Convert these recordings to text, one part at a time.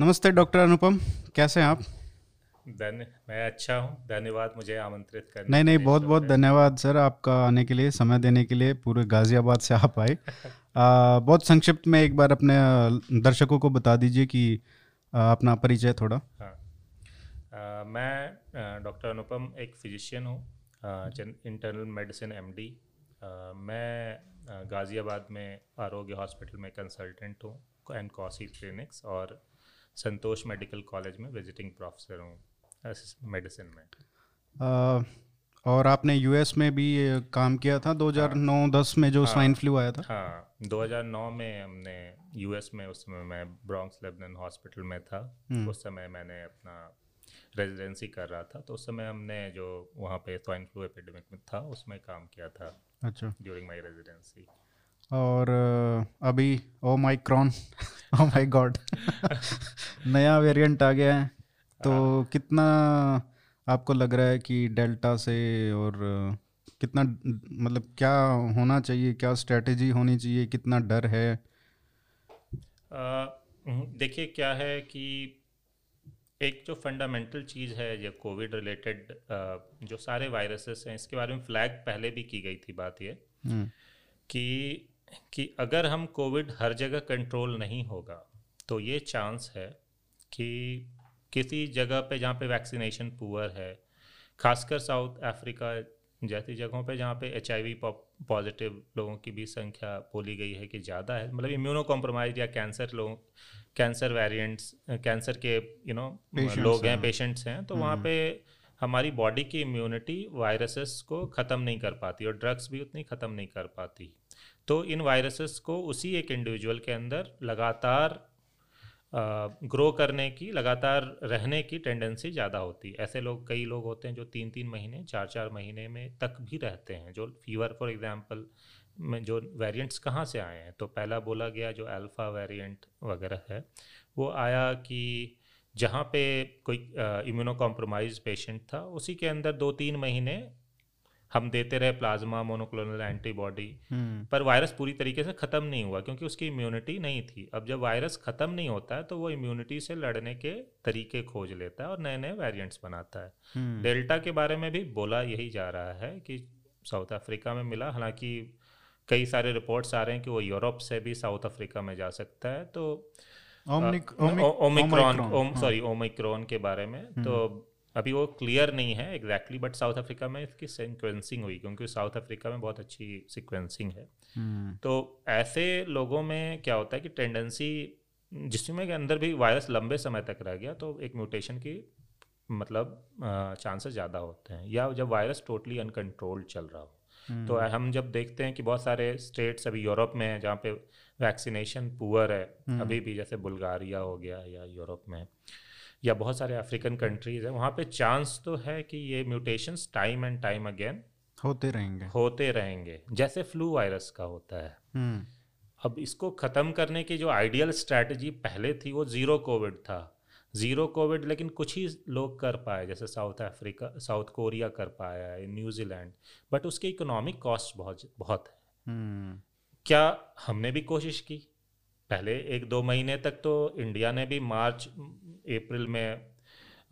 नमस्ते डॉक्टर अनुपम। कैसे हैं आप? धन्य मैं अच्छा हूँ। धन्यवाद मुझे आमंत्रित करने नहीं नहीं बहुत बहुत। धन्यवाद सर आपका आने के लिए समय देने के लिए। पूरे गाजियाबाद से आप आए। आ, बहुत संक्षिप्त में एक बार अपने दर्शकों को बता दीजिए कि आ, अपना परिचय थोड़ा। हाँ। अ, मैं डॉक्टर अनुपम एक फिजिशियन हूँ इंटरनल मेडिसिन एमडी। मैं गाज़ियाबाद में आरोग्य हॉस्पिटल में कंसल्टेंट हूँ एंड कॉसी क्लिनिक्स और संतोष मेडिकल कॉलेज में विजिटिंग प्रोफेसर हूँ मेडिसिन में। आ, और आपने यूएस में भी काम किया था 2009-10 में जो हाँ। स्वाइन फ्लू आया था? हाँ 2009 में हमने यूएस में उस समय मैं ब्रॉन्क्स लेबनन हॉस्पिटल में था। हम्म। उस समय मैंने अपना रेजिडेंसी कर रहा था तो उस समय हमने जो वहाँ पे स्वाइन फ्लू एपिडेमिक में था उसमें काम किया था अच्छा। During my residency. और अभी omicron oh my god नया वेरिएंट आ गया है। तो कितना आपको लग रहा है कि डेल्टा से और कितना मतलब क्या होना चाहिए क्या स्ट्रेटेजी होनी चाहिए कितना डर है? देखिए क्या है कि एक जो फंडामेंटल चीज़ है जो कोविड रिलेटेड जो सारे वायरसेस हैं इसके बारे में फ्लैग पहले भी की गई थी बात ये हम्म, कि कि अगर हम कोविड हर जगह कंट्रोल नहीं होगा तो ये चांस है कि किसी जगह पे जहाँ पे वैक्सीनेशन पुअर है खासकर साउथ अफ्रीका जैसी जगहों पे जहाँ पे एच आई पॉजिटिव लोगों की भी संख्या बोली गई है कि ज़्यादा है मतलब इम्यूनो कॉम्प्रोमाइज या कैंसर लोग कैंसर वेरिएंट्स कैंसर के यू you नो Patients लोग हैं हैं। पेशेंट्स हैं तो वहाँ पे हमारी बॉडी की इम्यूनिटी वायरसेस को ख़त्म नहीं कर पाती और ड्रग्स भी उतनी ख़त्म नहीं कर पाती तो इन वायरसेस को उसी एक इंडिविजुअल के अंदर लगातार ग्रो करने की, लगातार रहने की टेंडेंसी ज़्यादा होती है। ऐसे लोग, कई लोग होते हैं जो तीन तीन महीने चार चार महीने में तक भी रहते हैं। जो फीवर फॉर एग्जांपल में जो वेरिएंट्स कहाँ से आए हैं? तो पहला बोला गया जो अल्फ़ा वेरिएंट वगैरह है, वो आया कि जहाँ पे कोई इम्यूनो कॉम्प्रोमाइज पेशेंट था, उसी के अंदर दो तीन महीने हम देते रहे प्लाज्मा मोनोक्लोनल एंटीबॉडी हम्म, पर वायरस पूरी तरीके से ख़त्म नहीं हुआ क्योंकि उसकी इम्यूनिटी नहीं थी। अब जब वायरस ख़त्म नहीं होता है तो वो इम्यूनिटी से लड़ने के तरीके खोज लेता है और नए नए वेरिएंट्स बनाता है। हम्म, डेल्टा के बारे में भी बोला यही जा रहा है कि साउथ अफ्रीका में मिला। हालाँकि कई सारे रिपोर्ट्स आ रहे हैं कि वो यूरोप से भी साउथ अफ्रीका में जा सकता है तो ओमिक्रॉन ओमिक्रॉन, ओम हाँ। सॉरी ओमिक्रॉन के बारे में। तो अभी वो क्लियर नहीं है एग्जैक्टली बट साउथ अफ्रीका में इसकी सिक्वेंसिंग हुई क्योंकि साउथ अफ्रीका में बहुत अच्छी सिक्वेंसिंग है। हम्म, तो ऐसे लोगों में क्या होता है कि टेंडेंसी जिसमें के अंदर भी वायरस लंबे समय तक रह गया तो एक म्यूटेशन की मतलब चांसेस ज़्यादा होते हैं या जब वायरस टोटली अनकंट्रोल्ड चल रहा हो। हम्म, तो हम जब देखते हैं कि बहुत सारे स्टेट्स अभी यूरोप में हैं जहाँ पे वैक्सीनेशन पुअर है hmm. अभी भी जैसे बुल्गारिया हो गया या यूरोप में। या बहुत सारे अफ्रीकन कंट्रीज़ हैं वहाँ पे चांस तो है कि ये mutations time and time again होते रहेंगे। होते रहेंगे जैसे फ्लू वायरस का होता है। हम्म, अब इसको ख़त्म करने की जो आइडियल स्ट्रैटेजी पहले थी वो ज़ीरो कोविड था। ज़ीरो कोविड लेकिन कुछ ही लोग कर पाए जैसे साउथ अफ्रीका साउथ कोरिया कर पाया है न्यूजीलैंड बट उसके इकोनॉमिक कॉस्ट बहुत बहुत है। हम्म, क्या हमने भी कोशिश की? पहले एक दो महीने तक तो इंडिया ने भी मार्च अप्रैल में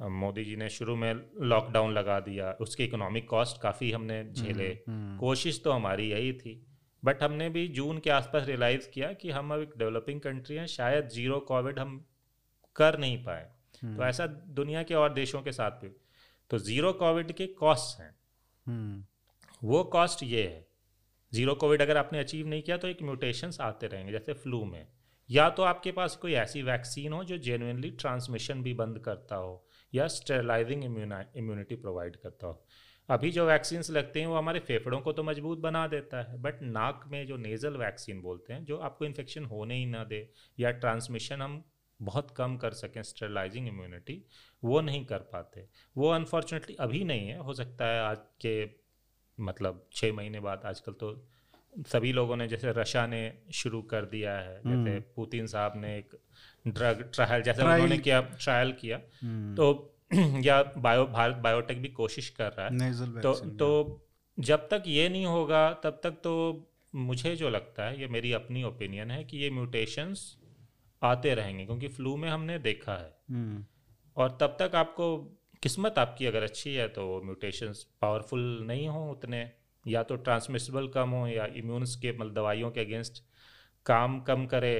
मोदी जी ने शुरू में लॉकडाउन लगा दिया। उसकी इकोनॉमिक कॉस्ट काफ़ी हमने झेले। हम्म, कोशिश तो हमारी यही थी। बट हमने भी जून के आसपास रियलाइज़ किया कि हम अब एक डेवलपिंग कंट्री हैं शायद ज़ीरो कोविड हम कर नहीं पाए। तो ऐसा दुनिया के और देशों के साथ भी। तो ज़ीरो कोविड के कॉस्ट हैं। हम्म, वो कॉस्ट ये है। ज़ीरो कोविड अगर आपने अचीव नहीं किया तो एक म्यूटेशंस आते रहेंगे जैसे फ्लू में। या तो आपके पास कोई ऐसी वैक्सीन हो जो जेनुनली ट्रांसमिशन भी बंद करता हो, या स्टेरलाइजिंग इम्यूनिटी प्रोवाइड करता हो। अभी जो वैक्सीन्स लगते हैं, वो हमारे फेफड़ों को तो मज़बूत बना देता है बट नाक में जो नेज़ल वैक्सीन बोलते हैं, जो आपको इन्फेक्शन होने ही ना दे, या ट्रांसमिशन हम बहुत कम कर सकें स्टेरलाइजिंग इम्यूनिटी वो नहीं कर पाते। वो अनफॉर्चुनेटली अभी नहीं है, हो सकता है आज के मतलब छः महीने बाद, आजकल तो सभी लोगों ने जैसे रशिया ने शुरू कर दिया है जैसे पुतिन साहब ने एक ड्रग ट्रायल जैसे उन्होंने किया ट्रायल किया। हम्म, तो या बायो भारत बायोटेक भी कोशिश कर रहा है। तो तो जब तक ये नहीं होगा तब तक तो मुझे जो लगता है ये मेरी अपनी ओपिनियन है कि ये म्यूटेशंस आते रहेंगे क्योंकि फ्लू में हमने देखा है। हम्म, और तब तक आपको किस्मत आपकी अगर अच्छी है तो म्यूटेशंस पावरफुल नहीं हो उतने। या तो ट्रांसमिसिबल कम हो या इम्यून के मतलब दवाइयों के अगेंस्ट काम कम करे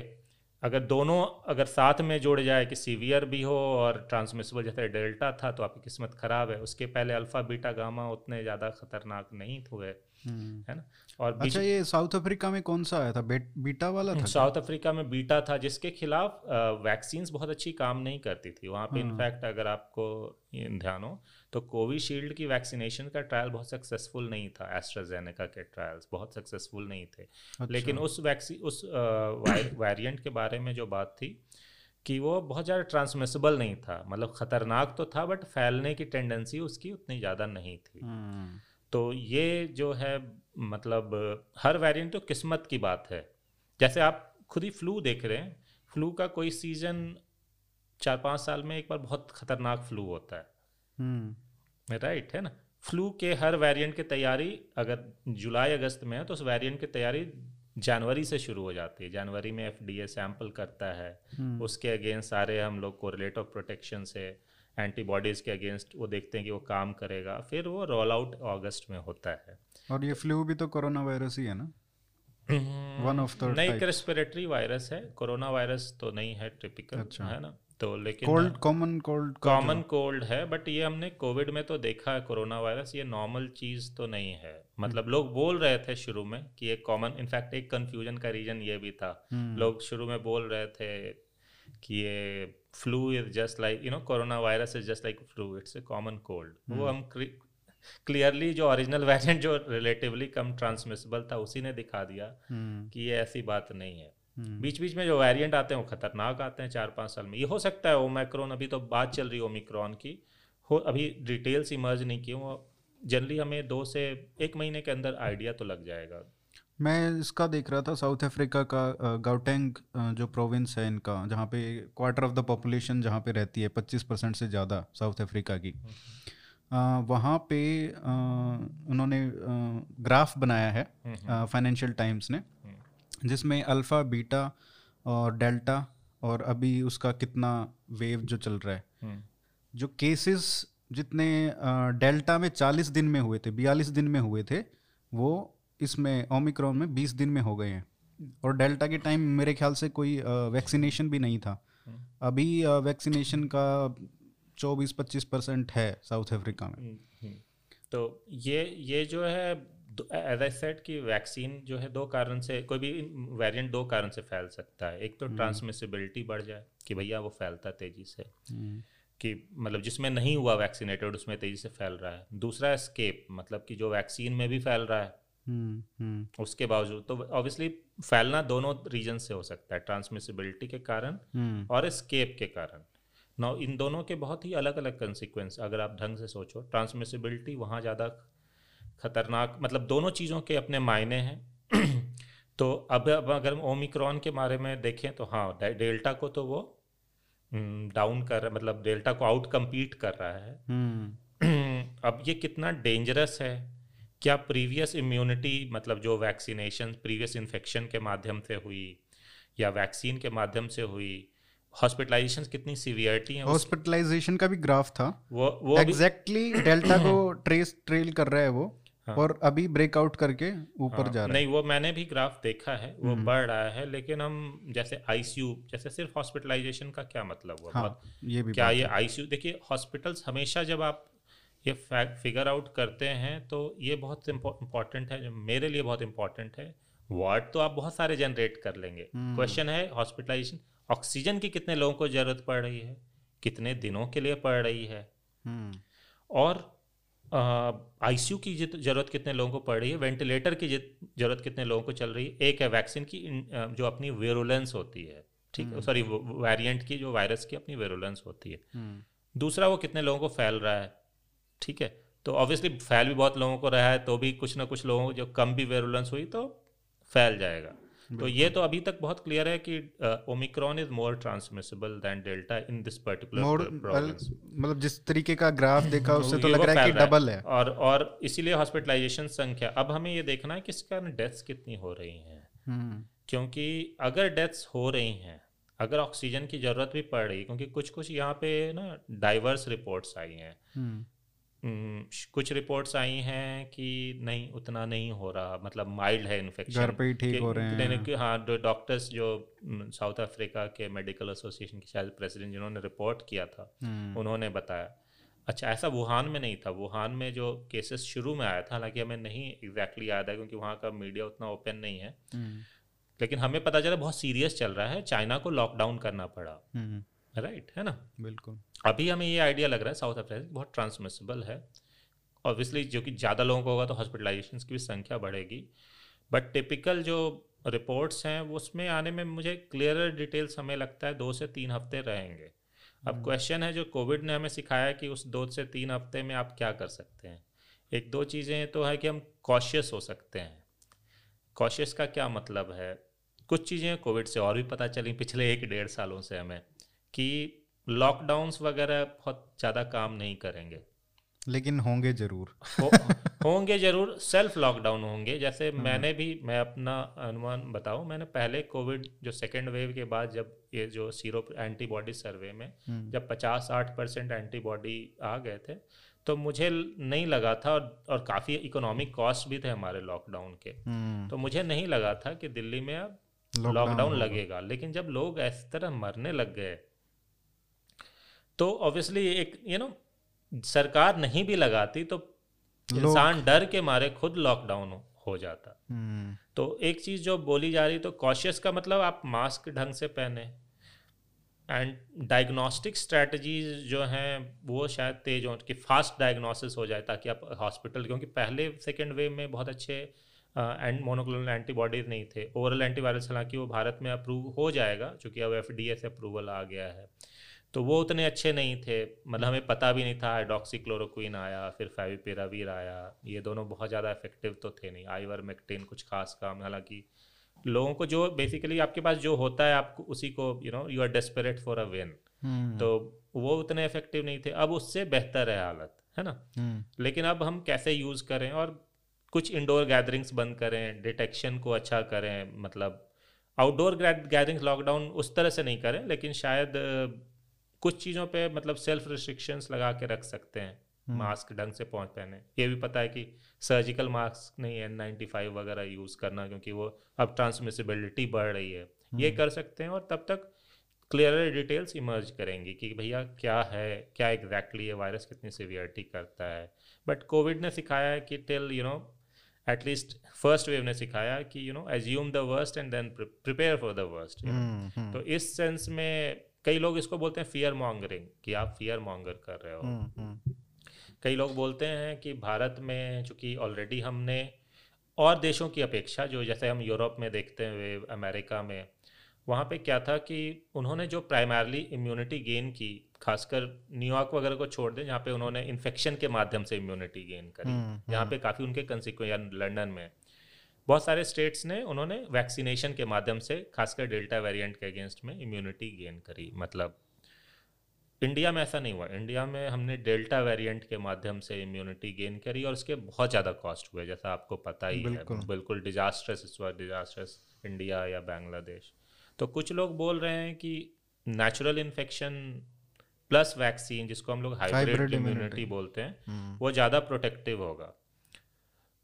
अगर दोनों अगर साथ में जोड़ जाए कि सीवियर भी हो और ट्रांसमिसिबल जैसे डेल्टा था तो आपकी किस्मत ख़राब है उसके पहले अल्फ़ा बीटा गामा उतने ज़्यादा खतरनाक नहीं हुए। है ना? और अच्छा ये साउथ अफ्रीका में कौन सा आया था? बेट, बीटा वाला था साउथ अफ्रीका में बीटा था जिसके खिलाफ वैक्सीन बहुत अच्छी काम नहीं करती थी। वहाँ पे हाँ। इनफैक्ट अगर आपको ध्यान हो तो कोविशील्ड की वैक्सीनेशन का ट्रायल बहुत सक्सेसफुल नहीं था। एस्ट्राजेनेका के ट्रायल्स बहुत सक्सेसफुल नहीं थे। अच्छा, लेकिन उस वैक्सीन उस वेरिएंट के बारे में जो बात थी कि वो बहुत ज़्यादा ट्रांसमिसिबल नहीं था। मतलब ख़तरनाक तो था बट फैलने की टेंडेंसी उसकी उतनी ज़्यादा नहीं थी। हम्म, तो ये जो है मतलब हर वेरिएंट तो किस्मत की बात है। जैसे आप खुद ही फ्लू देख रहे हैं फ्लू का कोई सीज़न चार पाँच साल में एक बार बहुत खतरनाक फ्लू होता है। हम्म, राइट है ना? फ्लू के हर वेरिएंट की तैयारी अगर जुलाई अगस्त में है तो उस वेरिएंट की तैयारी जनवरी से शुरू हो जाती है। जनवरी में एफ़ सैंपल करता है। हम्म, उसके अगेंस्ट सारे हम लोग कोरिलेट ऑफ़ प्रोटेक्शन से एंटीबॉडीज़ के अगेंस्ट वो देखते हैं कि वो काम करेगा। फिर वो रोल आउट अगस्त में होता है। और ये फ्लू भी तो कोरोना वायरस ही है ना? One of the नहीं रेस्पिरेटरी वायरस है। कोरोना वायरस तो नहीं है टिपिकल अच्छा। है ना? तो लेकिन cold common cold common cold है बट ये हमने कोविड में तो देखा है कोरोना वायरस ये नॉर्मल चीज़ तो नहीं है। मतलब लोग बोल रहे थे शुरू में कि ये कॉमन इनफैक्ट एक कंफ्यूजन का रीजन ये भी था। हम्म। लोग शुरू में बोल रहे थे कि ये flu is just like you know corona virus is just like flu it's a common cold वो हम क्लियरली जो ओरिजिनल वेरिएंट जो रिलेटिवली कम ट्रांसमिसिबल था उसी ने दिखा दिया हम्म, कि ये ऐसी बात नहीं है। हम्म, बीच बीच में जो वेरिएंट आते हैं वो खतरनाक आते हैं चार पाँच साल में। ये हो सकता है ओमाइक्रोन अभी तो बात चल रही है ओमिक्रॉन की। हो अभी डिटेल्स इमर्ज नहीं किए वो जनरली हमें दो से एक महीने के अंदर आइडिया तो लग जाएगा। मैं इसका देख रहा था साउथ अफ्रीका का गाउटेंग जो प्रोविंस है इनका जहाँ पे क्वार्टर ऑफ़ द पॉपुलेशन जहाँ पे रहती है पच्चीस परसेंट से ज़्यादा साउथ अफ्रीका की। वहाँ पे उन्होंने ग्राफ बनाया है फाइनेंशियल टाइम्स ने जिसमें अल्फ़ा बीटा और डेल्टा और अभी उसका कितना वेव जो चल रहा है। हम्म, जो केसेस जितने डेल्टा में 40 दिन में हुए थे 42 दिन में हुए थे वो इसमें ओमिक्रॉन में 20 दिन में हो गए हैं। और डेल्टा के टाइम मेरे ख्याल से कोई वैक्सीनेशन भी नहीं था। अभी वैक्सीनेशन का 24-25 परसेंट है साउथ अफ्रीका में। हम्म, हम्म। तो ये ये जो है एज आई सेट कि वैक्सीन जो है दो कारण से कोई भी वेरिएंट दो कारण से फैल सकता है। एक तो ट्रांसमिसिबिलिटी बढ़ जाए कि भैया वो फैलता तेज़ी से। हम्म, कि मतलब जिसमें नहीं हुआ वैक्सीनेटेड उसमें तेज़ी से फैल रहा है। दूसरा स्केप मतलब कि जो वैक्सीन में भी फैल रहा है हम्म, हम्म, उसके बावजूद तो ऑब्वियसली फैलना दोनों रीजन से हो सकता है ट्रांसमिसिबिलिटी के कारण हम्म, और स्केप के कारण। नौ इन दोनों के बहुत ही अलग अलग कंसिक्वेंस अगर आप ढंग से सोचो ट्रांसमिसिबिलिटी वहाँ ज़्यादा खतरनाक मतलब दोनों चीज़ों के अपने मायने हैं। तो अब अब अगर हम ओमिक्रॉन के बारे में देखें तो हाँ डेल्टा को तो वो डाउन कर रहा मतलब डेल्टा को आउट कम्पीट कर रहा है। हम्म, अब ये कितना डेंजरस है। क्या प्रीवियस इम्यूनिटी मतलब जो वैक्सीनेशन प्रीवियस इन्फेक्शन के माध्यम से हुई या वैक्सीन के माध्यम से हुई हॉस्पिटलाइजेशन कितनी सीवियरिटी है हॉस्पिटलाइजेशन का भी ग्राफ था। वो वो एग्जैक्टली डेल्टा को ट्रेस ट्रेल कर रहा है वो हाँ। और अभी ब्रेकआउट करके ऊपर हाँ, जा रहा है। नहीं वो मैंने भी ग्राफ देखा है वो बढ़ रहा है लेकिन हम जैसे आईसीयू जैसे सिर्फ़ हॉस्पिटलाइजेशन का क्या मतलब हुआ? हाँ ये भी क्या ये आईसीयू देखिए हॉस्पिटल्स हमेशा जब आप ये फिगर आउट करते हैं तो ये बहुत इंपॉर्टेंट है मेरे लिए बहुत इंपॉर्टेंट है। वार्ड तो आप बहुत सारे जनरेट कर लेंगे। हम्म। क्वेश्चन है हॉस्पिटलाइजेशन ऑक्सीजन की कितने लोगों को ज़रूरत पड़ रही है? कितने दिनों के लिए पड़ रही है? हम्म, और आईसीयू की जित- ज़रूरत कितने लोगों को पड़ रही है? वेंटिलेटर की जित- ज़रूरत कितने लोगों को चल रही है? एक है वैक्सीन की जो अपनी वेरुलेंस होती है। ठीक है सॉरी वेरिएंट की जो वायरस की अपनी वेरुलेंस होती है। हम्म, दूसरा वो कितने लोगों को फैल रहा है? ठीक है? तो ऑब्वियसली फैल भी बहुत लोगों को रहा है तो भी कुछ ना कुछ लोगों को जो कम भी वेरुलेंस हुई तो फैल जाएगा। तो ये तो अभी तक बहुत क्लियर है कि Omicron is more transmissible than Delta in this particular मतलब जिस तरीके का ग्राफ देखा उससे तो लग रहा है कि डबल है। और और इसीलिए हॉस्पिटलाइजेशन संख्या अब हमें ये देखना है कि इस कारण डेथ्स कितनी हो रही हैं। हम्म, क्योंकि अगर डेथ्स हो रही हैं अगर ऑक्सीजन की ज़रूरत भी पड़ रही क्योंकि कुछ कुछ यहाँ पे ना डाइवर्स रिपोर्ट्स आई हैं। हम्म, कुछ रिपोर्ट्स आई हैं कि नहीं उतना नहीं हो रहा मतलब माइल्ड है इन्फेक्शन घर पे ही ठीक हो रहे हैं। कि हाँ डॉक्टर्स जो साउथ अफ्रीका के मेडिकल एसोसिएशन के शायद प्रेसिडेंट जिन्होंने रिपोर्ट किया था हम्म, उन्होंने बताया। अच्छा ऐसा वुहान में नहीं था। वुहान में जो केसेस शुरू में आया था हालाँकि हमें नहीं एग्जैक्टली exactly याद है क्योंकि वहाँ का मीडिया उतना ओपन नहीं है। हम्म, लेकिन हमें पता चला बहुत सीरियस चल रहा है। चाइना को लॉकडाउन करना पड़ा। हम्म, राइट है ना? बिल्कुल। अभी हमें ये आइडिया लग रहा है साउथ अफ्रीका बहुत ट्रांसमिसिबल है। ऑब्वियसली जो कि ज़्यादा लोगों को होगा तो हॉस्पिटलाइजेशन की भी संख्या बढ़ेगी। बट टिपिकल जो रिपोर्ट्स हैं उसमें आने में मुझे क्लियर डिटेल्स हमें लगता है दो से तीन हफ़्ते रहेंगे। अब क्वेश्चन है जो कोविड ने हमें सिखाया कि उस दो से तीन हफ़्ते में आप क्या कर सकते हैं। एक दो चीज़ें तो है कि हम कॉशियस हो सकते हैं। कॉशियस का क्या मतलब है? कुछ चीज़ें कोविड से और भी पता चली पिछले एक डेढ़ सालों से हमें। कि लॉकडाउन्स वगैरह बहुत ज़्यादा काम नहीं करेंगे। लेकिन होंगे ज़रूर। हो, होंगे ज़रूर सेल्फ लॉकडाउन होंगे। जैसे मैंने भी मैं अपना अनुमान बताऊँ मैंने पहले कोविड जो सेकेंड वेव के बाद जब ये जो सीरो एंटीबॉडी सर्वे में हम्म, जब 50-60 परसेंट एंटीबॉडी आ गए थे तो मुझे नहीं लगा था और, और काफ़ी इकोनॉमिक कॉस्ट भी थे हमारे लॉकडाउन के। हम्म, तो मुझे नहीं लगा था कि दिल्ली में अब लॉकडाउन लगेगा। लेकिन जब लोग इस तरह मरने लग गए तो ऑब्वियसली एक यू नो सरकार नहीं भी लगाती तो इंसान डर के मारे खुद लॉकडाउन हो जाता। हम्म, तो एक चीज़ जो बोली जा रही तो कॉशियस का मतलब आप मास्क ढंग से पहने। एंड डायग्नोस्टिक स्ट्रेटजीज जो हैं वो शायद तेज हों कि फास्ट डायग्नोसिस हो जाए ताकि आप हॉस्पिटल क्योंकि पहले सेकेंड वेव में बहुत अच्छे एंड मोनोक्लोनल एंटीबॉडीज नहीं थे। ओरल एंटीवायरस हालाँकि वो भारत में अप्रूव हो जाएगा क्योंकि अब एफ़ से अप्रूवल आ गया है। तो वो उतने अच्छे नहीं थे। मतलब हमें पता भी नहीं था हाइड्रोक्सीक्लोरोक्विन आया फिर फेविपिरावीर आया। ये दोनों बहुत ज़्यादा इफ़ेक्टिव तो थे नहीं। आइवरमेक्टिन कुछ खास काम हालाँकि लोगों को जो बेसिकली आपके पास जो होता है आपको उसी को you know you are desperate for a win तो वो उतने इफ़ेक्टिव नहीं थे। अब उससे बेहतर है हालत है ना? हम्म, लेकिन अब हम कैसे यूज़ करें और कुछ इंडोर गैदरिंग्स बंद करें डिटेक्शन को अच्छा करें मतलब आउटडोर गैदरिंग्स लॉकडाउन उस तरह से नहीं करें लेकिन शायद कुछ चीज़ों पे मतलब सेल्फ रिस्ट्रिक्शंस लगा के रख सकते हैं हम्म। मास्क ढंग से पहुँच पहने। ये भी पता है कि सर्जिकल मास्क नहीं एन नाइन्टी फाइव वगैरह यूज़ करना क्योंकि वो अब ट्रांसमिसिबिलिटी बढ़ रही है। ये कर सकते हैं और तब तक क्लियर डिटेल्स इमर्ज करेंगी कि भैया क्या है क्या एग्जैक्टली ये वायरस कितनी सिवियरिटी करता है। बट कोविड ने सिखाया है कि till you know at least first wave ने सिखाया कि you know assume the worst and then prepare for the worst hmm, hmm, तो इस सेंस में कई लोग इसको बोलते हैं फियर मॉन्गरिंग कि आप फियर मॉन्गर कर रहे हो। हम्म, हम्म, कई लोग बोलते हैं कि भारत में चूँकि ऑलरेडी हमने और देशों की अपेक्षा जो जैसे हम यूरोप में देखते हुए अमेरिका में वहाँ पे क्या था कि उन्होंने जो प्राइमरली इम्यूनिटी गेन की खासकर न्यूयॉर्क वगैरह को छोड़ दें जहाँ पे उन्होंने इन्फेक्शन के माध्यम से इम्यूनिटी गेन करी। हम्म, जहाँ पे काफ़ी उनके कंसिक्वेंस लंदन में बहुत सारे स्टेट्स ने उन्होंने वैक्सीनेशन के माध्यम से खासकर डेल्टा वेरिएंट के अगेंस्ट में इम्यूनिटी गेन करी। मतलब इंडिया में ऐसा नहीं हुआ। इंडिया में हमने डेल्टा वेरिएंट के माध्यम से इम्यूनिटी गेन करी और उसके बहुत ज़्यादा कॉस्ट हुए जैसा आपको पता ही बिल्कुल। है। बिल्कुल। डिजास्ट्रस इस बार डिजास्ट्रस इंडिया या बांग्लादेश तो कुछ लोग बोल रहे हैं कि नेचुरल इन्फेक्शन प्लस वैक्सीन जिसको हम लोग हाइब्रिड इम्यूनिटी बोलते हैं हम्म, वो ज़्यादा प्रोटेक्टिव होगा।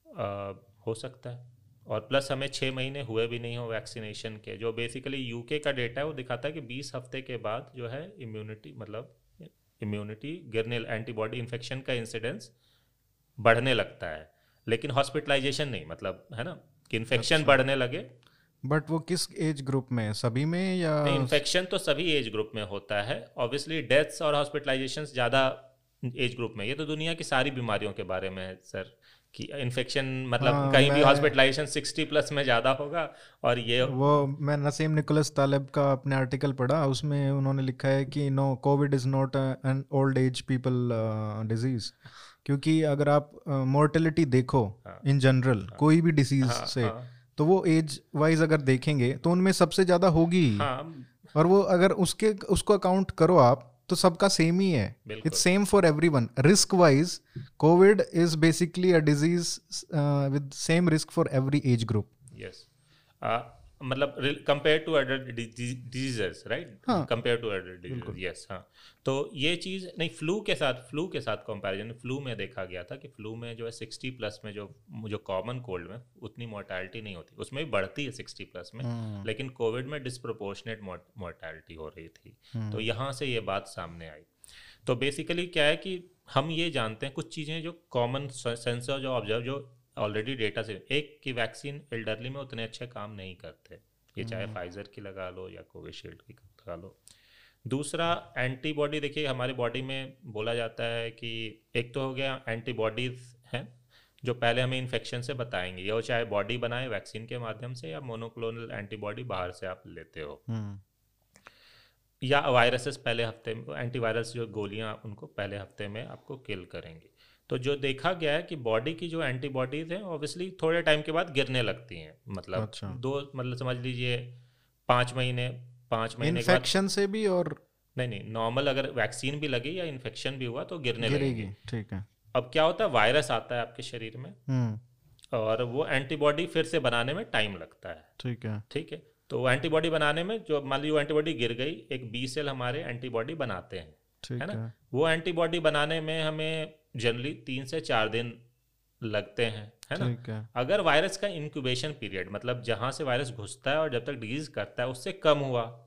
अ, हो सकता है। और प्लस हमें छः महीने हुए भी नहीं हो वैक्सीनेशन के जो बेसिकली यूके का डेटा है वो दिखाता है कि 20 हफ़्ते के बाद जो है इम्यूनिटी मतलब इम्यूनिटी गिरने एंटीबॉडी इन्फेक्शन का इंसिडेंस बढ़ने लगता है। लेकिन हॉस्पिटलाइजेशन नहीं मतलब है ना? कि इन्फेक्शन अच्छा। बढ़ने लगे। बट वो किस एज ग्रुप में सभी में या इन्फेक्शन तो सभी एज ग्रुप में होता है। ऑब्वियसली डेथ्स और हॉस्पिटलाइजेशन ज़्यादा एज ग्रुप में ये तो दुनिया की सारी बीमारियों के बारे में है सर कि इन्फेक्शन मतलब हाँ, कहीं भी हॉस्पिटलाइजेशन 60 प्लस में ज़्यादा होगा और ये वो मैं नसीम निकोलस तालिब का अपने आर्टिकल पढ़ा उसमें उन्होंने लिखा है कि no COVID is not an old age people disease क्योंकि अगर आप मोर्टेलिटी देखो हाँ। इन जनरल कोई भी डिसीज हाँ, से हाँ, तो वो एज वाइज अगर देखेंगे तो उनमें सबसे ज़्यादा होगी ही। हाँ। और वो अगर उसके उसको अकाउंट करो आप तो सबका सेम ही है। It's same for everyone risk wise COVID is basically a disease with same risk for every age group yes मतलब compare to other diseases right. Compare to other diseases yes हाँ। तो ये चीज़ नहीं फ्लू के साथ flu के साथ comparison flu में देखा गया था कि फ्लू में जो है सिक्सटी प्लस में जो जो कॉमन कोल्ड में उतनी मोर्टैलिटी नहीं होती। उसमें भी बढ़ती है सिक्सटी प्लस में हम्म, लेकिन कोविड में डिस्प्रोपोर्शनेट मोर्टैलिटी हो रही थी। हम्म, तो यहाँ से ये बात सामने आई। तो बेसिकली क्या है कि हम ये जानते हैं कुछ चीज़ें जो कॉमन सेंसर जो ऑब्ज़र्व जो ऑलरेडी डेटा से। एक की वैक्सीन एल्डरली में उतने अच्छे काम नहीं करते। ये चाहे फाइजर की लगा लो या कोविशील्ड की लगा लो। दूसरा एंटीबॉडी देखिए हमारी बॉडी में बोला जाता है कि एक तो हो गया एंटीबॉडीज हैं जो पहले हमें इन्फेक्शन से बताएँगे या वो चाहे बॉडी बनाए वैक्सीन के माध्यम से या मोनोक्लोनल एंटीबॉडी बाहर से आप लेते हो। हम्म, या वायरसेस पहले हफ़्ते में एंटीवायरस जो गोलियाँ उनको पहले हफ़्ते में आपको किल करेंगी। तो जो देखा गया है कि बॉडी की जो एंटीबॉडीज हैं ऑब्वियसली थोड़े टाइम के बाद गिरने लगती हैं। मतलब अच्छा। दो मतलब समझ लीजिए पाँच महीने पाँच महीने इन्फेक्शन से भी और नहीं नहीं नॉर्मल अगर वैक्सीन भी लगी या इन्फेक्शन भी हुआ तो गिरने लगेगी। ठीक है। अब क्या होता है? वायरस आता है आपके शरीर में। हम्म, और वो एंटीबॉडी फिर से बनाने में टाइम लगता है। ठीक है। ठीक है? तो एंटीबॉडी बनाने में जो मान लीजिए एंटीबॉडी गिर गई एक बी सेल हमारे एंटीबॉडी बनाते हैं ठीक है ना? है। वो एंटीबॉडी बनाने में हमें जनरली तीन से चार दिन लगते हैं है ना? है। अगर वायरस का इंक्यूबेशन पीरियड मतलब जहाँ से वायरस घुसता है और जब तक डिज़ीज़ करता है उससे कम हुआ।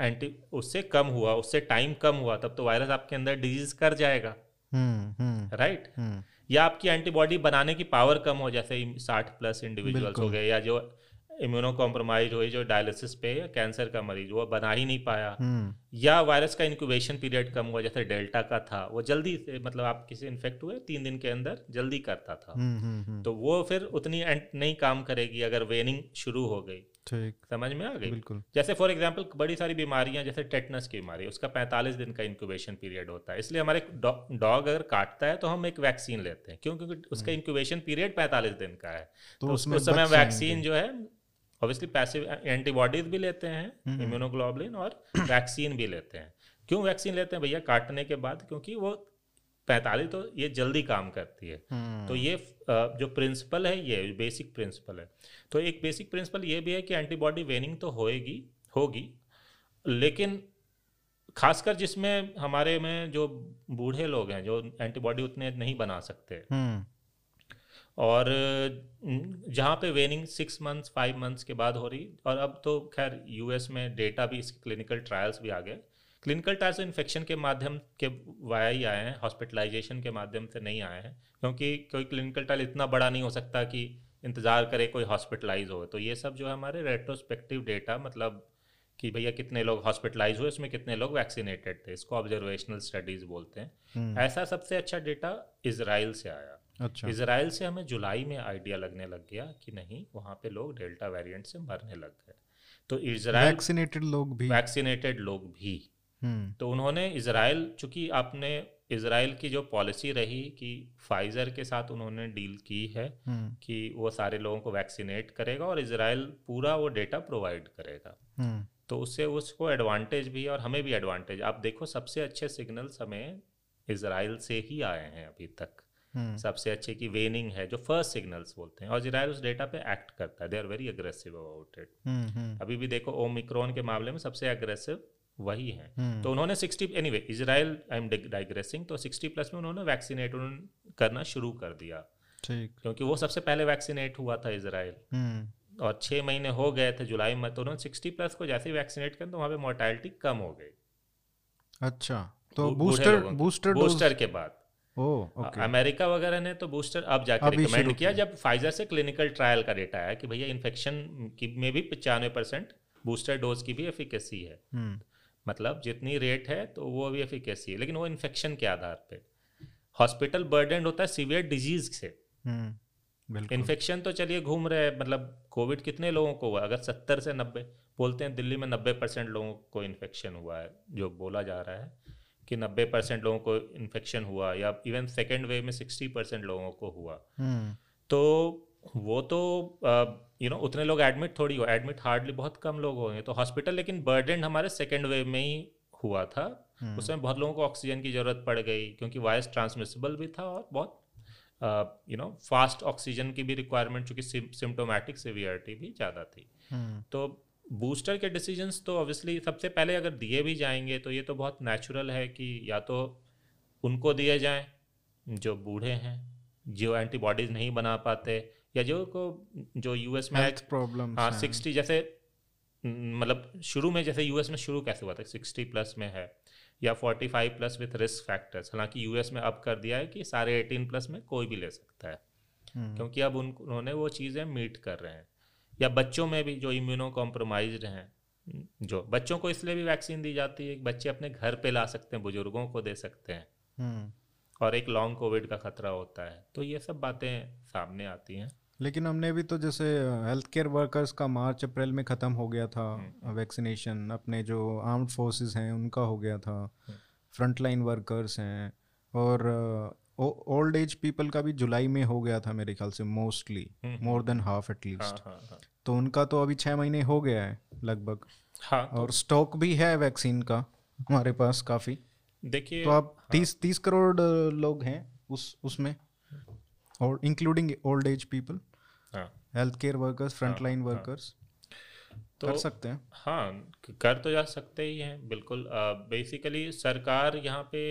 एंटी उससे कम हुआ उससे टाइम कम हुआ तब तो वायरस आपके अंदर डिज़ीज़ कर जाएगा। Hmm hmm. Right hmm. या आपकी एंटीबॉडी बनाने की पावर कम हो जैसे साठ प्लस इंडिविजुअल्स हो गए या जो इम्यूनो कॉम्प्रोमाइज हुए जो डायलिसिस पे कैंसर का मरीज़ वो बना ही नहीं पाया। हम्म। या वायरस का इंक्यूबेशन पीरियड कम हुआ जैसे डेल्टा का था वो जल्दी से मतलब आप किसी इन्फेक्ट हुए तीन दिन के अंदर जल्दी करता था। हम्म हम्म, तो वो फिर उतनी नहीं काम करेगी अगर वेनिंग शुरू हो गई। ठीक। समझ में आ गई? बिल्कुल। जैसे फॉर एग्जांपल बड़ी सारी बीमारियाँ जैसे टेटनस की बीमारी उसका 45 दिन का इंक्यूबेशन पीरियड होता है। इसलिए हमारे डॉग अगर काटता है तो हम एक वैक्सीन लेते हैं क्यों क्योंकि उसका इंक्यूबेशन पीरियड 45 दिन का है। तो तो उसमें उस समय वैक्सीन जो है ऑब्वियसली पैसिव एंटीबॉडीज भी लेते हैं हम्म। इम्यूनोग्लोबुलिन और वैक्सीन भी लेते हैं। क्यों वैक्सीन लेते हैं? भैया काटने के बाद क्योंकि वो 45 तो ये जल्दी काम करती है। हम्म, तो ये जो प्रिंसिपल है ये बेसिक प्रिंसिपल है। तो एक बेसिक प्रिंसिपल ये भी है कि एंटीबॉडी वेनिंग तो होएगी होगी लेकिन खासकर जिसमें हमारे में जो बूढ़े लोग हैं जो एंटीबॉडी उतने नहीं बना सकते हम्म। और जहाँ पे waning six months five months के बाद हो रही और अब तो खैर यूएस में डेटा भी इसके क्लिनिकल ट्रायल्स भी आ गए। क्लिनिकल ट्रायल्स इन्फेक्शन के माध्यम के वाया ही आए हैं हॉस्पिटलाइजेशन के माध्यम से नहीं आए हैं क्योंकि कोई क्लिनिकल ट्रायल इतना बड़ा नहीं हो सकता कि इंतज़ार करे कोई हॉस्पिटलाइज हो। तो ये सब जो है हमारे रेट्रोस्पेक्टिव डेटा मतलब कि भैया कितने लोग हॉस्पिटलाइज हुए उसमें कितने लोग वैक्सीनेटेड थे इसको ऑब्जर्वेशनल स्टडीज़ बोलते हैं। हम्म, ऐसा सबसे अच्छा डेटा इसराइल से आया। अच्छा। इसराइल से हमें जुलाई में आइडिया लगने लग गया कि नहीं वहाँ पे लोग डेल्टा वेरिएंट से मरने लग गए। तो इसराइल वैक्सीनेटेड लोग भी। वैक्सीनेटेड लोग भी। हम्म। तो उन्होंने इसराइल चूँकि आपने इसराइल की जो पॉलिसी रही कि फाइजर के साथ उन्होंने डील की है हम्म। कि वो सारे लोगों को वैक्सीनेट करेगा और इसराइल पूरा वो डेटा प्रोवाइड करेगा। हम्म। तो उससे उसको एडवांटेज भी है और हमें भी एडवांटेज आप देखो सबसे अच्छे सिग्नल्स हमें इसराइल से ही आए हैं अभी तक। सबसे अच्छे की वेनिंग है जो फ़र्स्ट सिग्नल्स बोलते हैं। और इसराइल उस डेटा पे एक्ट करता है। They are very aggressive about it hmm hmm. अभी भी देखो ओमिक्रॉन के मामले में सबसे अग्रेसिव वही है। हम्म, तो उन्होंने 60 anyway Israel I am digressing तो 60 प्लस में उन्होंने वैक्सीनेट करना शुरू कर दिया। ठीक। क्योंकि वो सबसे पहले वैक्सीनेट हुआ था इसराइल हम्म। और छः महीने हो गए थे जुलाई में तो उन्होंने 60 प्लस को जैसे ही वैक्सीनेट कर तो वहाँ पे मोर्टैलिटी कम हो गई। अच्छा तो बूस्टर बूस्टर बूस्टर के बाद। अमेरिका वगैरह ने तो बूस्टर अब जाकर अभी रिकमेंड किया। जब फाइजर से क्लिनिकल ट्रायल का डेटा है कि भैया इन्फेक्शन की में भी पचानवे परसेंट बूस्टर डोज की भी एफिकेसी है। हम्म। मतलब जितनी रेट है तो वो भी एफिकेसी है लेकिन वो इन्फेक्शन के आधार पे। हॉस्पिटल बर्डन होता है सीवियर डिज़ीज़ से। हम्म इन्फेक्शन तो चलिए घूम रहे हैं मतलब कोविड कितने लोगों को हुआ? अगर सत्तर से नब्बे बोलते हैं दिल्ली में नब्बे परसेंट लोगों को इन्फेक्शन हुआ है जो बोला जा रहा है। कि नब्बे परसेंट लोगों को इन्फेक्शन हुआ या इवन सेकेंड वेव में सिक्सटी परसेंट लोगों को हुआ। हम्म। तो वो तो यू नो उतने लोग एडमिट थोड़ी हो एडमिट हार्डली बहुत कम लोग होंगे। तो हॉस्पिटल लेकिन बर्डन हमारे सेकेंड वेव में ही हुआ था। हम्म, उसमें बहुत लोगों को ऑक्सीजन की ज़रूरत पड़ गई क्योंकि वायरस ट्रांसमिसिबल भी था और बहुत यू नो फास्ट ऑक्सीजन की भी रिक्वायरमेंट चूँकि सिम्टोमेटिक सिवियरिटी भी ज़्यादा थी। हम्म, तो बूस्टर के डिसीजंस तो ऑब्वियसली सबसे पहले अगर दिए भी जाएँगे तो ये तो बहुत नेचुरल है कि या तो उनको दिए जाएँ जो बूढ़े हैं जो एंटीबॉडीज नहीं बना पाते या जो को जो यूएस में हेल्थ प्रॉब्लम्स हाँ सिक्सटी जैसे मतलब शुरू में जैसे यूएस में शुरू कैसे हुआ था? सिक्सटी प्लस में है या forty five plus with risk factors हालाँकि यूएस में अब कर दिया है कि सारे एटीन प्लस में कोई भी ले सकता है। हम्म, क्योंकि अब उन उन्होंने वो चीज़ें मीट कर रहे हैं। या बच्चों में भी जो इम्यूनो कॉम्प्रोमाइज हैं जो बच्चों को इसलिए भी वैक्सीन दी जाती है कि बच्चे अपने घर पे ला सकते हैं बुज़ुर्गों को दे सकते हैं। हम्म। और एक लॉन्ग कोविड का खतरा होता है। तो ये सब बातें सामने आती हैं। लेकिन हमने भी तो जैसे हेल्थ केयर वर्कर्स का मार्च अप्रैल में ख़त्म हो गया था हम्म, वैक्सीनेशन अपने जो आर्म्ड फोर्सेस हैं उनका हो गया था। हम्म। फ्रंट लाइन वर्कर्स हैं और ओल्ड एज पीपल का भी जुलाई में हो गया था मेरे ख्याल से mostly more than half at least तो उनका तो अभी छः महीने हो गया है लगभग। हाँ तो और स्टॉक भी है वैक्सीन का हमारे पास काफ़ी। देखिए तो आप हाँ. तीस तीस करोड़ लोग हैं उस उसमें। और including old age people health care workers front line हाँ। वर्कर्स तो कर सकते हैं। हाँ कर तो जा सकते ही हैं बिल्कुल। बेसिकली सरकार यहाँ पे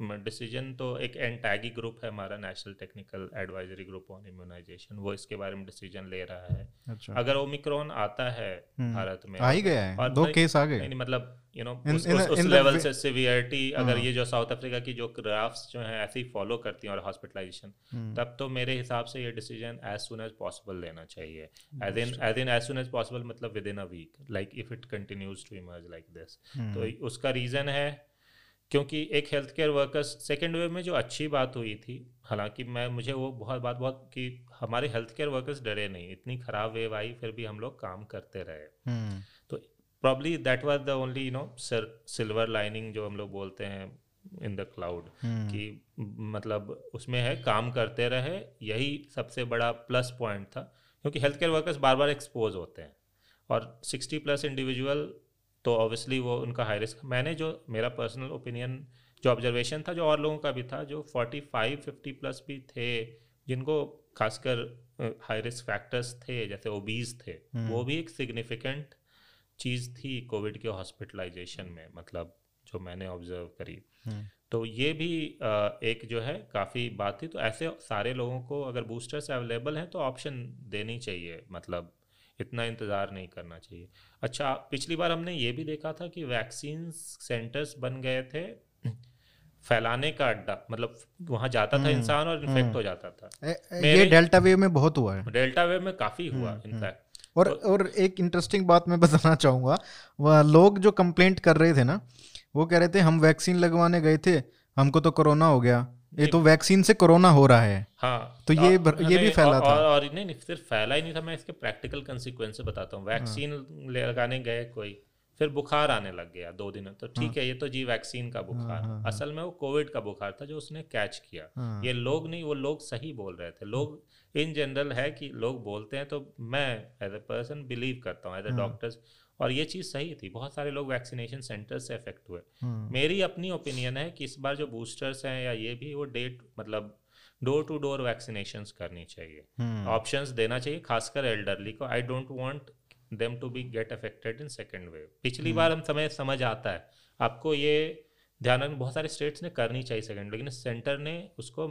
डिसीज़न तो एक एंटैगी ग्रुप है हमारा National Technical Advisory Group on Immunisation वो इसके बारे में डिसीज़न ले रहा है। अच्छा। अगर ओमिक्रॉन आता है हम्म। भारत में आ ही गया है। और दो केस आ गए। मतलब यू नो उस, in उस, उस लेवल से सिवियरिटी अगर हाँ। ये जो साउथ अफ्रीका की जो ग्राफ्स जो हैं ऐसे ही फॉलो करती हैं और हॉस्पिटलाइजेशन हम्म, तब तो मेरे हिसाब से ये decision as soon as possible लेना चाहिए। As in as in as soon as possible मतलब within a week like if it continues to emerge like this तो उसका रीज़न है क्योंकि एक health care workers second wave में जो अच्छी बात हुई थी हालाँकि मैं मुझे वो बहुत बात बहुत कि हमारे हेल्थ केयर वर्कर्स डरे नहीं इतनी ख़राब वेव आई फिर भी हम लोग काम करते रहे। हम्म, तो probably that was the only you know sir silver lining जो हम लोग बोलते हैं इन द क्लाउड कि मतलब उसमें है काम करते रहे यही सबसे बड़ा प्लस पॉइंट था क्योंकि हेल्थ केयर वर्कर्स बार बार एक्सपोज होते हैं। और 60 प्लस इंडिविजुअल तो ऑब्वियसली वो उनका हाई रिस्क मैंने जो मेरा पर्सनल ओपिनियन जो ऑब्जर्वेशन था जो और लोगों का भी था जो 45 50 प्लस भी थे जिनको खासकर हाई रिस्क फैक्टर्स थे जैसे ओबीज थे हम्म। वो भी एक सिग्निफिकेंट चीज़ थी कोविड के हॉस्पिटलाइजेशन में मतलब जो मैंने ऑब्ज़र्व करी। हम्म, तो ये भी एक जो है काफ़ी बात थी। तो ऐसे सारे लोगों को अगर बूस्टर्स अवेलेबल हैं तो ऑप्शन देनी चाहिए मतलब इतना इंतज़ार नहीं करना चाहिए। अच्छा पिछली बार हमने ये भी देखा था कि वैक्सीन सेंटर्स बन गए थे फैलाने का अड्डा मतलब वहाँ जाता था हम्म, इंसान और इन्फेक्ट हो जाता था। ए- ए- ये डेल्टा वेव में बहुत हुआ है। डेल्टा वेव में काफ़ी हुआ हम्म, इनफैक्ट। और और एक इंटरेस्टिंग बात मैं बताना चाहूँगा वह लोग जो कंप्लेंट कर रहे थे ना वो कह रहे थे हम वैक्सीन लगवाने गए थे हमको तो कोरोना हो गया। ये तो वैक्सीन से कोरोना हो रहा है। हाँ तो ये और- ये भी फैला और, था। और, और नहीं नहीं सिर्फ़ फैला ही नहीं था मैं इसके प्रैक्टिकल कंसिक्वेंस बताता हूँ। वैक्सीन लगाने गए कोई फिर बुखार आने लग गया दो दिनों तो ठीक है। ये तो जी वैक्सीन का बुखार। हाँ, हाँ। असल में वो कोविड का बुखार था जो उसने कैच किया। हाँ, ये लोग नहीं वो लोग सही बोल रहे थे। लोग इन जनरल है कि लोग बोलते हैं तो मैं एज ए पर्सन बिलीव करता हूँ एज ए हाँ। डॉक्टर्स और ये चीज़ सही थी। बहुत सारे लोग वैक्सीनेशन सेंटर से अफेक्ट हुए। हम्म, मेरी अपनी ओपिनियन है कि इस बार जो बूस्टर्स हैं या ये भी वो डेट मतलब डोर टू डोर वैक्सीनेशन करनी चाहिए। हम्म, ऑप्शंस देना चाहिए खासकर एल्डरली को। I don't want them to be get affected in second wave पिछली बार हम समय समझ आता है। आपको ये ध्यान रखना बहुत सारे स्टेट्स ने करनी चाहिए सेकेंड लेकिन सेंटर ने उसको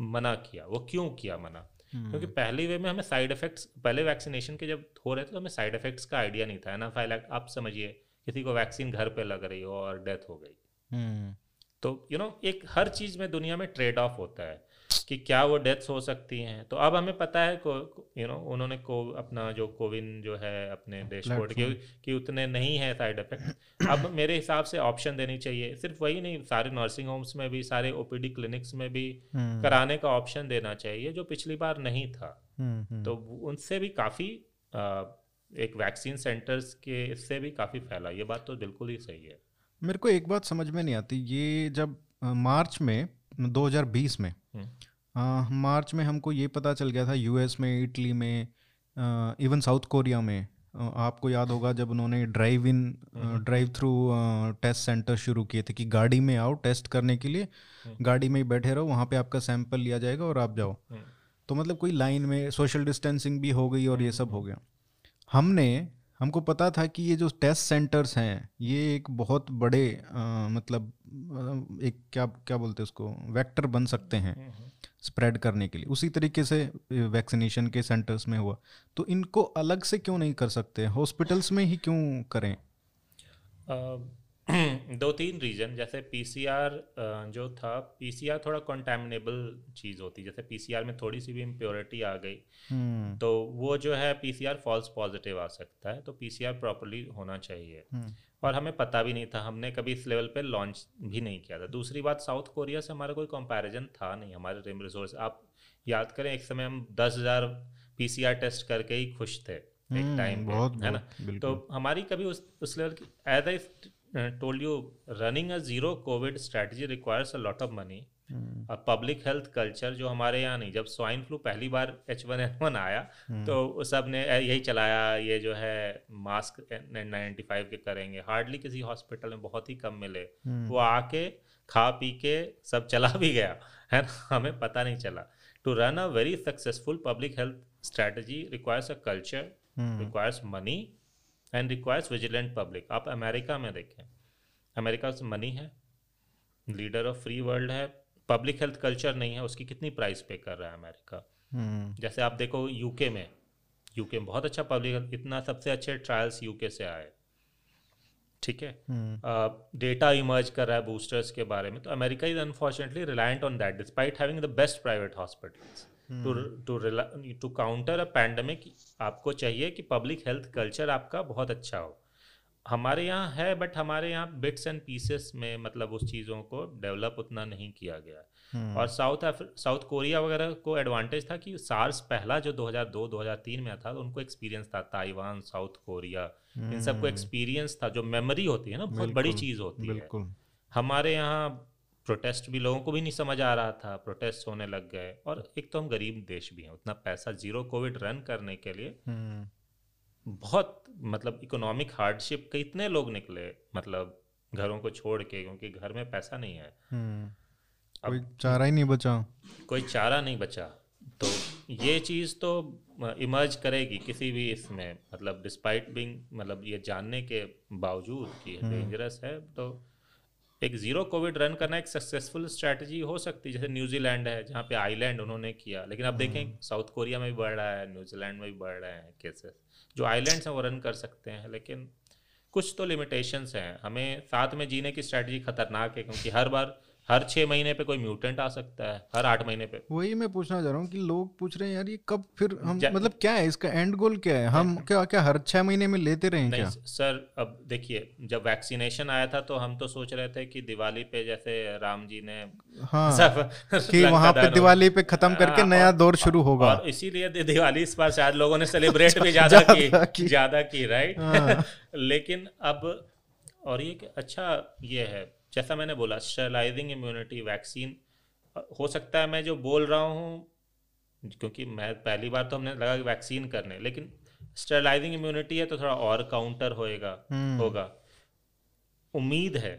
मना किया। वो क्यों किया मना? हम्म, क्योंकि पहले वे में हमें साइड इफेक्ट्स पहले वैक्सीनेशन के जब हो रहे थे तो हमें साइड इफेक्ट्स का आइडिया नहीं था ना? फ़ाइल आप समझिए किसी को वैक्सीन घर पे लग रही हो और डेथ हो गई। हम्म, तो यू नो एक हर चीज़ में दुनिया में ट्रेड ऑफ़ होता है। कि क्या वो डेथ्स हो सकती हैं? तो अब हमें पता है को यू नो उन्होंने को अपना जो कोविन जो है अपने डैशबोर्ड के कि उतने नहीं है साइड इफ़ेक्ट अब मेरे हिसाब से ऑप्शन देनी चाहिए। सिर्फ़ वही नहीं सारे नर्सिंग होम्स में भी सारे ओपीडी क्लिनिक्स में भी हम्म, कराने का ऑप्शन देना चाहिए जो पिछली बार नहीं था। हम्म, हम्म, तो उनसे भी काफ़ी एक वैक्सीन सेंटर्स के इससे भी काफ़ी फैला। ये बात तो बिल्कुल ही सही है। मेरे को एक बात समझ में नहीं आती। ये जब मार्च में 2020 में हम्म। मार्च में हमको ये पता चल गया था यूएस में इटली में इवन साउथ कोरिया में आपको याद होगा जब उन्होंने drive in drive through test centre शुरू किए थे कि गाड़ी में आओ टेस्ट करने के लिए हम्म। गाड़ी में ही बैठे रहो वहाँ पे आपका सैंपल लिया जाएगा और आप जाओ हम्म। तो मतलब कोई लाइन में सोशल डिस्टेंसिंग भी हो गई और ये सब हो गया हमने हमको पता था कि ये जो टेस्ट सेंटर्स हैं ये एक बहुत बड़े आ, मतलब एक क्या क्या बोलते हैं उसको वेक्टर बन सकते हैं स्प्रेड करने के लिए। उसी तरीके से वैक्सीनेशन के सेंटर्स में हुआ। तो इनको अलग से क्यों नहीं कर सकते? हॉस्पिटल्स में ही क्यों करें? दो तीन रीजन जैसे पीसीआर जो था पीसीआर थोड़ा कंटेमिनेबल चीज़ होती है जैसे पीसीआर में थोड़ी सी भी इम्प्योरिटी आ गई हम्म। तो वो जो है पीसीआर फॉल्स पॉजिटिव आ सकता है तो पीसीआर प्रॉपरली होना चाहिए। हम्म। और हमें पता भी नहीं था हमने कभी इस लेवल पे लॉन्च भी नहीं किया था। दूसरी बात साउथ कोरिया से हमारा कोई कंपैरिजन था नहीं हमारे रिम रिसोर्स आप याद करें एक समय हम दस हज़ार पी टेस्ट करके ही खुश थे एक टाइम हम्म, पे है ना? तो हमारी कभी उस उस लेवल की as I told you running a zero COVID strategy requires a lot of money public health culture जो हमारे यहाँ नहीं जब स्वाइन फ्लू पहली बार एच वन एन वन आया hmm. तो सबने यही चलाया ये जो है मास्क नाइन्टी फाइव के करेंगे. हार्डली किसी हॉस्पिटल में बहुत ही कम मिले। Hmm. वो आके खा पी के सब चला भी गया। है ना? हमें पता नहीं चला। To run a very successful public health strategy requires a culture requires money and requires vigilant public आप अमेरिका में देखें। अमेरिका से मनी है लीडर ऑफ़ फ्री वर्ल्ड है पब्लिक हेल्थ कल्चर नहीं है उसकी कितनी प्राइस पे कर रहा है अमेरिका हम्म। जैसे आप देखो यूके में यूके में बहुत अच्छा पब्लिक इतना सबसे अच्छे ट्रायल्स यूके से आए। ठीक है? डेटा हम्म। इमर्ज कर रहा है बूस्टर्स के बारे में तो America is unfortunately reliant on that despite having the best private hospitals to to to counter a pandemic आपको चाहिए कि पब्लिक हेल्थ कल्चर आपका बहुत अच्छा हो। हमारे यहाँ है बट हमारे यहाँ बिट्स एंड पीसेस में मतलब उस चीज़ों को डेवलप उतना नहीं किया गया। हम्म। और साउथ साउथ कोरिया वगैरह को एडवांटेज था कि सार्स पहला जो 2002 2003 में था तो उनको एक्सपीरियंस था। ताइवान साउथ कोरिया इन सबको एक्सपीरियंस हम्म। था जो मेमोरी होती है ना बहुत बड़ी चीज़ होती है। हमारे यहाँ प्रोटेस्ट भी लोगों को भी नहीं समझ आ रहा था प्रोटेस्ट होने लग गए। और एक तो हम गरीब देश भी हैं उतना पैसा ज़ीरो कोविड रन करने के लिए हम्म। बहुत मतलब इकोनॉमिक हार्डशिप के इतने लोग निकले मतलब घरों को छोड़ के क्योंकि घर में पैसा नहीं है। अब कोई चारा ही नहीं बचा। कोई चारा नहीं बचा। तो ये चीज़ तो इमर्ज करेगी किसी भी इसमें मतलब डिस्पाइट बिंग मतलब ये जानने के बावजूद कि डेंजरस हम्म। है तो एक ज़ीरो कोविड रन करना एक सक्सेसफुल स्ट्रैटेजी हो सकती है जैसे न्यूजीलैंड है जहाँ पे आइलैंड उन्होंने किया। लेकिन अब देखें साउथ हम्म। कोरिया में भी बढ़ रहा है न्यूजीलैंड में भी बढ़ रहे हैं केसेस जो आइलैंड्स हैं वो रन कर सकते हैं लेकिन कुछ तो लिमिटेशंस हैं। हमें साथ में जीने की स्ट्रैटेजी खतरनाक है क्योंकि हर बार हर छह महीने पे कोई म्यूटेंट आ सकता है हर आठ महीने पे। वही मैं पूछना चाह रहा हूँ कि लोग पूछ रहे हैं यार ये कब फिर हम मतलब क्या है इसका एंड गोल क्या है? हम क्या क्या हर छह महीने में लेते रहे क्या? सर अब देखिए जब वैक्सीनेशन आया था तो हम तो सोच रहे थे कि दिवाली पे जैसे राम जी ने हाँ कि वहाँ पे दिवाली पे खत्म करके हाँ, नया दौर शुरू होगा। और इसीलिए दिवाली इस बार शायद लोगों ने सेलिब्रेट भी ज़्यादा की ज़्यादा की। राइट हाँ। लेकिन अब और ये अच्छा ये है जैसा मैंने बोला स्टरलाइजिंग इम्यूनिटी वैक्सीन हो सकता है मैं जो बोल रहा हूँ क्योंकि मैं पहली बार तो हमने लगा कि वैक्सीन करने लेकिन स्टरलाइजिंग इम्यूनिटी है तो थोड़ा और काउंटर होएगा हम्म। होगा उम्मीद है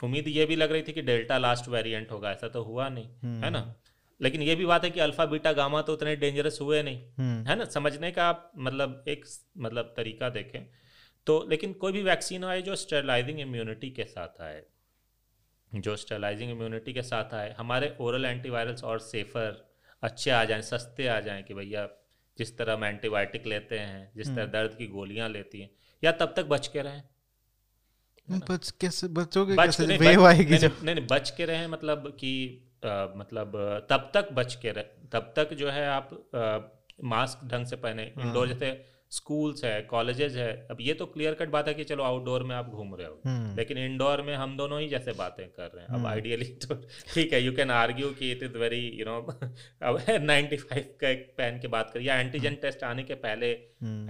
उम्मीद ये भी लग रही थी कि डेल्टा लास्ट वेरिएंट होगा ऐसा तो हुआ नहीं है ना हम्म। लेकिन ये भी बात है कि अल्फ़ा बीटा गामा तो उतने डेंजरस हुए नहीं हम्म। है ना समझने का आप मतलब एक मतलब तरीका देखें तो लेकिन कोई भी वैक्सीन आए जो स्टरलाइजिंग इम्यूनिटी के साथ आए जो स्टेलाइजिंग इम्यूनिटी के साथ आए हमारे ओरल एंटीवायरल्स और सेफ़र अच्छे आ जाएँ सस्ते आ जाएँ कि भैया जिस तरह हम एंटीबायोटिक लेते हैं जिस तरह हम्म। दर्द की गोलियाँ लेती हैं या तब तक बच के रहें बच कैसे बचोगे बच कैसे नहीं, बच, आएगी नहीं, नहीं, नहीं बच के रहें मतलब कि आ, मतलब तब तक बच के रहे तब तक जो है आप आ, मास्क ढंग से पहने इंडोर हाँ। जैसे स्कूल्स है कॉलेजेस है अब ये तो क्लियर कट बात है कि चलो आउटडोर में आप घूम रहे हो। हम्म। लेकिन इंडोर में हम दोनों ही जैसे बातें कर रहे हैं। अब आइडियली हम्म। तो ठीक है यू कैन आर्ग्यू कि it is very you know अब नाइन्टी फाइव का एक पहन के बात करिए एंटीजन टेस्ट आने के पहले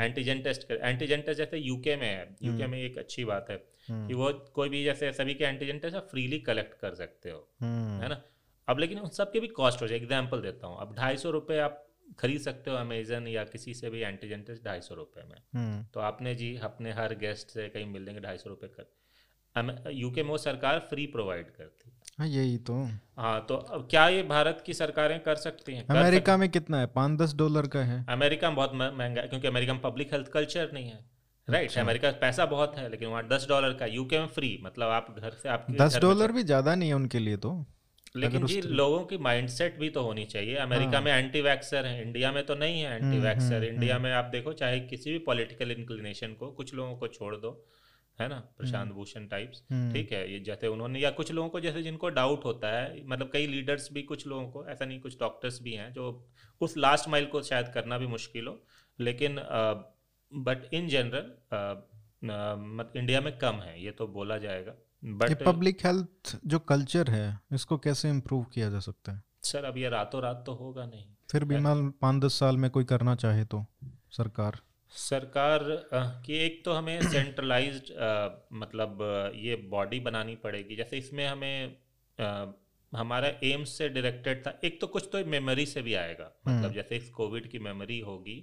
एंटीजन टेस्ट कर एंटीजन टेस्ट जैसे यूके में है यूके हम्म। में एक अच्छी बात है कि वो कोई भी जैसे सभी के एंटीजन टेस्ट आप फ्रीली कलेक्ट कर सकते हो है ना? अब लेकिन उन सबके भी कॉस्ट हो जाए एग्ज़ाम्पल देता हूँ अब ढाई सौ रुपये आप खरीद सकते हो अमेजन या किसी से भी एंटीजन टेस्ट ढाई सौ रुपये में। हम्म। तो आपने जी अपने हर गेस्ट से कहीं मिल लेंगे ढाई सौ रुपये कर। यूके में वो सरकार फ्री प्रोवाइड करती है। हाँ यही तो। हाँ तो अब क्या ये भारत की सरकारें कर सकती हैं? अमेरिका में कितना है? पाँच दस डॉलर का है। अमेरिका में बहुत महँगा है क्योंकि अमेरिका में पब्लिक हेल्थ कल्चर नहीं है। राइट अच्छा। अमेरिका पैसा बहुत है लेकिन वहाँ दस डॉलर का यूके में फ्री मतलब आप घर से आपके दस डॉलर भी ज़्यादा नहीं है उनके लिए तो। लेकिन जी लोगों की माइंडसेट भी तो होनी चाहिए। अमेरिका हाँ। में एंटी वैक्सर है इंडिया में तो नहीं है anti hmm, vaxxer hmm, India में आप देखो चाहे किसी भी पॉलिटिकल इंक्लिनेशन को कुछ लोगों को छोड़ दो है ना? प्रशांत भूषण टाइप्स हम्म, ठीक है? ये जैसे उन्होंने या कुछ लोगों को जैसे जिनको डाउट होता है मतलब कई लीडर्स भी कुछ लोगों को ऐसा नहीं कुछ डॉक्टर्स भी हैं जो उस लास्ट माइल को शायद करना भी मुश्किल हो लेकिन बट इन जनरल इंडिया में कम है ये तो बोला जाएगा। ये बट पब्लिक हेल्थ जो कल्चर है इसको कैसे इम्प्रूव किया जा सकता है? सर अब ये रातों रात तो होगा नहीं। फिर भी मान पाँच दस साल में कोई करना चाहे तो सरकार। सरकार की एक तो हमें सेंट्रलाइज्ड मतलब ये बॉडी बनानी पड़ेगी। जैसे इसमें हमें अ, हमारा एम्स से डायरेक्टेड था। एक तो कुछ तो मेमोरी से भी आएगा। मतलब हम्म। जैसे इस कोविड की मेमोरी होगी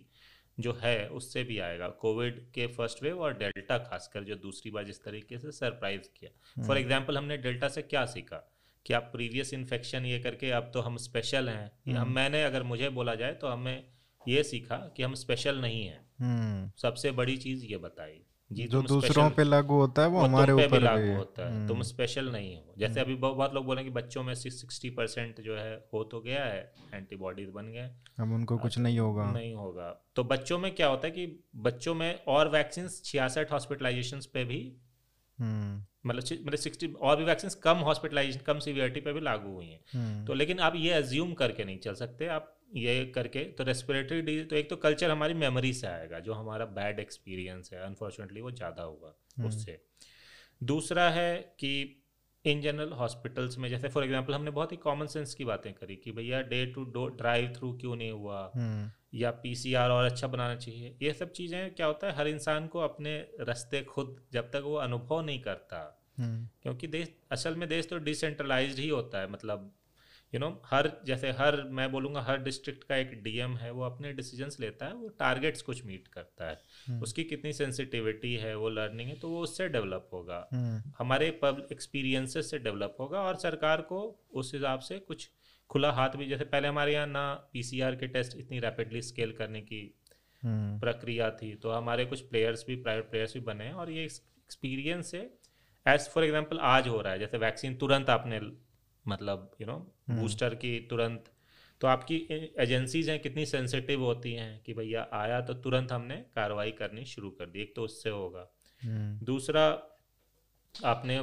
जो है उससे भी आएगा। कोविड के फ़र्स्ट वेव और डेल्टा खासकर जो दूसरी बार जिस तरीके से सरप्राइज़ किया। हम्म। फॉर एग्ज़ाम्पल हमने डेल्टा से क्या सीखा? कि आप प्रीवियस इन्फेक्शन ये करके अब तो हम स्पेशल हैं। ये हम हम्म। मैंने अगर मुझे बोला जाए तो हमें ये सीखा कि हम स्पेशल नहीं हैं। हम्म। सबसे बड़ी चीज़ ये बताई। जी जो दूसरों पे लागू होता है वो वो हमारे ऊपर लागू होता है तुम हम्म, स्पेशल नहीं हो। जैसे अभी बहुत लोग बोलेंगे बच्चों में सिक्सटी परसेंट जो है हो तो गया है एंटीबॉडीज बन गए। अब उनको कुछ नहीं होगा। नहीं होगा। तो बच्चों में क्या होता है कि बच्चों में और वैक्सीन छियासठ हॉस्पिटलाइजेशन पे भी हम्म। मतलब मतलब सिक्सटी और भी वैक्सीन कम हॉस्पिटलाइजेशन कम सीवियरिटी पे भी लागू हुई हैं। हम्म, तो लेकिन आप ये अज्यूम करके नहीं चल सकते आप ये करके तो रेस्पिरेटरी डिज़ीज़ तो एक तो कल्चर हमारी मेमोरी से आएगा जो हमारा बैड एक्सपीरियंस है अनफॉर्चुनेटली वो ज़्यादा होगा हम्म। उससे। दूसरा है कि इन जनरल हॉस्पिटल्स में जैसे फॉर एग्जांपल हमने बहुत ही कॉमन सेंस की बातें करी कि भैया डे टू डो ड्राइव थ्रू क्यों नहीं हुआ? हम्म, या पीसीआर और अच्छा बनाना चाहिए। ये सब चीज़ें क्या होता है हर इंसान को अपने रास्ते खुद जब तक वो अनुभव नहीं करता हम्म, क्योंकि देश असल में देश तो डिसेंट्रलाइज ही होता है मतलब यू नो हर जैसे हर मैं बोलूँगा हर डिस्ट्रिक्ट का एक डीएम है वो अपने डिसीजंस लेता है वो टारगेट्स कुछ मीट करता है। हम्म, उसकी कितनी सेंसिटिविटी है वो लर्निंग है तो वो उससे डेवलप होगा। हम्म, हमारे पब्लिक एक्सपीरियंसेस से डेवलप होगा और सरकार को उस हिसाब से कुछ खुला हाथ भी जैसे पहले हमारे यहाँ ना पीसीआर के टेस्ट इतनी रैपिडली स्केल करने की हम्म, प्रक्रिया थी तो हमारे कुछ प्लेयर्स भी प्राइवेट प्लेयर्स भी बने हैं और ये एक्सपीरियंस से एज फॉर एग्ज़ाम्पल आज हो रहा है जैसे वैक्सीन तुरंत आपने मतलब यू नो हम्म। बूस्टर की तुरंत। तो आपकी एजेंसीज हैं कितनी सेंसिटिव होती हैं कि भैया आया तो तुरंत हमने कार्रवाई करनी शुरू कर दी। एक तो उससे होगा। हम्म, दूसरा आपने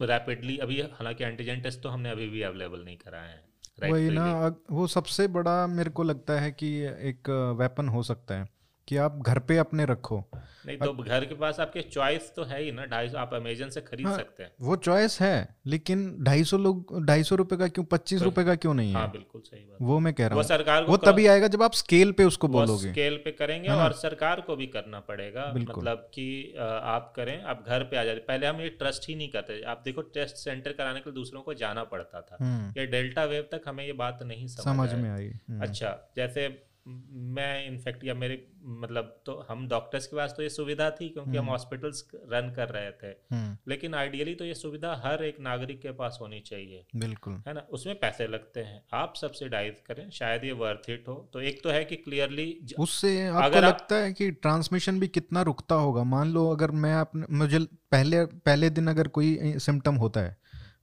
रैपिडली अभी हालाँकि एंटीजन टेस्ट तो हमने अभी भी अवेलेबल नहीं कराए हैं वही ना वो सबसे बड़ा मेरे को लगता है कि एक वेपन हो सकता है। कि आप घर पे अपने रखो। नहीं तो घर के पास आपके चॉइस तो है ही ना ढाई आप अमेजन से खरीद हाँ, सकते हैं। वो चॉइस है लेकिन ढाई सौ लोग ढाई सौ रुपये का क्यों पच्चीस रुपये का क्यों नहीं है? हाँ बिल्कुल सही बात। वो मैं कह रहा हूँ। सरकार वो तभी आएगा जब आप स्केल पे उसको बोलोगे। स्केल पे करेंगे है। और सरकार को भी करना पड़ेगा। मतलब कि आप करें आप घर पे आ जाते पहले हम ये ट्रस्ट ही नहीं करते। आप देखो टेस्ट सेंटर कराने के लिए दूसरों को जाना पड़ता था। ये डेल्टा वेव तक हमें ये बात नहीं समझ समझ में आई। हम्म, अच्छा जैसे म- इनफैक्ट या मेरे मतलब तो हम डॉक्टर्स के पास तो ये सुविधा थी क्योंकि हम हम्म। हॉस्पिटल्स रन कर रहे थे। हम्म, लेकिन आइडियली तो ये सुविधा हर एक नागरिक के पास होनी चाहिए। बिल्कुल। है ना? उसमें पैसे लगते हैं। आप सब्सिडाइज करें शायद ये वर्थ इट हो। तो एक तो है कि क्लियरली उससे आपको अगर लगता है कि ट्रांसमिशन भी कितना रुकता होगा? मान लो अगर मैं अपने मुझे पहले पहले दिन अगर कोई सिम्टम होता है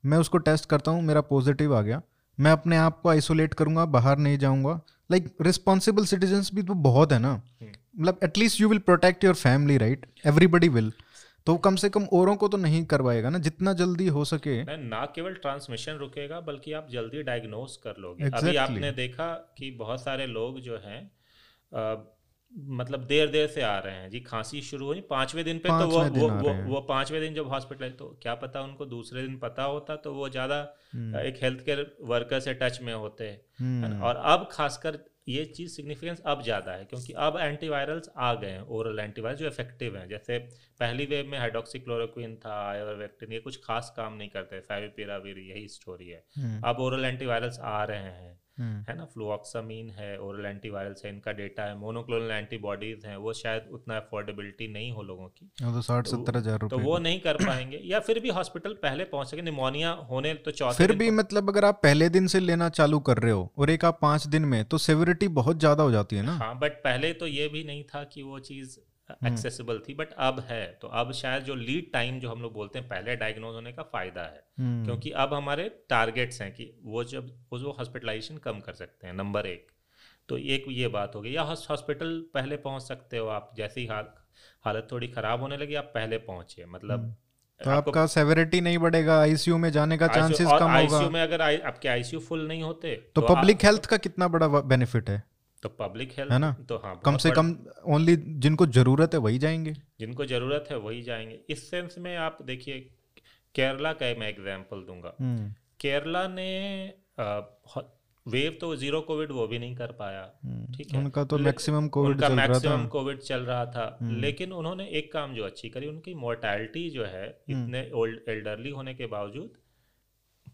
मैं उसको टेस्ट करता हूँ मेरा पॉजिटिव आ गया। मैं अपने आप को आइसोलेट करूँगा बाहर नहीं जाऊँगा। लाइक रिस्पॉन्सिबल सिटीजन भी तो बहुत है ना। हम्म। मतलब at least you will protect your family right everybody will तो कम से कम औरों को तो नहीं करवाएगा ना जितना जल्दी हो सके। ना केवल ट्रांसमिशन रुकेगा बल्कि आप जल्दी डायग्नोस कर लोगे। exactly. अभी आपने देखा कि बहुत सारे लोग जो हैं मतलब देर देर से आ रहे हैं। जी खांसी शुरू हुई पाँचवें दिन पे तो वो वो वो, वो पाँचवें दिन जब हॉस्पिटल तो क्या पता उनको दूसरे दिन पता होता तो वो ज़्यादा हम्म, एक हेल्थ केयर वर्कर से टच में होते। हैं हम्म, और अब खासकर ये चीज़ सिग्निफिकेंस अब ज़्यादा है क्योंकि अब एंटीवायरल्स आ गए हैं ओरल एंटीवायरल जो इफ़ेक्टिव हैं। जैसे पहली वेव में हाइड्रोक्सीक्लोरोक्विन था आयोवेक्टिन ये कुछ खास काम नहीं करते फेविपिराविर यही स्टोरी है। हम्म, अब ओरल एंटीवायरल्स आ रहे हैं। है ना? फ्लूऑक्सामीन है ओरल एंटीवायरल्स है इनका डेटा है मोनोक्लोनल एंटीबॉडीज हैं वो शायद उतना अफोर्डेबिलिटी नहीं हो लोगों की। तो साठ तो- सत्तर हज़ार तो वो नहीं कर पाएँगे। या फिर भी हॉस्पिटल पहले पहुँच सके निमोनिया होने तो चौथे फिर भी मतलब अगर आप पहले दिन से लेना चालू कर रहे हो और एक आप पाँच दिन में तो सेवरिटी बहुत ज़्यादा हो जाती है ना। हाँ बट पहले तो ये भी नहीं था कि वो चीज़ हम्म। एक्सेसिबल थी बट अब है। तो अब शायद जो लीड टाइम जो हम लोग बोलते हैं पहले डायग्नोज होने का फ़ायदा है। हम्म, क्योंकि अब हमारे टारगेट्स हैं कि वो जब वो जो हॉस्पिटलाइजेशन कम कर सकते हैं नंबर एक। तो एक ये बात हो गई। या हॉस्पिटल पहले पहुँच सकते हो आप जैसे ही हाल हालत थोड़ी ख़राब होने लगी आप पहले पहुँचे मतलब तो आपका सेवरिटी नहीं बढ़ेगा आईसीयू में जाने का चांसेस कम होगा। आईसीयू में अगर आपके आईसीयू फुल नहीं होते तो आप- पब्लिक हेल्थ का कितना बड़ा बेनिफिट है? तो पब्लिक हेल्थ है ना? तो हाँ कम से कम ओनली जिनको ज़रूरत है वही जाएँगे। जिनको ज़रूरत है वही जाएँगे। इस सेंस में आप देखिए केरला का मैं एग्जांपल दूँगा। हम्म, केरला ने वेव तो ज़ीरो कोविड वो भी नहीं कर पाया। हम्म, ठीक है। उनका तो मैक्सिमम कोविड उनका चल रहा था। मैक्सिमम कोविड चल रहा था। हम्म। लेकिन उन्होंने एक काम जो अच्छी करी उनकी मोर्टैलिटी जो है। इतने ओल्ड एल्डरली होने के बावजूद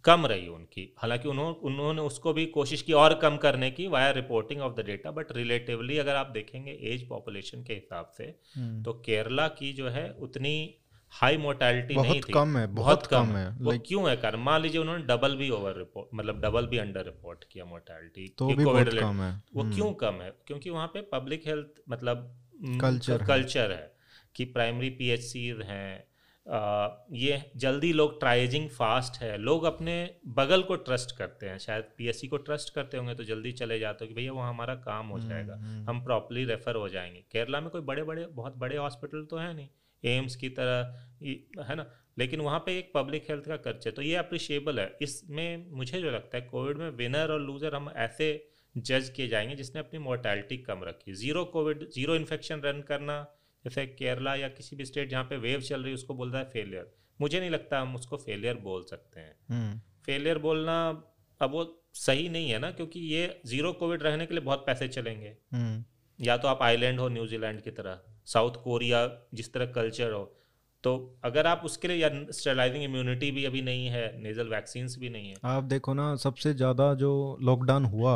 कम रही उनकी। हालाँकि उन्होंने उन्होंने उसको भी कोशिश की और कम करने की via reporting of the data but relatively अगर आप देखेंगे एज पॉपुलेशन के हिसाब से हम्म, तो केरला की जो है उतनी हाई मोर्टैलिटी नहीं थी। कम है बहुत कम कम है। वो लाइक क्यों है? कारण मान लीजिए उन्होंने डबल भी ओवर रिपोर्ट मतलब डबल भी अंडर रिपोर्ट किया मोर्टैलिटी तो भी बहुत कम है। वो हम्म, क्यों कम है? क्योंकि वहाँ पे पब्लिक हेल्थ मतलब Culture है। कल्चर है कि प्राइमरी पीएचसी हैं ये जल्दी लोग ट्राइजिंग फास्ट है। लोग अपने बगल को ट्रस्ट करते हैं। शायद पीएससी को ट्रस्ट करते होंगे तो जल्दी चले जाते हो कि भैया वो हमारा काम हो जाएगा। हम्म, हम प्रॉपरली रेफर हो जाएँगे। केरला में कोई बड़े बड़े बहुत बड़े हॉस्पिटल तो है नहीं। एम्स की तरह है ना? लेकिन वहाँ पे एक पब्लिक हेल्थ का खर्च है। तो ये अप्रिशिएबल है। इसमें मुझे जो लगता है कोविड में विनर और लूजर हम ऐसे जज किए जाएँगे जिसने अपनी मोर्टैलिटी कम रखी। Zero COVID zero infection run करना जैसे केरला या किसी भी स्टेट जहाँ पे वेव चल रही है उसको बोल रहा है फेलियर मुझे नहीं लगता हम उसको फेलियर बोल सकते हैं. हम्म, फेलियर बोलना अब वो सही नहीं है ना क्योंकि ये ज़ीरो कोविड रहने के लिए बहुत पैसे चलेंगे. हम्म, या तो आप आइलैंड हो न्यूजीलैंड की तरह साउथ कोरिया जिस तरह कल्चर हो तो अगर आप उसके लिए या स्टेलाइजिंग इम्यूनिटी भी अभी नहीं है नेजल वैक्सीन भी नहीं है. आप देखो ना सबसे ज़्यादा जो लॉकडाउन हुआ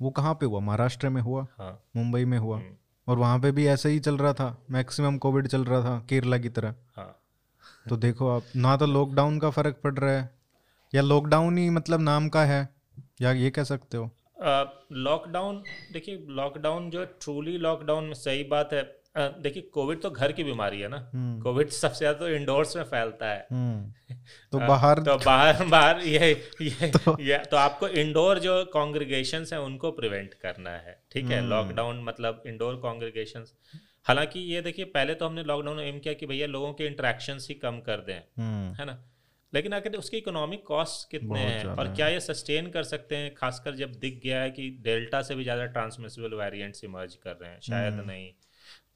वो कहाँ पे हुआ? महाराष्ट्र में हुआ? हाँ। मुंबई में हुआ? हम्म, और वहाँ पे भी ऐसे ही चल रहा था। मैक्सिमम कोविड चल रहा था केरला की तरह। हाँ। तो देखो आप ना तो लॉकडाउन का फ़र्क पड़ रहा है या लॉकडाउन ही मतलब नाम का है या ये कह सकते हो? लॉकडाउन देखिए लॉकडाउन जो ट्रूली लॉकडाउन में सही बात है। देखिए कोविड तो घर की बीमारी है ना। हम्म, कोविड सबसे ज़्यादा तो इंडोर्स में फैलता है। हम्म, तो बाहर तो बाहर बाहर ये ये तो- ये तो आपको इंडोर जो कॉन्ग्रीगेशन है उनको प्रिवेंट करना है ठीक है? हम्म। लॉकडाउन मतलब इंडोर कॉन्ग्रीगेशन हालाँकि ये देखिए पहले तो हमने लॉकडाउन में एम किया कि भैया लोगों के इंटरेक्शंस ही कम कर दें हम्म, है ना? लेकिन आखिर उसके इकोनॉमिक कॉस्ट कितने हैं और क्या ये सस्टेन कर सकते हैं? खासकर जब दिख गया है कि डेल्टा से भी ज़्यादा ट्रांसमिसिबल वेरिएंट्स इमर्ज कर रहे हैं शायद हम्म। नहीं।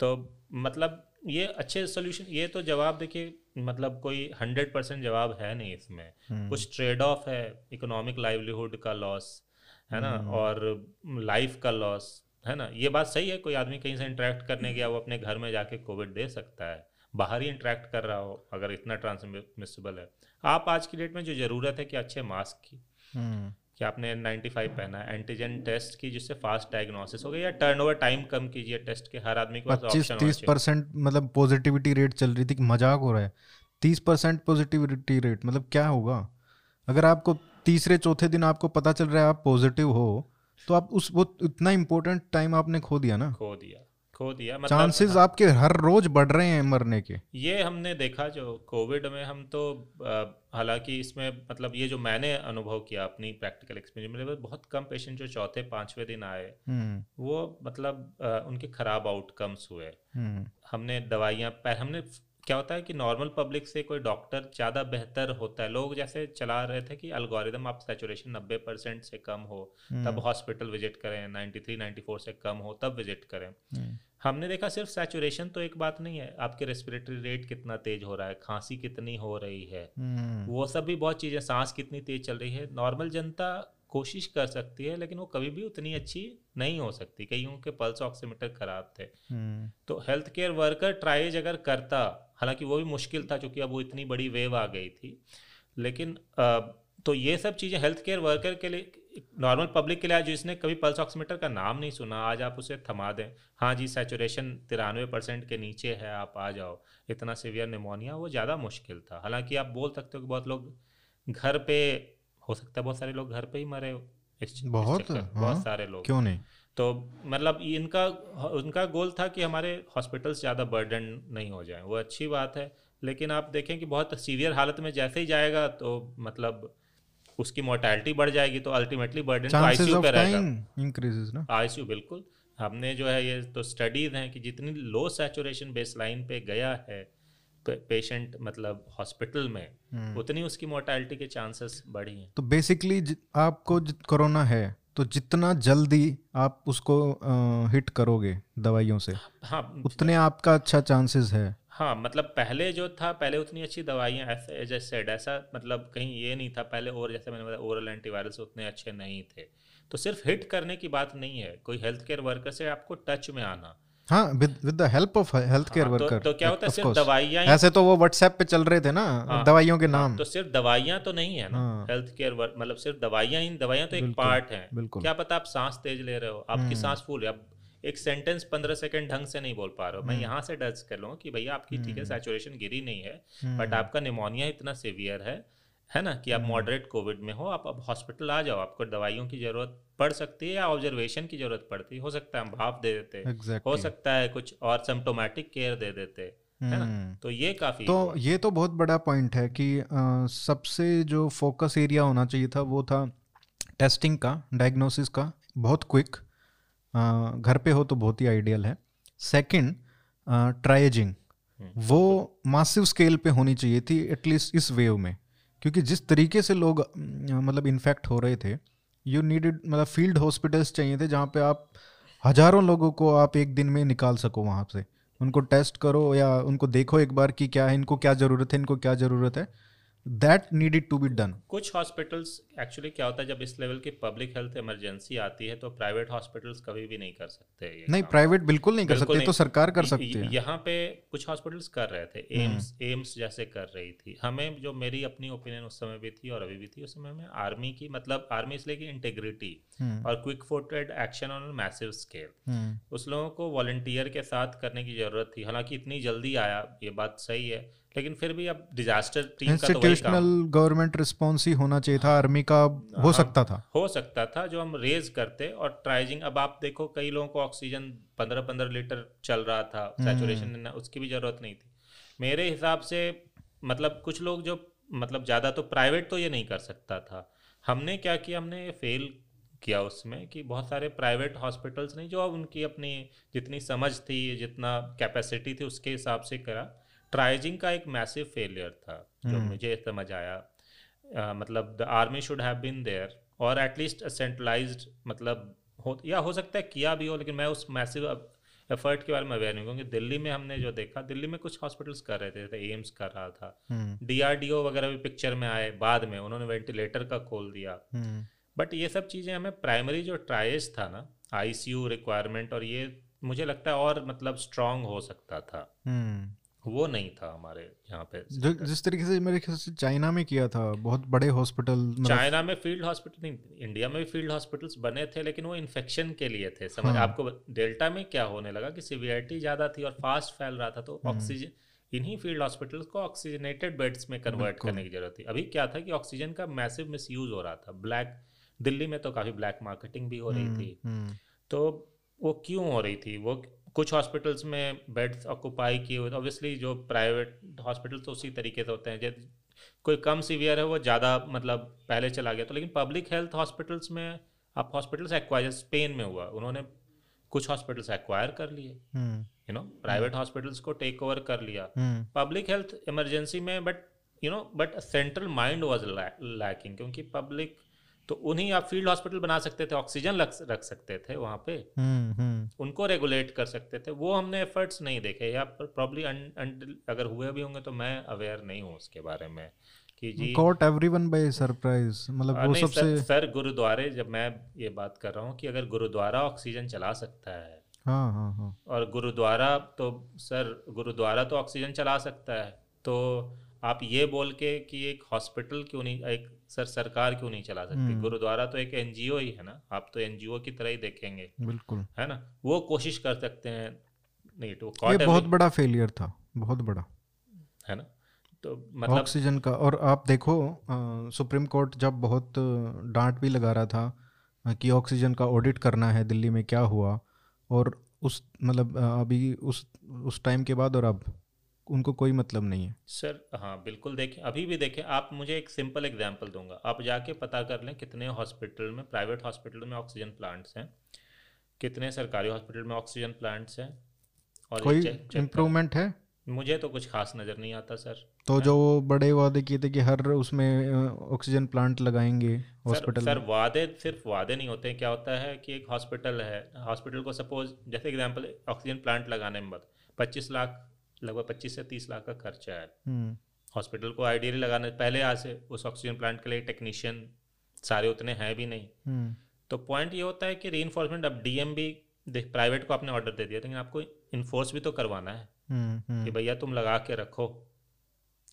तो मतलब ये अच्छे सोल्यूशन ये तो जवाब देखिए मतलब कोई हंड्रेड परसेंट जवाब है नहीं इसमें। हम्म, कुछ ट्रेड ऑफ़ है इकोनॉमिक लाइवलीहुड का लॉस है ना? हम्म। और लाइफ का लॉस है ना? ये बात सही है कोई आदमी कहीं से इंटरेक्ट करने गया वो अपने घर में जाके कोविड दे सकता है। बाहर ही इंटरेक्ट कर रहा हो अगर इतना ट्रांसमिसिबल है। आप आज की डेट में जो ज़रूरत है कि अच्छे मास्क की। हम्म, कि आपने N95 पहना है एंटीजन टेस्ट की जिससे फास्ट डायग्नोसिस हो गया या टर्नओवर टाइम कम कीजिए टेस्ट के हर आदमी के पास पच्चीस ऑप्शन तीस परसेंट मतलब पॉजिटिविटी रेट चल रही थी कि मज़ाक हो रहा है। तीस परसेंट पॉजिटिविटी रेट मतलब क्या होगा? अगर आपको तीसरे चौथे दिन आपको पता चल रहा है आप पॉजिटिव हो तो आप उस वो इतना इम्पोर्टेंट टाइम आपने खो दिया ना। खो दिया। खो दिया। मतलब चांसेस आपके हर रोज बढ़ रहे हैं मरने के। ये हमने देखा जो कोविड में हम तो हालाँकि इसमें मतलब ये जो मैंने अनुभव किया अपनी प्रैक्टिकल एक्सपीरियंस मेरे पास बहुत कम पेशेंट जो चौथे पांचवे दिन आए हम्म, वो मतलब आ, उनके खराब आउटकम्स हुए। हम्म, हमने दवाइयाँ हमने क्या होता है कि नॉर्मल पब्लिक से कोई डॉक्टर ज़्यादा बेहतर होता है? लोग जैसे चला रहे थे कि अल्गोरिदम आप सेचुरेशन नब्बे परसेंट से कम हो तब हम्म, हॉस्पिटल विज़िट करें 93 94 से कम हो तब विज़िट करें। हम्म, हमने देखा सिर्फ़ सैचुरेशन तो एक बात नहीं है आपके रेस्पिरेटरी रेट कितना तेज हो रहा है खांसी कितनी हो रही है हम्म, वो सब भी बहुत चीज़ें सांस कितनी तेज चल रही है। नॉर्मल जनता कोशिश कर सकती है लेकिन वो कभी भी उतनी अच्छी नहीं हो सकती। कईयों के पल्स ऑक्सीमीटर खराब थे। हम्म, तो हेल्थ केयर वर्कर ट्राइज अगर करता हालाँकि वो भी मुश्किल था क्योंकि अब वो इतनी बड़ी वेव आ गई थी लेकिन अ, तो ये सब चीज़ें हेल्थ केयर वर्कर के लिए नॉर्मल पब्लिक के लिए आज जिसने कभी पल्स ऑक्सीमीटर का नाम नहीं सुना। आज आप उसे थमा दें हाँ जी सैचुरेशन तिरानवे परसेंट के नीचे है आप आ जाओ। इतना सीवियर निमोनिया वो ज़्यादा मुश्किल था। हालाँकि आप बोल सकते हो कि बहुत लोग घर पे हो सकता है बहुत सारे लोग घर पे ही मरे इस बहुत? हाँ, बहुत सारे लोग। क्यों नहीं? तो मतलब इनका उनका गोल था कि हमारे हॉस्पिटल्स ज़्यादा बर्डन नहीं हो जाए। वो अच्छी बात है लेकिन आप देखें कि बहुत सीवियर हालत में जैसे ही जाएगा तो मतलब उसकी मोर्टैलिटी बढ़ जाएगी तो अल्टीमेटली बर्डन तो आईसीयू पे रहेगा। टाइम इंक्रीजेस ना? आईसीयू बिल्कुल। हमने जो है ये तो स्टडीज़ हैं कि जितनी लो सैचुरेशन बेस लाइन पे गया है पेशेंट मतलब हॉस्पिटल में हम्म। उतनी उसकी मोर्टैलिटी के चांसेस बढ़ी हैं। तो बेसिकली आपको कोरोना है तो जितना जल्दी आप उसको आ, हिट करोगे दवाइयों से हाँ उतने आपका अच्छा चांसेस है। हाँ मतलब पहले जो था पहले उतनी अच्छी दवाइयाँ ऐसे जैसे ऐसा मतलब कहीं ये नहीं था पहले और जैसे मैंने बताया ओरल एंटीवायरस उतने अच्छे नहीं थे। तो सिर्फ़ हिट करने की बात नहीं है कोई हेल्थ केयर वर्कर से आपको टच में आना हाँ with with the help of health care हाँ, तो, वर्कर तो क्या होता है सिर्फ़ दवाइयाँ ऐसे तो वो व्हाट्सएप पे चल रहे थे ना हाँ, दवाइयों के हाँ, नाम। तो सिर्फ़ दवाइयाँ तो नहीं है ना हाँ। हेल्थ केयर वर्क मतलब सिर्फ़ दवाइयाँ ही दवाइयाँ तो एक पार्ट है। बिल्कुल। क्या पता आप सांस तेज ले रहे हो आपकी हम्म। सांस फूल है। अब एक सेंटेंस पंद्रह सेकंड ढंग से नहीं बोल पा रहे हो। मैं हम्म। यहाँ से डच कर लूँ कि भैया आपकी ठीक है हम्म। सैचुरेशन गिरी नहीं है हम्म, बट आपका निमोनिया इतना सिवियर है है ना कि आप हम्म। मॉडरेट कोविड में हो आप अब हॉस्पिटल आ जाओ आपको दवाइयों की ज़रूरत पड़ सकती है या ऑब्जर्वेशन की ज़रूरत पड़ती है हो सकता है हम भाप दे देते exactly. हो सकता है कुछ और सिम्टोमेटिक केयर दे देते है ना हम्म। तो ये काफ़ी तो ये तो बहुत बड़ा पॉइंट है कि अ, सबसे जो फोकस एरिया होना चाहिए था वो था टेस्टिंग का डायग्नोसिस का बहुत क्विक घर पे हो तो बहुत ही आइडियल है सेकंड ट्राइजिंग हम्म। वो मासिव स्केल पे होनी चाहिए थी एटलीस्ट इस वेव में क्योंकि जिस तरीके से लोग मतलब इन्फेक्ट हो रहे थे यू नीडेड मतलब फ़ील्ड हॉस्पिटल्स चाहिए थे जहाँ पे आप हज़ारों लोगों को आप एक दिन में निकाल सको वहाँ से। उनको टेस्ट करो या उनको देखो एक बार कि क्या है, इनको क्या ज़रूरत है, इनको क्या ज़रूरत है। That needed to be done कुछ हॉस्पिटल्स एक्चुअली क्या होता है जब इस लेवल की पब्लिक हेल्थ इमरजेंसी आती है तो प्राइवेट हॉस्पिटल्स कभी भी नहीं कर सकते नहीं प्राइवेट बिल्कुल नहीं कर सकते नहीं। तो सरकार कर सकती है। यहाँ पे कुछ हॉस्पिटल्स कर रहे थे एम्स एम्स जैसे कर रही थी। हमें जो मेरी अपनी ओपिनियन उस समय भी थी और अभी भी थी उस समय में आर्मी की मतलब आर्मी इसलिए की इंटेग्रिटी हम्म, और quick footed action on massive scale hmm, उस लोगों को वॉलंटियर के साथ करने की ज़रूरत थी। हालाँकि इतनी जल्दी आया ये बात सही है लेकिन फिर भी अब डिजास्टर टीम का तो गवर्नमेंट रिस्पॉन्स ही होना चाहिए था आर्मी का हो हाँ। सकता था। हो सकता था जो हम रेज करते और ट्राइजिंग अब आप देखो कई लोगों को ऑक्सीजन पंद्रह पंद्रह लीटर चल रहा था हम्म। सैचुरेशन उसकी भी ज़रूरत नहीं थी। मेरे हिसाब से मतलब कुछ लोग जो मतलब ज़्यादा तो प्राइवेट तो ये नहीं कर सकता था। हमने क्या किया? हमने फेल किया उसमें कि बहुत सारे प्राइवेट हॉस्पिटल्स नहीं जो अब उनकी अपनी जितनी समझ थी जितना कैपेसिटी थी उसके हिसाब से करा। ट्राइजिंग का एक मैसिव फेलियर था जो हम्म। मुझे समझ आया। मतलब the army should have been there और एटलीस्ट सेंट्रलाइज्ड मतलब हो या हो सकता है किया भी हो लेकिन मैं उस मैसिव एफर्ट के बारे में अवेयर नहीं क्योंकि दिल्ली में हमने जो देखा दिल्ली में कुछ हॉस्पिटल्स कर रहे थे जैसे एम्स कर रहा था। हम्म, डीआरडीओ वगैरह भी पिक्चर में आए बाद में उन्होंने वेंटिलेटर का खोल दिया। हम्म, बट ये सब चीज़ें हमें प्राइमरी जो ट्राइज था ना आईसीयू रिक्वायरमेंट और ये मुझे लगता है और मतलब स्ट्रांग हो सकता था। हम्म। वो नहीं था हमारे यहाँ पे जिस तरीके से मेरे ख्याल से चाइना में किया था बहुत बड़े हॉस्पिटल मतलब चाइना में फ़ील्ड हॉस्पिटल नहीं इंडिया में भी फ़ील्ड हॉस्पिटल्स बने थे लेकिन वो इन्फेक्शन के लिए थे। समझ हाँ। आपको डेल्टा में क्या होने लगा कि सिवियरिटी ज़्यादा थी और फास्ट फैल रहा था तो हम्म। ऑक्सीजन इन्हीं फ़ील्ड हॉस्पिटल्स को ऑक्सीजनेटेड बेड्स में कन्वर्ट करने की ज़रूरत थी। अभी क्या था कि ऑक्सीजन का मैसिव मिस हो रहा था। ब्लैक दिल्ली में तो काफ़ी ब्लैक मार्केटिंग भी हो रही हम्म, थी। हम्म, तो वो क्यों हो रही थी? वो कुछ हॉस्पिटल्स में बेड्स ऑक्यूपाई किए हुए ऑब्वियसली जो प्राइवेट हॉस्पिटल तो उसी तरीके से होते हैं। जैसे कोई कम सीवियर है वो ज़्यादा मतलब पहले चला गया। तो लेकिन पब्लिक हेल्थ हॉस्पिटल्स में आप हॉस्पिटल्स एक्वायर स्पेन में हुआ उन्होंने कुछ हॉस्पिटल्स एक्वायर कर लिए। यू नो प्राइवेट हॉस्पिटल्स को टेक ओवर कर लिया। पब्लिक हेल्थ इमरजेंसी में but you know but central mind was lacking क्योंकि पब्लिक तो उन्हीं आप फ़ील्ड हॉस्पिटल बना सकते थे ऑक्सीजन रख सकते थे वहाँ पे। हम्म, हम्म, उनको रेगुलेट कर सकते थे। वो हमने एफर्ट्स नहीं देखे। या प्रॉब्ली अगर हुए भी होंगे तो मैं अवेयर नहीं हूँ उसके बारे में कि जी caught everyone by surprise मतलब वो सबसे सर, सर गुरुद्वारे जब मैं ये बात कर रहा हूँ कि अगर गुरुद्वारा ऑक्सीजन चला सकता है हाँ हाँ हाँ। और गुरुद्वारा तो सर गुरुद्वारा तो ऑक्सीजन चला सकता है तो आप ये बोल के कि एक हॉस्पिटल क्यों नहीं एक सर सरकार क्यों नहीं चला सकती? हम्म। गुरुद्वारा तो एक एनजीओ ही है ना? आप तो एनजीओ की तरह ही देखेंगे। बिल्कुल। है ना? वो कोशिश कर सकते हैं नहीं तो ये बहुत बड़ा फेलियर था बहुत बड़ा। है ना? तो मतलब ऑक्सीजन का और आप देखो अ, सुप्रीम कोर्ट जब बहुत डांट भी लगा रहा था कि ऑक्सीजन का ऑडिट करना है दिल्ली में क्या हुआ और उस मतलब अभी उस उस टाइम के बाद और अब। उनको कोई मतलब नहीं है। सर हाँ बिल्कुल देखें अभी भी देखें आप मुझे एक सिंपल एग्जांपल दूँगा। आप जाके पता कर लें कितने हॉस्पिटल में प्राइवेट हॉस्पिटल में ऑक्सीजन प्लांट्स हैं कितने सरकारी हॉस्पिटल में ऑक्सीजन प्लांट्स हैं और कोई। इम्प्रूवमेंट है? मुझे तो कुछ खास नज़र नहीं आता सर। तो जो वो बड़े वादे किए थे कि हर उसमें ऑक्सीजन प्लांट लगाएँगे हॉस्पिटल सर में। वादे सिर्फ़ वादे नहीं होते क्या होता है कि एक हॉस्पिटल है हॉस्पिटल को सपोज़ जैसे एग्जांपल ऑक्सीजन प्लांट लगाने में बत पच्चीस लाख लगभग पच्चीस से तीस लाख का खर्चा है। हम्म, हॉस्पिटल को आइडियली लगाने पहले आज से उस ऑक्सीजन प्लांट के लिए टेक्नीशियन सारे उतने हैं भी नहीं। हम्म, तो पॉइंट ये होता है कि री अब डीएम भी देख प्राइवेट को आपने ऑर्डर दे दिया लेकिन आपको इन्फोर्स भी तो करवाना है हम्म। कि भैया तुम लगा के रखो।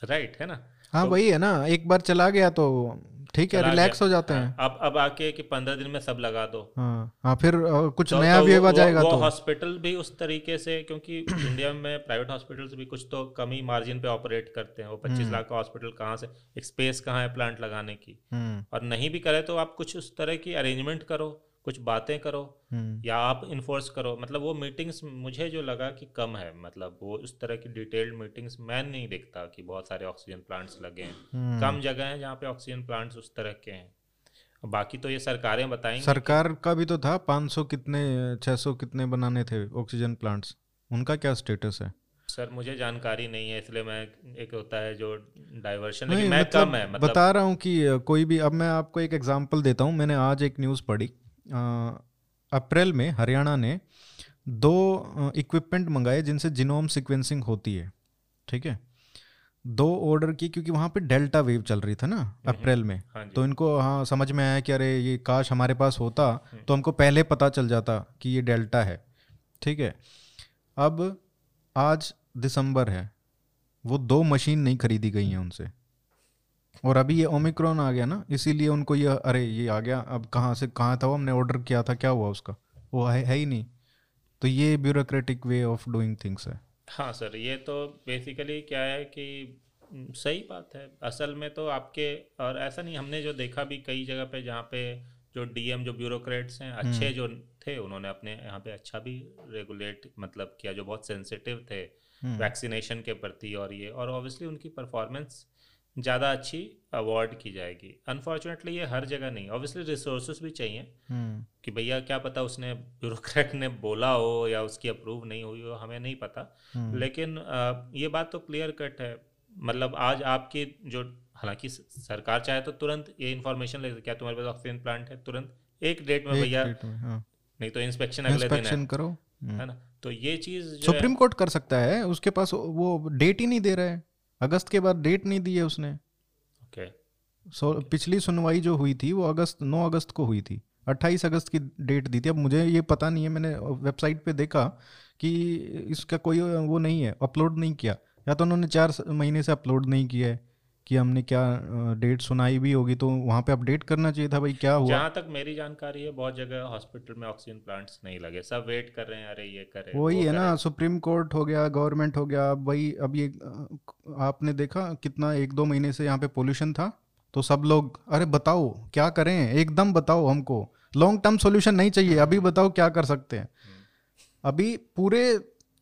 राइट है ना? हाँ तो- वही है ना एक बार चला गया तो ठीक है रिलैक्स हो जाते हाँ, हैं। अब अब आके कि पंद्रह दिन में सब लगा दो। हाँ हाँ फिर कुछ तो, नया तो भी आ जाएगा वो तो। हॉस्पिटल भी उस तरीके से क्योंकि इंडिया में प्राइवेट हॉस्पिटल्स भी कुछ तो कम ही मार्जिन पे ऑपरेट करते हैं। वो पच्चीस हम्म। लाख का हॉस्पिटल कहाँ से एक स्पेस कहाँ है प्लांट लगाने की? हम्म, और नहीं भी करे तो आप कुछ उस तरह की अरेंजमेंट करो। कुछ बातें करो हम्म, या आप इन्फोर्स करो। मतलब वो मीटिंग्स मुझे जो लगा कि कम है मतलब वो उस तरह की डिटेल्ड मीटिंग्स मैं नहीं देखता कि बहुत सारे ऑक्सीजन प्लांट्स लगे हैं। हम्म। कम जगह हैं जहाँ पे ऑक्सीजन प्लांट्स उस तरह के हैं। बाकी तो ये सरकारें बताएँगी सरकार का भी तो था 500 कितने 600 कितने बनाने थे ऑक्सीजन प्लांट्स उनका क्या स्टेटस है? सर मुझे जानकारी नहीं है इसलिए मैं एक होता है जो डाइवर्शन लेकिन मैं मतलब कम है मतलब बता रहा हूँ कि कोई भी अब मैं आपको एक एग्जांपल देता हूँ। मैंने आज एक न्यूज़ पढ़ी। अप्रैल में हरियाणा ने दो इक्विपमेंट मंगाए जिनसे जिनोम सिक्वेंसिंग होती है। ठीक है? दो ऑर्डर की क्योंकि वहाँ पे डेल्टा वेव चल रही था ना अप्रैल में। हाँ तो इनको हाँ समझ में आया कि अरे ये काश हमारे पास होता हम्म। तो हमको पहले पता चल जाता कि ये डेल्टा है। ठीक है? अब आज दिसंबर है। वो दो मशीन नहीं खरीदी गई हैं उनसे। और अभी ये ओमिक्रॉन आ गया ना इसीलिए उनको ये अरे ये आ गया अब कहाँ से कहाँ था वो? हमने ऑर्डर किया था क्या हुआ उसका? वो है, है ही नहीं। तो ये bureaucratic way of doing things है। हाँ सर ये तो बेसिकली क्या है कि हम्म, सही बात है। असल में तो आपके और ऐसा नहीं हमने जो देखा भी कई जगह पे जहाँ पे जो डीएम जो ब्यूरोक्रेट्स हैं हम्म। अच्छे जो थे उन्होंने अपने यहाँ पे अच्छा भी रेगुलेट मतलब किया जो बहुत सेंसिटिव थे हम्म, वैक्सीनेशन के प्रति और ये और ऑब्वियसली उनकी परफॉर्मेंस ज़्यादा अच्छी अवार्ड की जाएगी। अनफॉर्चुनेटली ये हर जगह नहीं। ऑब्वियसली रिसोर्सेज भी चाहिए। हम्म, कि भैया क्या पता उसने ब्यूरोक्रेट ने बोला हो या उसकी अप्रूव नहीं हुई हो हमें नहीं पता। हम्म, लेकिन ये बात तो क्लियर कट है। मतलब आज आपकी जो हालाँकि सरकार चाहे तो तुरंत ये इन्फॉर्मेशन ले क्या तुम्हारे पास ऑक्सीजन प्लांट है? तुरंत एक डेट में भैया हाँ। नहीं तो इंस्पेक्शन अगले दिन है। करो। हम्म। है ना? तो ये चीज़ सुप्रीम कोर्ट कर सकता है उसके पास वो डेट ही नहीं दे रहा है। अगस्त के बाद डेट नहीं दी है उसने। ओके सो पिछली सुनवाई जो हुई थी वो अगस्त नौ अगस्त को हुई थी। 28 अगस्त की डेट दी थी। अब मुझे ये पता नहीं है मैंने वेबसाइट पे देखा कि इसका कोई वो नहीं है अपलोड नहीं किया। या तो उन्होंने चार महीने से अपलोड नहीं किया है। कि हमने क्या डेट सुनाई भी होगी तो वहाँ पे अपडेट करना चाहिए था भाई क्या हुआ? जहाँ तक मेरी जानकारी है बहुत जगह हॉस्पिटल में ऑक्सीजन प्लांट्स नहीं लगे। सब वेट कर रहे हैं अरे ये करे वही है ना सुप्रीम कोर्ट हो गया गवर्नमेंट हो गया भाई अब ये आपने देखा कितना एक दो महीने से यहाँ पे पोल्यूशन था? तो सब लोग अरे बताओ क्या करें? एकदम बताओ हमको। लॉन्ग टर्म सोल्यूशन नहीं चाहिए अभी बताओ क्या कर सकते हैं। अभी पूरे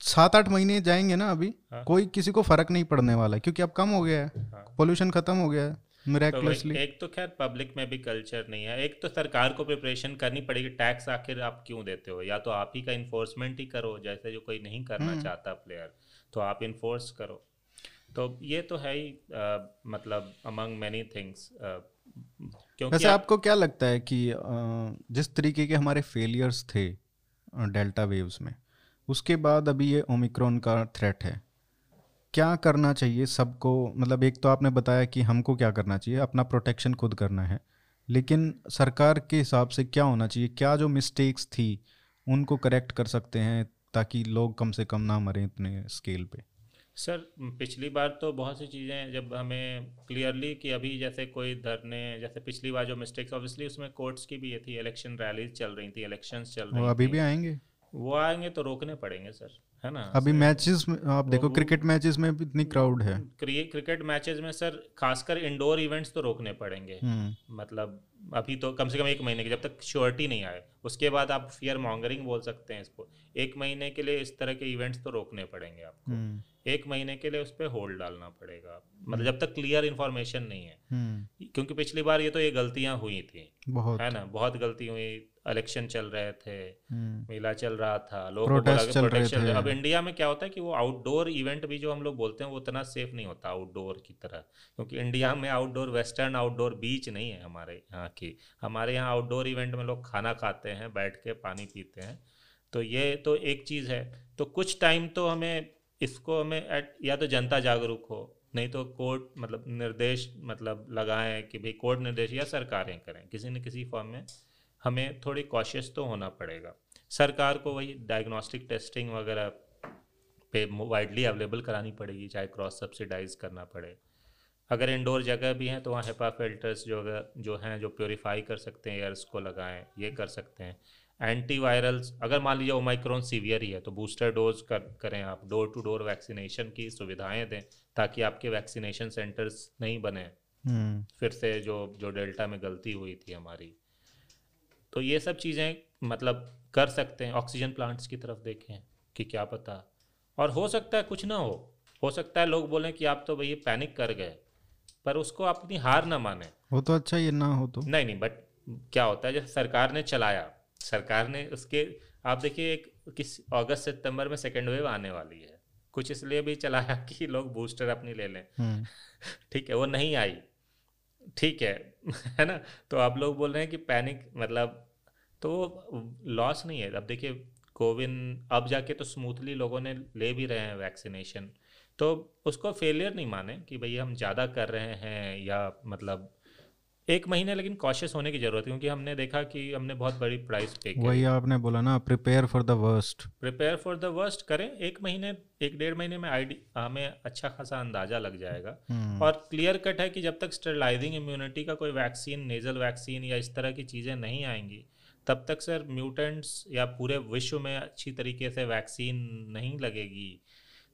सात आठ महीने जाएँगे ना अभी हाँ। कोई किसी को फ़र्क नहीं पड़ने वाला है, क्योंकि अब कम हो गया है हाँ। पोल्यूशन खत्म हो गया है तो मिराकुलसली एक तो खैर पब्लिक में भी कल्चर नहीं है एक तो सरकार को प्रिपरेशन करनी पड़ेगी टैक्स आखिर आप क्यों देते हो या तो आप ही का इन्फोर्समेंट ही करो जैसे जो कोई नहीं करना हम्म। चाहता प्लेयर तो आप इन्फोर्स करो तो ये तो है ही अ, मतलब अमंग मैनी थिंग्स क्योंकि वैसे आप, आपको क्या लगता है कि जिस तरीके के हमारे फेलियर्स थे डेल्टा वेव्स में उसके बाद अभी ये ओमिक्रॉन का थ्रेट है। क्या करना चाहिए सबको? मतलब एक तो आपने बताया कि हमको क्या करना चाहिए अपना प्रोटेक्शन खुद करना है। लेकिन सरकार के हिसाब से क्या होना चाहिए? क्या जो मिस्टेक्स थी उनको करेक्ट कर सकते हैं ताकि लोग कम से कम ना मरें इतने स्केल पे? सर पिछली बार तो बहुत सी चीज़ें जब हमें क्लियरली कि अभी जैसे कोई धरने जैसे पिछली बार जो मिस्टेक्स ऑब्वियसली उसमें कोर्ट्स की भी ये थी इलेक्शन रैलीज चल रही थी इलेक्शंस चल रही वो अभी भी आएँगे? वो आएँगे तो रोकने पड़ेंगे सर है ना? अभी मैचेस आप देखो क्रिकेट मैचेस में भी इतनी क्राउड है। क्रिकेट मैचेस में सर खासकर इंडोर इवेंट्स तो रोकने पड़ेंगे। हम्म। मतलब अभी तो कम से कम एक महीने के जब तक श्योरिटी नहीं आए उसके बाद आप फियर मॉन्गरिंग बोल सकते हैं इसको। एक महीने के लिए इस तरह के इवेंट्स तो रोकने पड़ेंगे आपको। हम्म। एक महीने के लिए उस पर होल्ड डालना पड़ेगा। मतलब जब तक क्लियर इन्फॉर्मेशन नहीं है। हम्म। क्योंकि पिछली बार ये तो ये गलतियाँ हुई थी। बहुत। है ना? बहुत गलती हुई। इलेक्शन चल रहे थे। हम्म। मेला चल रहा था। लोगों। अब इंडिया में क्या होता है कि वो आउटडोर इवेंट भी जो हम लोग बोलते हैं वो उतना सेफ़ नहीं होता आउटडोर की तरह। क्योंकि इंडिया में आउटडोर वेस्टर्न आउटडोर बीच नहीं है हमारे यहाँ की। हमारे यहाँ आउटडोर इवेंट में लोग खाना खाते हैं बैठ के पानी पीते हैं। तो ये तो एक चीज़ है। तो कुछ टाइम तो हमें इसको हमें at- या तो जनता जागरूक हो, नहीं तो कोर्ट मतलब निर्देश मतलब लगाएँ कि भाई कोर्ट निर्देश या सरकारें करें। किसी न किसी फॉर्म में हमें थोड़ी कॉशियस तो होना पड़ेगा। सरकार को वही डायग्नोस्टिक टेस्टिंग वगैरह पे वाइडली अवेलेबल करानी पड़ेगी, चाहे क्रॉस सब्सिडाइज करना पड़े। अगर इंडोर जगह भी हैं तो वहाँ हेपा फिल्टर्स जो जो हैं, जो प्योरीफाई कर सकते हैं एयर्स को लगाएँ, ये कर सकते हैं। एंटीवायरल्स अगर मान लीजिए ओमाइक्रोन सीवियर ही है तो बूस्टर डोज कर करें आप डोर टू डोर वैक्सीनेशन की सुविधाएँ दें ताकि आपके वैक्सीनेशन सेंटर्स नहीं बने। हम्म। फिर से जो जो डेल्टा में गलती हुई थी हमारी। तो ये सब चीज़ें मतलब कर सकते हैं ऑक्सीजन प्लांट्स की तरफ़ देखें कि क्या पता। और हो सकता है कुछ ना हो हो सकता है लोग बोलें कि आप तो भैया पैनिक कर गए पर उसको आप अपनी हार ना माने। वो तो अच्छा ये ना हो तो। नहीं नहीं बट क्या होता है जैसे सरकार ने चलाया सरकार ने उसके आप देखिए एक किस अगस्त सितंबर में सेकेंड वेव आने वाली है। कुछ इसलिए भी चलाया कि लोग बूस्टर अपनी ले लें। हम्म। ठीक है वो नहीं आई। ठीक है है ना? तो आप लोग बोल रहे हैं कि पैनिक मतलब तो लॉस नहीं है। अब देखिए कोविन अब जाके तो स्मूथली लोगों ने ले भी रहे हैं वैक्सीनेशन तो उसको फेलियर नहीं माने कि भैया हम ज़्यादा कर रहे हैं या मतलब एक महीने लेकिन कॉशियस होने की ज़रूरत है क्योंकि हमने देखा कि हमने बहुत बड़ी प्राइस पे की वही आपने बोला ना prepare for the worst prepare for the worst करें एक महीने एक डेढ़ महीने में आईडी हमें अच्छा खासा अंदाज़ा लग जाएगा। हम्म। और क्लियर कट है कि जब तक स्टेरलाइजिंग इम्यूनिटी का कोई वैक्सीन नेजल वैक्सीन या इस तरह की चीज़ें नहीं आएँगी तब तक सर म्यूटेंट्स या पूरे विश्व में अच्छी तरीके से वैक्सीन नहीं लगेगी।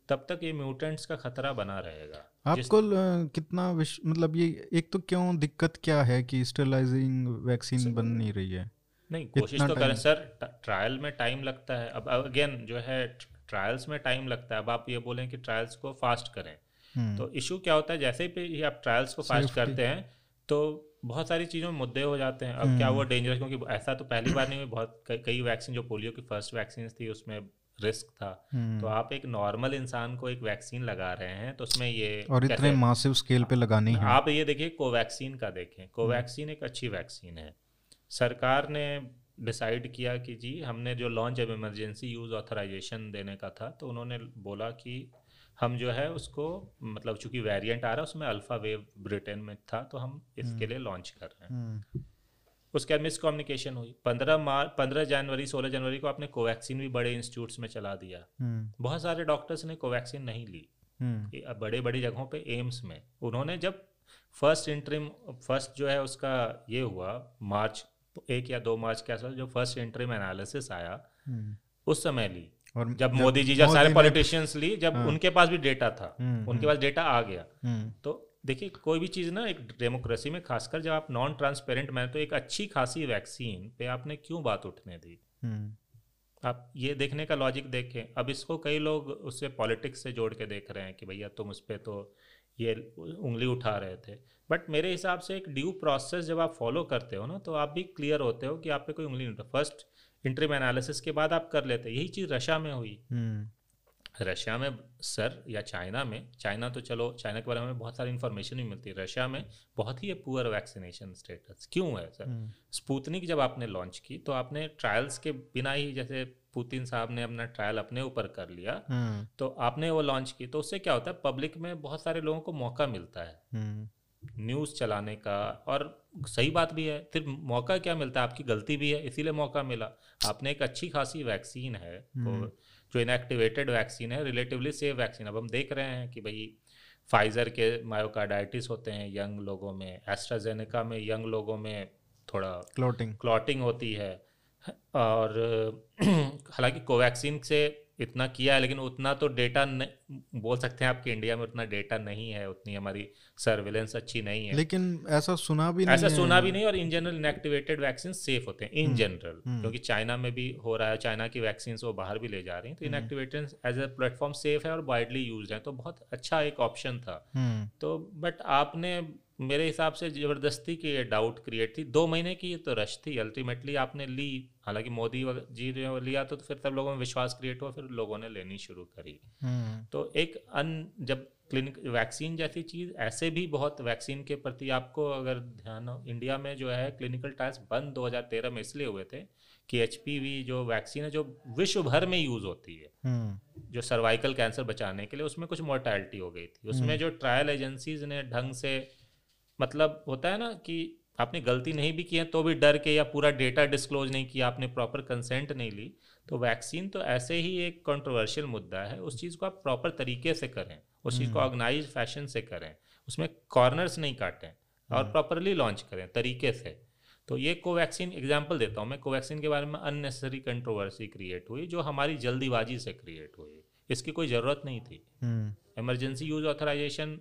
तब तक ये म्यूटेंट्स का खतरा बना रहेगा। आपको कितना विश मतलब ये एक तो क्यों दिक्कत क्या है कि स्टेरलाइजिंग वैक्सीन बन नहीं रही है? नहीं कोशिश तो करें सर ट्रायल में टाइम लगता है। अब अगेन जो है ट्रायल्स में टाइम लगता है। अब आप ये बोलें कि ट्रायल्स को फास्ट करें। हम्म। तो इशू क्या होता है जैसे ही आप ट्रायल्स को फास्ट करते हैं तो बहुत सारी चीज़ों में मुद्दे हो जाते हैं। अब क्या वो हम्म। डेंजरस क्योंकि ऐसा तो पहली बार नहीं हुई बहुत कई वैक्सीन जो पोलियो की फ़र्स्ट वैक्सीन थी उसमें रिस्क था। हम्म। तो आप एक नॉर्मल इंसान को एक वैक्सीन लगा रहे हैं तो उसमें ये और इतने मासिव स्केल पे लगानी है आप ये देखिए कोवैक्सीन का देखें। कोवैक्सीन एक अच्छी वैक्सीन है। सरकार ने डिसाइड किया कि जी हमने जो लॉन्च अब इमरजेंसी यूज़ ऑथराइजेशन देने का था तो उन्होंने बोला कि हम जो है उसको मतलब चूँकि वेरिएंट आ रहा है उसमें अल्फ़ा वेव ब्रिटेन में था तो हम इसके लिए लॉन्च कर रहे हैं। हम्म। उसके बाद मिसकम्युनिकेशन हुई। पंद्रह मार्च पंद्रह जनवरी सोलह जनवरी को आपने कोवैक्सीन भी बड़े इंस्टीट्यूट्स में चला दिया। हम्म। बहुत सारे डॉक्टर्स ने कोवैक्सीन नहीं ली। हम्म। बड़े बड़ी जगहों पे एम्स में। उन्होंने जब फ़र्स्ट इंटरिम फ़र्स्ट जो है उसका ये हुआ मार्च एक या दो मार्च के आसपास जो फ़र्स्ट इंटरिम एनालिसिस आया हम्म। उस समय ली। और जब मोदी जी जब सारे पॉलिटिशियंस ली जब हाँ। उनके पास भी डेटा था उनके पास डेटा आ गया। तो देखिए कोई भी चीज़ ना एक डेमोक्रेसी में खासकर जब आप नॉन ट्रांसपेरेंट में तो एक अच्छी खासी वैक्सीन पे आपने क्यों बात उठने दी? हम्म। आप ये देखने का लॉजिक देखें। अब इसको कई लोग उससे पॉलिटिक्स से जोड़ के देख रहे हैं कि भैया तुम उस पर तो ये उंगली उठा रहे थे। बट मेरे हिसाब से एक ड्यू प्रोसेस जब आप फॉलो करते हो ना तो आप भी क्लियर होते हो कि आप पे कोई उंगली नहीं उठा। फ़र्स्ट इंटरम एनालिसिस के बाद आप कर लेते यही चीज़ रशिया में हुई। हम्म। रशिया में सर या चाइना में चाइना तो चलो चाइना के बारे में बहुत सारी इन्फॉर्मेशन भी मिलती है। रशिया में बहुत ही पुअर वैक्सीनेशन स्टेटस क्यों है सर? हम्म। स्पूतनिक जब आपने लॉन्च की तो आपने ट्रायल्स के बिना ही जैसे पुतिन साहब ने अपना ट्रायल अपने ऊपर कर लिया हम्म। तो आपने वो लॉन्च की तो उससे क्या होता है? पब्लिक में बहुत सारे लोगों को मौका मिलता है। हम्म। न्यूज़ चलाने का और सही बात भी है फिर मौका क्या मिलता है? आपकी गलती भी है इसीलिए मौका मिला। आपने एक अच्छी खासी वैक्सीन है हम्म। तो जो इनएक्टिवेटेड वैक्सीन है रिलेटिवली सेफ़ वैक्सीन अब हम देख रहे हैं कि भाई फाइज़र के मायोकार्डाइटिस होते हैं यंग लोगों में एस्ट्राजेनिका में यंग लोगों में थोड़ा क्लोटिंग क्लॉटिंग होती है। और हालाँकि कोवैक्सीन से इतना किया है लेकिन उतना तो डेटा बोल सकते हैं आपके इंडिया में उतना डेटा नहीं है उतनी हमारी सर्विलेंस अच्छी नहीं है लेकिन ऐसा सुना भी ऐसा नहीं सुना भी नहीं और in general inactivated vaccine safe होते हैं इन हम्म, जनरल हम्म। क्योंकि चाइना में भी हो रहा है चाइना की वैक्सीन वो बाहर भी ले जा रही हैं तो हम्म। Inactivated as a platform safe है और वाइडली यूज़ है तो बहुत अच्छा एक ऑप्शन था हम्म, तो बट आपने मेरे हिसाब से ज़बरदस्ती की ये डाउट क्रिएट थी। दो महीने की ये तो रश थी। अल्टीमेटली आपने ली। हालाँकि मोदी जी ने लिया तो फिर तब लोगों में विश्वास क्रिएट हुआ फिर लोगों ने लेनी शुरू करी। हम्म, तो एक अन जब क्लिनिक वैक्सीन जैसी चीज़ ऐसे भी बहुत वैक्सीन के प्रति आपको अगर ध्यान हो इंडिया में जो है क्लिनिकल ट्रायल्स बंद 2013 में इसलिए हुए थे कि एच जो वैक्सीन है जो विश्व भर में यूज़ होती है हम्म, जो सर्वाइकल कैंसर बचाने के लिए उसमें कुछ मोर्टैलिटी हो गई थी। उसमें जो ट्रायल एजेंसीज ने ढंग से मतलब होता है ना कि आपने गलती नहीं भी की है तो भी डर के या पूरा डेटा डिस्क्लोज नहीं किया आपने प्रॉपर कंसेंट नहीं ली तो वैक्सीन तो ऐसे ही एक कंट्रोवर्शियल मुद्दा है। उस चीज़ को आप प्रॉपर तरीके से करें उस चीज़ को ऑर्गेनाइज फ़ैशन से करें उसमें कॉर्नर्स नहीं काटें और प्रॉपरली लॉन्च करें तरीके से। तो ये कोवैक्सीन एग्ज़ाम्पल देता हूँ मैं। कोवैक्सीन के बारे में अननेसेसरी कंट्रोवर्सी क्रिएट हुई जो हमारी जल्दीबाजी से क्रिएट हुई। इसकी कोई ज़रूरत नहीं थी। हम्म, इमरजेंसी यूज़ ऑथराइजेशन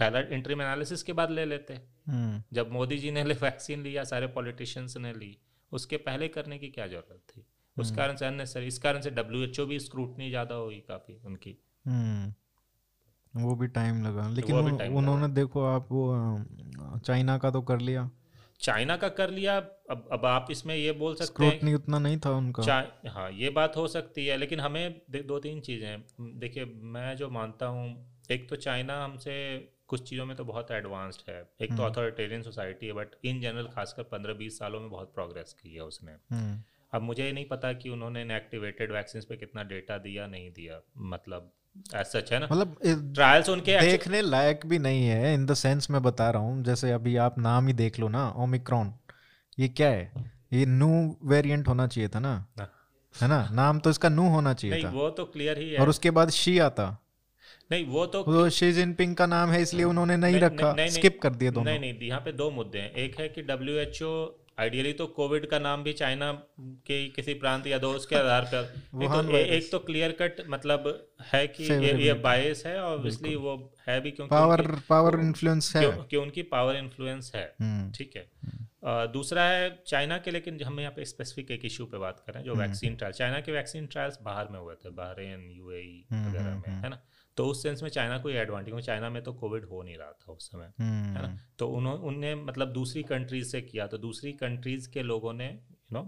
पहला इंटरम एनालिसिस के बाद ले लेते। हम्म, जब मोदी जी ने ले वैक्सीन लिया सारे पॉलिटिशियंस ने ली उसके पहले करने की क्या ज़रूरत थी? उस कारण से अननेसरी इस कारण से डब्ल्यू एच ओ भी स्क्रूटनी ज़्यादा हुई काफ़ी उनकी। हम्म, वो भी टाइम लगा। लेकिन उन्होंने देखो आप वो चाइना का तो कर लिया। चाइना का कर लिया। अब अब आप इसमें ये बोल सकते हैं उतना नहीं था उनका। हाँ ये बात हो सकती है लेकिन हमें दो तीन चीज़ें देखिए मैं जो मानता हूँ एक तो चाइना हमसे कुछ चीज़ों में तो बहुत एडवांस्ड है। एक तो हम्म। अथॉरिटेरियन सोसाइटी है बट इन जनरल खासकर पंद्रह बीस सालों में बहुत प्रोग्रेस की है उसने। हम्म, अब मुझे ये नहीं पता कि उन्होंने इनएक्टिवेटेड वैक्सीन पे कितना डेटा दिया नहीं दिया। मतलब सच है ना? मतलब ट्रायल्स उनके देखने लायक भी नहीं है इन द सेंस मैं बता रहा हूँ जैसे अभी आप नाम ही देख लो ना ओमिक्रॉन ये क्या है? ये न्यू वेरिएंट होना चाहिए था ना? हाँ। है ना? नाम तो इसका न्यू होना चाहिए था। वो तो क्लियर ही है। और उसके बाद शी आता नहीं वो तो वो शी जिनपिंग का नाम है इसलिए उन्होंने नहीं नहीं- रखा। नहीं- नहीं- स्किप कर दिए दोनों। नहीं नहीं यहाँ पे दो मुद्दे हैं। एक है कि डब्ल्यू एच ओ आइडियली तो कोविड का नाम भी चाइना के किसी प्रांत या दोस्त के आधार पर। एक तो, वायरस। एक तो क्लियर कट मतलब है कि ये, ये बायस है ऑब्वियसली वो है भी क्योंकि पावर पावर इन्फ्लुएंस है। क्यों- कि उनकी पावर इन्फ्लुएंस है। हम्म, ठीक है। दूसरा है चाइना के लेकिन हम यहाँ पे स्पेसिफिक एक इशू पे बात करें जो वैक्सीन ट्रायल चाइना के वैक्सीन ट्रायल्स बाहर में हुए थे बहरेन यूएई हम्म, वगैरह हम्म, में है ना? तो उस सेंस में चाइना को एडवांटेज चाइना में तो कोविड हो नहीं रहा था उस समय है हम्म, ना तो उन्होंने मतलब दूसरी कंट्रीज़ से किया तो दूसरी कंट्रीज़ के लोगों ने यू नो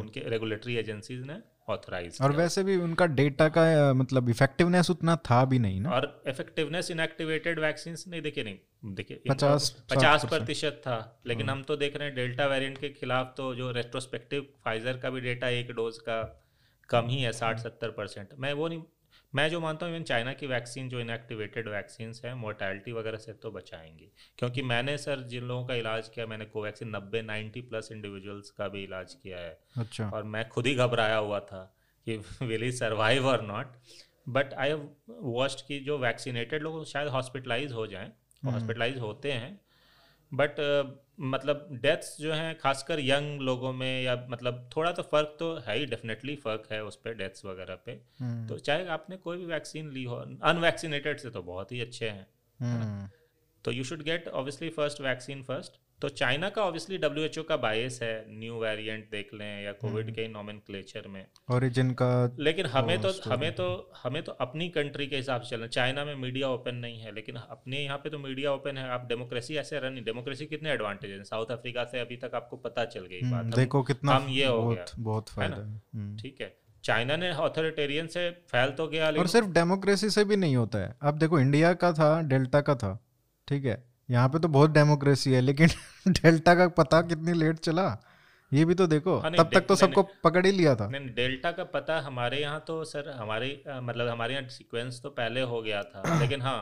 उनके रेगुलेटरी एजेंसीज ने ऑथराइज और वैसे भी उनका डेटा का मतलब इफेक्टिवनेस उतना था भी नहीं ना? और इफेक्टिवनेस इनएक्टिवेटेड वैक्सीन नहीं देखिए नहीं देखिए 50 पचास प्रतिशत था लेकिन हम तो देख रहे हैं डेल्टा वेरिएंट के खिलाफ तो जो रेट्रोस्पेक्टिव फाइजर का भी डेटा एक डोज का कम ही है साठ सत्तर परसेंट। मैं वो नहीं मैं जो मानता हूँ इवन चाइना की वैक्सीन जो इनएक्टिवेटेड वैक्सीन है मोर्टैलिटी वगैरह से तो बचाएँगी। क्योंकि मैंने सर जिन लोगों का इलाज किया मैंने कोवैक्सीन नब्बे नाइन्टी प्लस इंडिविजुअल्स का भी इलाज किया है। अच्छा। और मैं खुद ही घबराया हुआ था कि will he survive or not but I have watched कि जो वैक्सीनेटेड लोग शायद हॉस्पिटलाइज हो जाएँ। हॉस्पिटलाइज होते हैं। बट मतलब डेथ्स जो हैं खासकर यंग लोगों में या मतलब थोड़ा तो फ़र्क तो है ही डेफिनेटली फ़र्क है उस पर डेथ्स वगैरह पे। हम्म, तो चाहे आपने कोई भी वैक्सीन ली हो अनवैक्सीनेटेड से तो बहुत ही अच्छे हैं हम्म, तो you should get obviously first vaccine first तो चाइना का ऑब्वियसली डब्ल्यू का बायस है न्यू वेरिएंट देख लें या कोविड के नॉमेनक्लेचर में। ओरिजिन का लेकिन हमें तो हमें तो हमें तो अपनी कंट्री के हिसाब से चलना चाइना में मीडिया ओपन नहीं है लेकिन अपने यहाँ पे तो मीडिया ओपन है। आप डेमोक्रेसी ऐसे रन नहीं डेमोक्रेसी कितने एडवांटेज है? साउथ अफ्रीका से अभी तक आपको पता चल गई हम्म, बात। देखो कितना हम ये हो गया। बहुत फ़ायदा हम्म। ठीक है। चाइना ने ऑथोरिटेरियन से फैल तो गया और सिर्फ़ डेमोक्रेसी से भी नहीं होता है। अब देखो इंडिया का था डेल्टा का था। ठीक है? यहाँ पे तो बहुत डेमोक्रेसी है लेकिन डेल्टा का पता कितनी लेट चला ये भी तो देखो। हाँ, तब तक तो सबको पकड़ ही लिया था। नहीं डेल्टा का पता हमारे यहाँ तो सर हमारे मतलब हमारे यहाँ सीक्वेंस तो पहले हो गया था लेकिन हाँ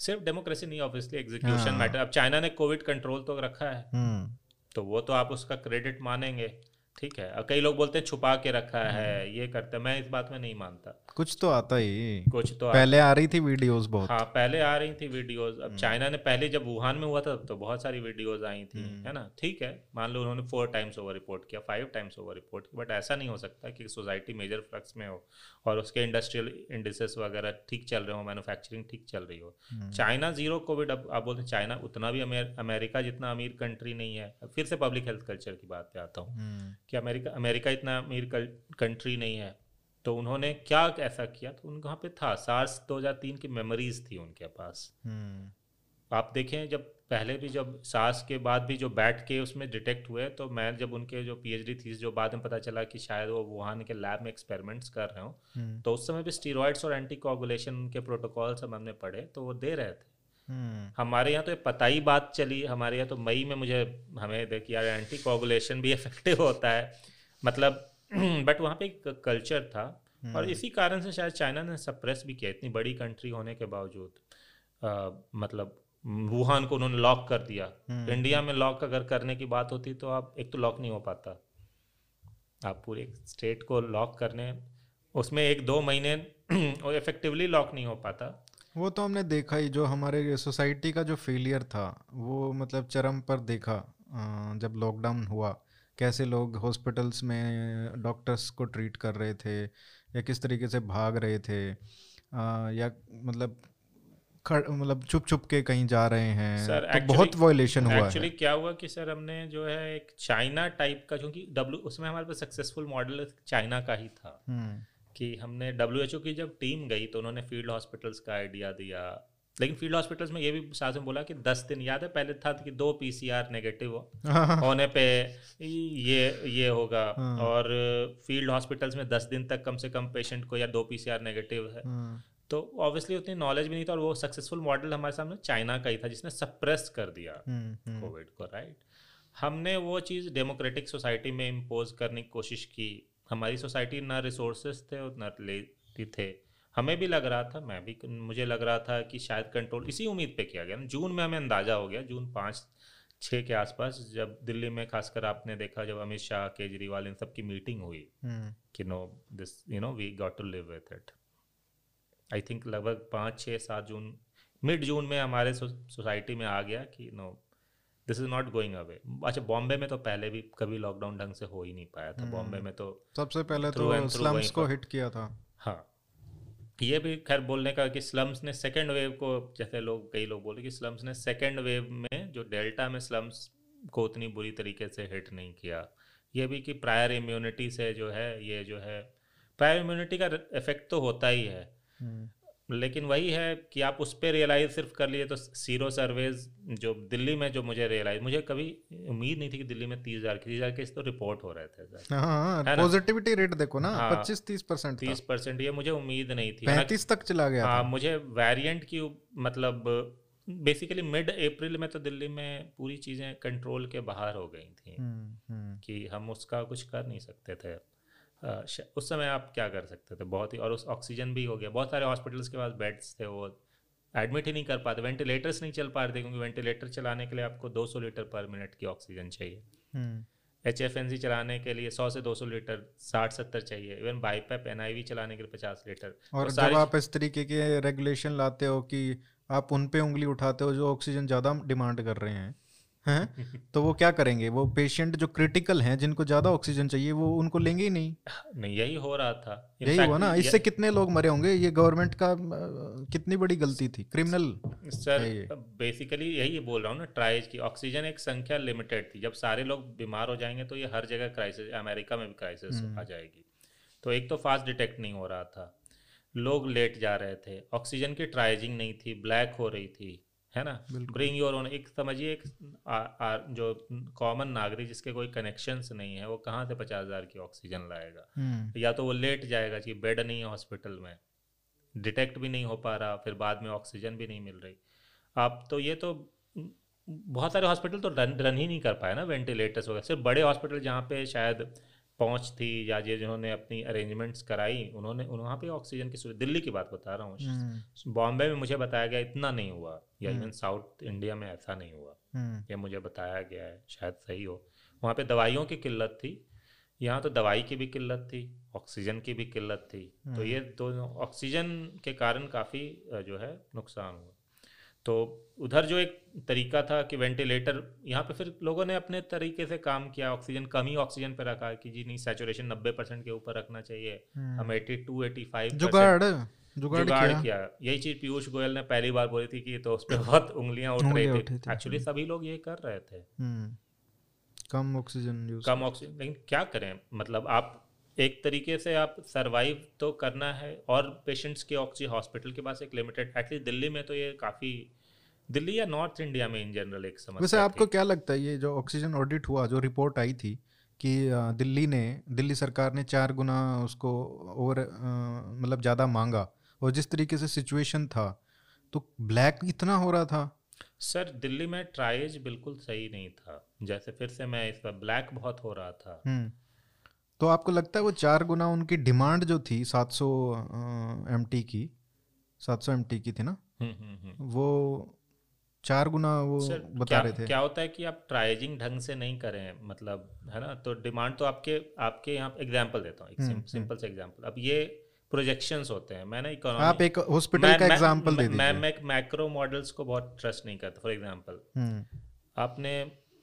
सिर्फ़ डेमोक्रेसी नहीं ऑब्वियसली एग्जीक्यूशन। मैटर अब चाइना ने कोविड कंट्रोल तो रखा है। हम्म। तो वो तो आप उसका क्रेडिट मानेंगे। ठीक है। और कई लोग बोलते हैं छुपा के रखा है ये करते मैं इस बात में नहीं मानता। कुछ तो आता ही। कुछ तो पहले आ रही थी वीडियोस बहुत। हाँ पहले आ रही थी वीडियोस। अब चाइना ने पहले जब वुहान में हुआ था तो बहुत सारी वीडियोस आई थी है ना? ठीक है। मान लो उन्होंने फोर टाइम्स ओवर रिपोर्ट किया फाइव टाइम्स ओवर रिपोर्ट किया बट ऐसा नहीं हो सकता कि सोसाइटी मेजर फ्लक्स में हो और उसके इंडस्ट्रियल इंडिसेस वगैरह ठीक चल रहे हो मैन्युफैक्चरिंग ठीक चल रही हो। चाइना ज़ीरो कोविड अब आप बोलते चाइना उतना भी अमेरिका जितना अमीर कंट्री नहीं है। फिर से पब्लिक हेल्थ कल्चर की बात पे आता हूँ। कि अमेरिका अमेरिका इतना अमीर कंट्री नहीं है। तो उन्होंने क्या ऐसा किया? तो उन वहाँ पे था सार्स 2003 की मेमोरीज थी उनके पास। आप देखें जब पहले भी जब सास के बाद भी जो बैठ के उसमें डिटेक्ट हुए तो मैं जब उनके जो पीएचडी थी जो बाद में पता चला कि शायद वो वुहान के लैब में एक्सपेरिमेंट्स कर रहे हो तो उस समय भी स्टीरोइड्स और एंटी कोगुलेशन के प्रोटोकॉल्स सब हमने पढ़े तो वो दे रहे थे। हमारे यहाँ तो ये पता ही बात चली हमारे यहाँ तो मई में मुझे हमें देखिए यार एंटी कोगुलेशन भी इफ़ेक्टिव होता है। मतलब बट वहाँ पे एक कल्चर था। और हम्म। इसी कारण से शायद चाइना ने सप्रेस भी किया इतनी बड़ी कंट्री होने के बावजूद। मतलब वुहान को उन्होंने लॉक कर दिया। इंडिया हम्म। में लॉक अगर करने की बात होती तो आप एक तो लॉक नहीं हो पाता। आप पूरे स्टेट को लॉक करने उसमें एक दो महीने और इफेक्टिवली लॉक नहीं हो पाता। वो तो हमने देखा ही जो हमारे सोसाइटी का जो फेलियर था वो मतलब चरम पर देखा जब लॉकडाउन हुआ। कैसे लोग हॉस्पिटल्स में डॉक्टर्स को ट्रीट कर रहे थे या किस तरीके से भाग रहे थे या मतलब खड़- मतलब छुप छुप के कहीं जा रहे हैं सर तो actually- बहुत वायलेशन हुआ एक्चुअली क्या हुआ कि सर हमने जो है एक चाइना टाइप का क्योंकि डब्ल्यू उसमें हमारे पास सक्सेसफुल मॉडल चाइना का ही था। हम्म। कि हमने डब्ल्यू की जब टीम गई तो उन्होंने फ़ील्ड हॉस्पिटल्स का आइडिया दिया। लेकिन फ़ील्ड हॉस्पिटल्स में ये भी साथ में बोला कि दस दिन याद है पहले था कि दो पीसीआर नेगेटिव हो। होने पे ये ये होगा। हाँ। और फ़ील्ड हॉस्पिटल्स में दस दिन तक कम से कम पेशेंट को या दो पीसीआर नेगेटिव है। हाँ। तो ऑब्वियसली उतनी नॉलेज भी नहीं था और वो सक्सेसफुल मॉडल हमारे सामने चाइना का ही था जिसने सप्रेस कर दिया कोविड हम्म, हम्म। को राइट हमने वो चीज़ डेमोक्रेटिक सोसाइटी में इम्पोज करने की कोशिश की। हमारी सोसाइटी ना रिसोर्सेज थे और ना न थे। हमें भी लग रहा था मैं भी मुझे लग रहा था कि शायद कंट्रोल इसी उम्मीद पे किया गया जून में हमें अंदाज़ा हो गया जून पाँच छः के आसपास जब दिल्ली में खासकर आपने देखा जब अमित शाह केजरीवाल इन सब की मीटिंग हुई हम्म। कि no this you know we got to live with it I think लगभग पाँच छः सात जून मिड जून में हमारे सोसाइटी में आ गया कि no this is not going away अच्छा बॉम्बे में तो पहले भी कभी लॉकडाउन ढंग से हो ही नहीं पाया था। बॉम्बे हम्म। में तो सबसे पहले तो स्लम्स को हिट किया था। हाँ। ये भी खैर बोलने का कि स्लम्स ने सेकेंड वेव को जैसे लोग कई लोग बोले कि स्लम्स ने सेकेंड वेव में जो डेल्टा में स्लम्स को उतनी बुरी तरीके से हिट नहीं किया। ये भी कि प्रायर इम्यूनिटी से जो है ये जो है प्रायर इम्यूनिटी का इफ़ेक्ट तो होता ही है। हम्म। लेकिन वही है कि आप उस पर रियलाइज़ सिर्फ़ कर लिए तो सीरो सर्वेज जो दिल्ली में जो मुझे रियलाइज़ मुझे कभी उम्मीद नहीं थी कि दिल्ली में तीस हज़ार तीस हज़ार केस तो रिपोर्ट हो रहे थे पॉजिटिविटी रेट देखो ना हाँ। पच्चीस तीस परसेंट तीस परसेंट ये मुझे उम्मीद नहीं थी पैंतीस तक चला गया हाँ मुझे वेरियंट की मतलब बेसिकली मिड अप्रैल में तो दिल्ली में पूरी चीज़ें कंट्रोल के बाहर हो गई थी हम्म, हम्म। कि हम उसका कुछ कर नहीं सकते थे। उस समय आप क्या कर सकते थे? बहुत ही और उस ऑक्सीजन भी हो गया। बहुत सारे हॉस्पिटल्स के पास बेड्स थे वो। एडमिट ही नहीं कर पाते। वेंटिलेटर्स नहीं चल पा रहे थे क्योंकि वेंटिलेटर चलाने के लिए आपको 200 लीटर पर मिनट की ऑक्सीजन चाहिए। एच एफ़ एन सी चलाने के लिए 100 से 200 लीटर 60 70 चाहिए। Even BiPAP N I V चलाने के लिए 50 लीटर। और तो जब आप इस तरीके के रेगुलेशन लाते हो कि आप उन पे उंगली उठाते हो जो ऑक्सीजन ज़्यादा डिमांड कर रहे हैं हैं? तो वो क्या करेंगे? वो पेशेंट जो क्रिटिकल हैं जिनको ज़्यादा ऑक्सीजन चाहिए वो उनको लेंगे ही नहीं। नहीं यही हो रहा था। In यही हुआ ना? इससे कितने लोग मरे होंगे? ये गवर्नमेंट का कितनी बड़ी गलती थी? क्रिमिनल सर बेसिकली यही बोल रहा हूँ ना ट्राइज की। ऑक्सीजन एक संख्या लिमिटेड थी। जब सारे लोग बीमार हो जाएँगे तो ये हर जगह क्राइसिस अमेरिका में भी क्राइसिस हम्म। आ जाएगी। तो एक तो फास्ट डिटेक्ट नहीं हो रहा था। लोग लेट जा रहे थे। ऑक्सीजन की ट्राइजिंग नहीं थी। ब्लैक हो रही थी। है ना? ब्रिंग योर ओन एक समझिए एक आ, आ, जो कॉमन नागरिक जिसके कोई कनेक्शंस नहीं है वो कहाँ से पचास हज़ार की ऑक्सीजन लाएगा? हम्म। या तो वो लेट जाएगा कि बेड नहीं है हॉस्पिटल में डिटेक्ट भी नहीं हो पा रहा फिर बाद में ऑक्सीजन भी नहीं मिल रही। आप तो ये तो बहुत सारे हॉस्पिटल तो रन रन ही नहीं कर पाए ना वेंटिलेटर्स वगैरह। सिर्फ़ बड़े हॉस्पिटल जहाँ पे शायद पहुँच थी या जिन्होंने अपनी अरेंजमेंट्स कराई उन्होंने वहाँ पे ऑक्सीजन की सुविधा दिल्ली की बात बता रहा हूँ हम्म। बॉम्बे में मुझे बताया गया इतना नहीं हुआ या इवन साउथ इंडिया में ऐसा नहीं हुआ हम्म। ये मुझे बताया गया है शायद सही हो वहाँ पे दवाइयों की किल्लत थी यहाँ तो दवाई की भी किल्लत थी ऑक्सीजन की भी किल्लत थी तो हम्म। ये दोनों ऑक्सीजन के कारण काफ़ी जो है नुकसान हुआ तो उधर जो एक तरीका था कि वेंटिलेटर यहाँ पे फिर लोगों ने अपने तरीके से काम किया ऑक्सीजन कम ही ऑक्सीजन पे रखा कि जी नहीं सैचुरेशन नब्बे परसेंट के ऊपर रखना चाहिए। हम एटी टू एटी फाइव हम्म। जुगाड़ जुगाड़ किया। किया। यही चीज़ पीयूष गोयल ने पहली बार बोली थी कि तो उस पर बहुत उंगलियाँ उठ रही थी। एक्चुअली सभी लोग ये कर रहे थे। हम्म, कम ऑक्सीजन कम ऑक्सीजन लेकिन क्या करें? मतलब आप एक तरीके से आप सरवाइव तो करना है और पेशेंट्स के ऑक्सी हॉस्पिटल के पास एक लिमिटेड एटलीस्ट दिल्ली में तो ये काफ़ी दिल्ली या नॉर्थ इंडिया में इन जनरल एक समस्या वैसे आपको क्या लगता है ये जो ऑक्सीजन ऑडिट हुआ जो रिपोर्ट आई थी कि दिल्ली ने दिल्ली सरकार ने चार गुना उसको और मतलब ज़्यादा मांगा और जिस तरीके से सिचुएशन था तो ब्लैक इतना हो रहा था। सर दिल्ली में ट्राइज बिल्कुल सही नहीं था। जैसे फिर से मैं इस पर ब्लैक बहुत हो रहा था। हम्म। तो आपको लगता है वो चार गुना उनकी डिमांड जो थी 700 एमटी की 700 एमटी की थी ना? हम्म, हम्म, हम्म। वो चार गुना वो सर बता क्या रहे थे। क्या होता है कि आप ट्राइजिंग ढंग से नहीं करें मतलब है ना? तो डिमांड तो आपके आपके यहाँ एग्जांपल देता हूँ एक सिंपल से एग्जांपल अब ये प्रोजेक्शंस होते हैं। मैंने आप इकोनॉमी एक हॉस्पिटल का एग्जांपल दे मैं मैं मैक्रो मॉडल्स को बहुत ट्रस्ट नहीं करता फॉर एग्जांपल हम्म। आपने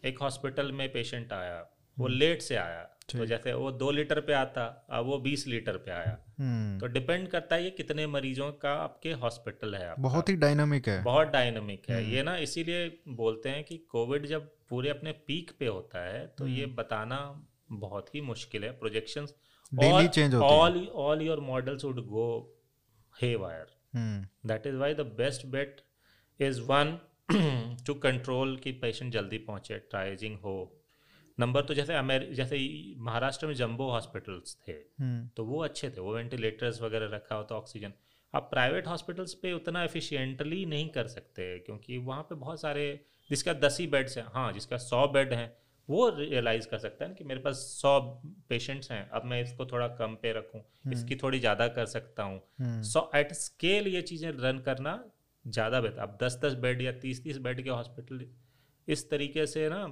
एक हॉस्पिटल में पेशेंट आया वो। लेट से आया तो जैसे वो दो लीटर पे आता अब वो बीस लीटर पे आया। हम्म। तो डिपेंड करता है ये कितने मरीजों का आपके हॉस्पिटल है आपका। बहुत ही डायनामिक है। बहुत डायनामिक है। हम्म। ये ना इसीलिए बोलते हैं कि कोविड जब पूरे अपने पीक पे होता है तो ये हम्म। बताना बहुत ही मुश्किल है। प्रोजेक्शन डेली चेंज होती all all your models would go haywire that is why the best bet is one to control कि पेशेंट जल्दी पहुँचे ट्राइजिंग हो। नंबर तो जैसे अमेर जैसे महाराष्ट्र में जंबो हॉस्पिटल्स थे हम्म। तो वो अच्छे थे वो वेंटिलेटर्स वगैरह रखा होता ऑक्सीजन। आप प्राइवेट हॉस्पिटल्स पे उतना एफिशिएंटली नहीं कर सकते क्योंकि वहाँ पे बहुत सारे जिसका दस ही बेड्स हैं हाँ जिसका सौ बेड हैं वो रियलाइज़ कर सकता है कि मेरे पास सौ पेशेंट्स हैं अब मैं इसको थोड़ा कम पे रखूँ इसकी थोड़ी ज़्यादा कर सकता हूँ। हम्म। सो एट स्केल ये चीज़ें रन करना ज़्यादा बेहतर। अब दस दस बेड या तीस तीस बेड के हॉस्पिटल इस तरीके से ना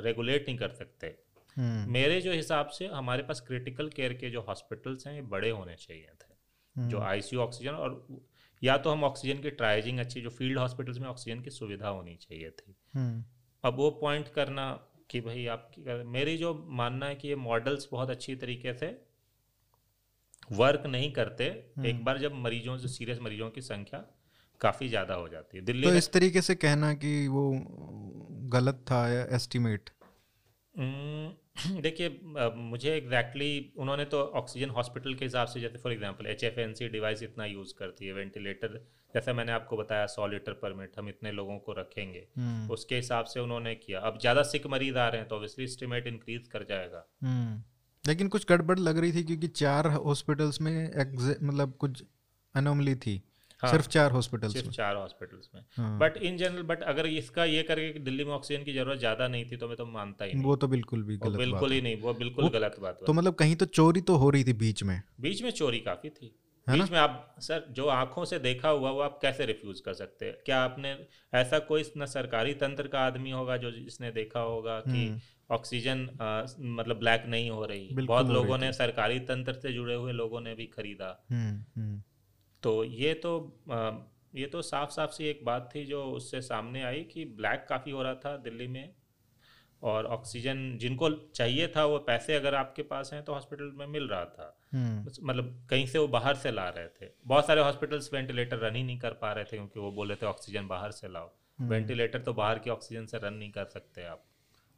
रेगुलेट नहीं कर सकते। हम्म। मेरे जो हिसाब से हमारे पास क्रिटिकल केयर के जो हॉस्पिटल्स हैं ये बड़े होने चाहिए थे। जो आईसीयू ऑक्सीजन और या तो हम ऑक्सीजन की ट्राइजिंग अच्छी जो फ़ील्ड हॉस्पिटल्स में ऑक्सीजन की सुविधा होनी चाहिए थी। हम्म। अब वो पॉइंट करना कि भाई आपकी मेरी जो मानना है कि ये मॉडल्स बहुत अच्छी तरीके से वर्क नहीं करते एक बार जब मरीजों जो सीरियस मरीजों की संख्या काफ़ी ज़्यादा हो जाती है। दिल्ली तो इस तरीके से कहना कि वो गलत था या एस्टिमेट हम्म, देखिए मुझे एग्जैक्टली exactly, उन्होंने तो ऑक्सीजन हॉस्पिटल के हिसाब से जैसे for example H F N C device इतना यूज़ करती है वेंटिलेटर जैसे मैंने आपको बताया सौ लीटर पर मिनट हम इतने लोगों को रखेंगे। हम्म। उसके हिसाब से उन्होंने किया। अब ज़्यादा सिक मरीज़ आ रहे हैं तो ऑब्वियसली एस्टिमेट इंक्रीज कर जाएगा। हम्म। लेकिन कुछ गड़बड़ लग रही थी क्योंकि चार हॉस्पिटल्स में मतलब कुछ अनोमली थी। हाँ, सिर्फ़ चार हॉस्पिटल सिर्फ़ चार हॉस्पिटल्स में। हाँ। बट इन जनरल बट अगर इसका ये करके कि दिल्ली में ऑक्सीजन की ज़रूरत ज़्यादा नहीं थी तो मैं तो मानता ही नहीं। वो तो बिल्कुल भी गलत बिल्कुल ही नहीं वो बिल्कुल गलत बात तो मतलब कहीं तो चोरी तो हो रही थी बीच में। बीच में चोरी काफ़ी थी। बीच में आप सर जो आँखों से देखा हुआ वो आप कैसे रिफ्यूज कर सकते हैं? क्या आपने ऐसा कोई न सरकारी तंत्र का आदमी होगा जो जिसने देखा होगा कि ऑक्सीजन मतलब ब्लैक नहीं हो रही? बहुत लोगों ने सरकारी तंत्र से जुड़े हुए लोगों ने भी खरीदा। हम्म हम्म। तो ये तो ये तो साफ़ साफ़ सी एक बात थी जो उससे सामने आई कि ब्लैक काफ़ी हो रहा था दिल्ली में और ऑक्सीजन जिनको चाहिए था वो पैसे अगर आपके पास हैं तो हॉस्पिटल में मिल रहा था। हम्म। मतलब कहीं से वो बाहर से ला रहे थे। बहुत सारे हॉस्पिटल्स वेंटिलेटर रन ही नहीं कर पा रहे थे क्योंकि वो बोले थे ऑक्सीजन बाहर से लाओ। वेंटिलेटर तो बाहर की ऑक्सीजन से रन नहीं कर सकते आप।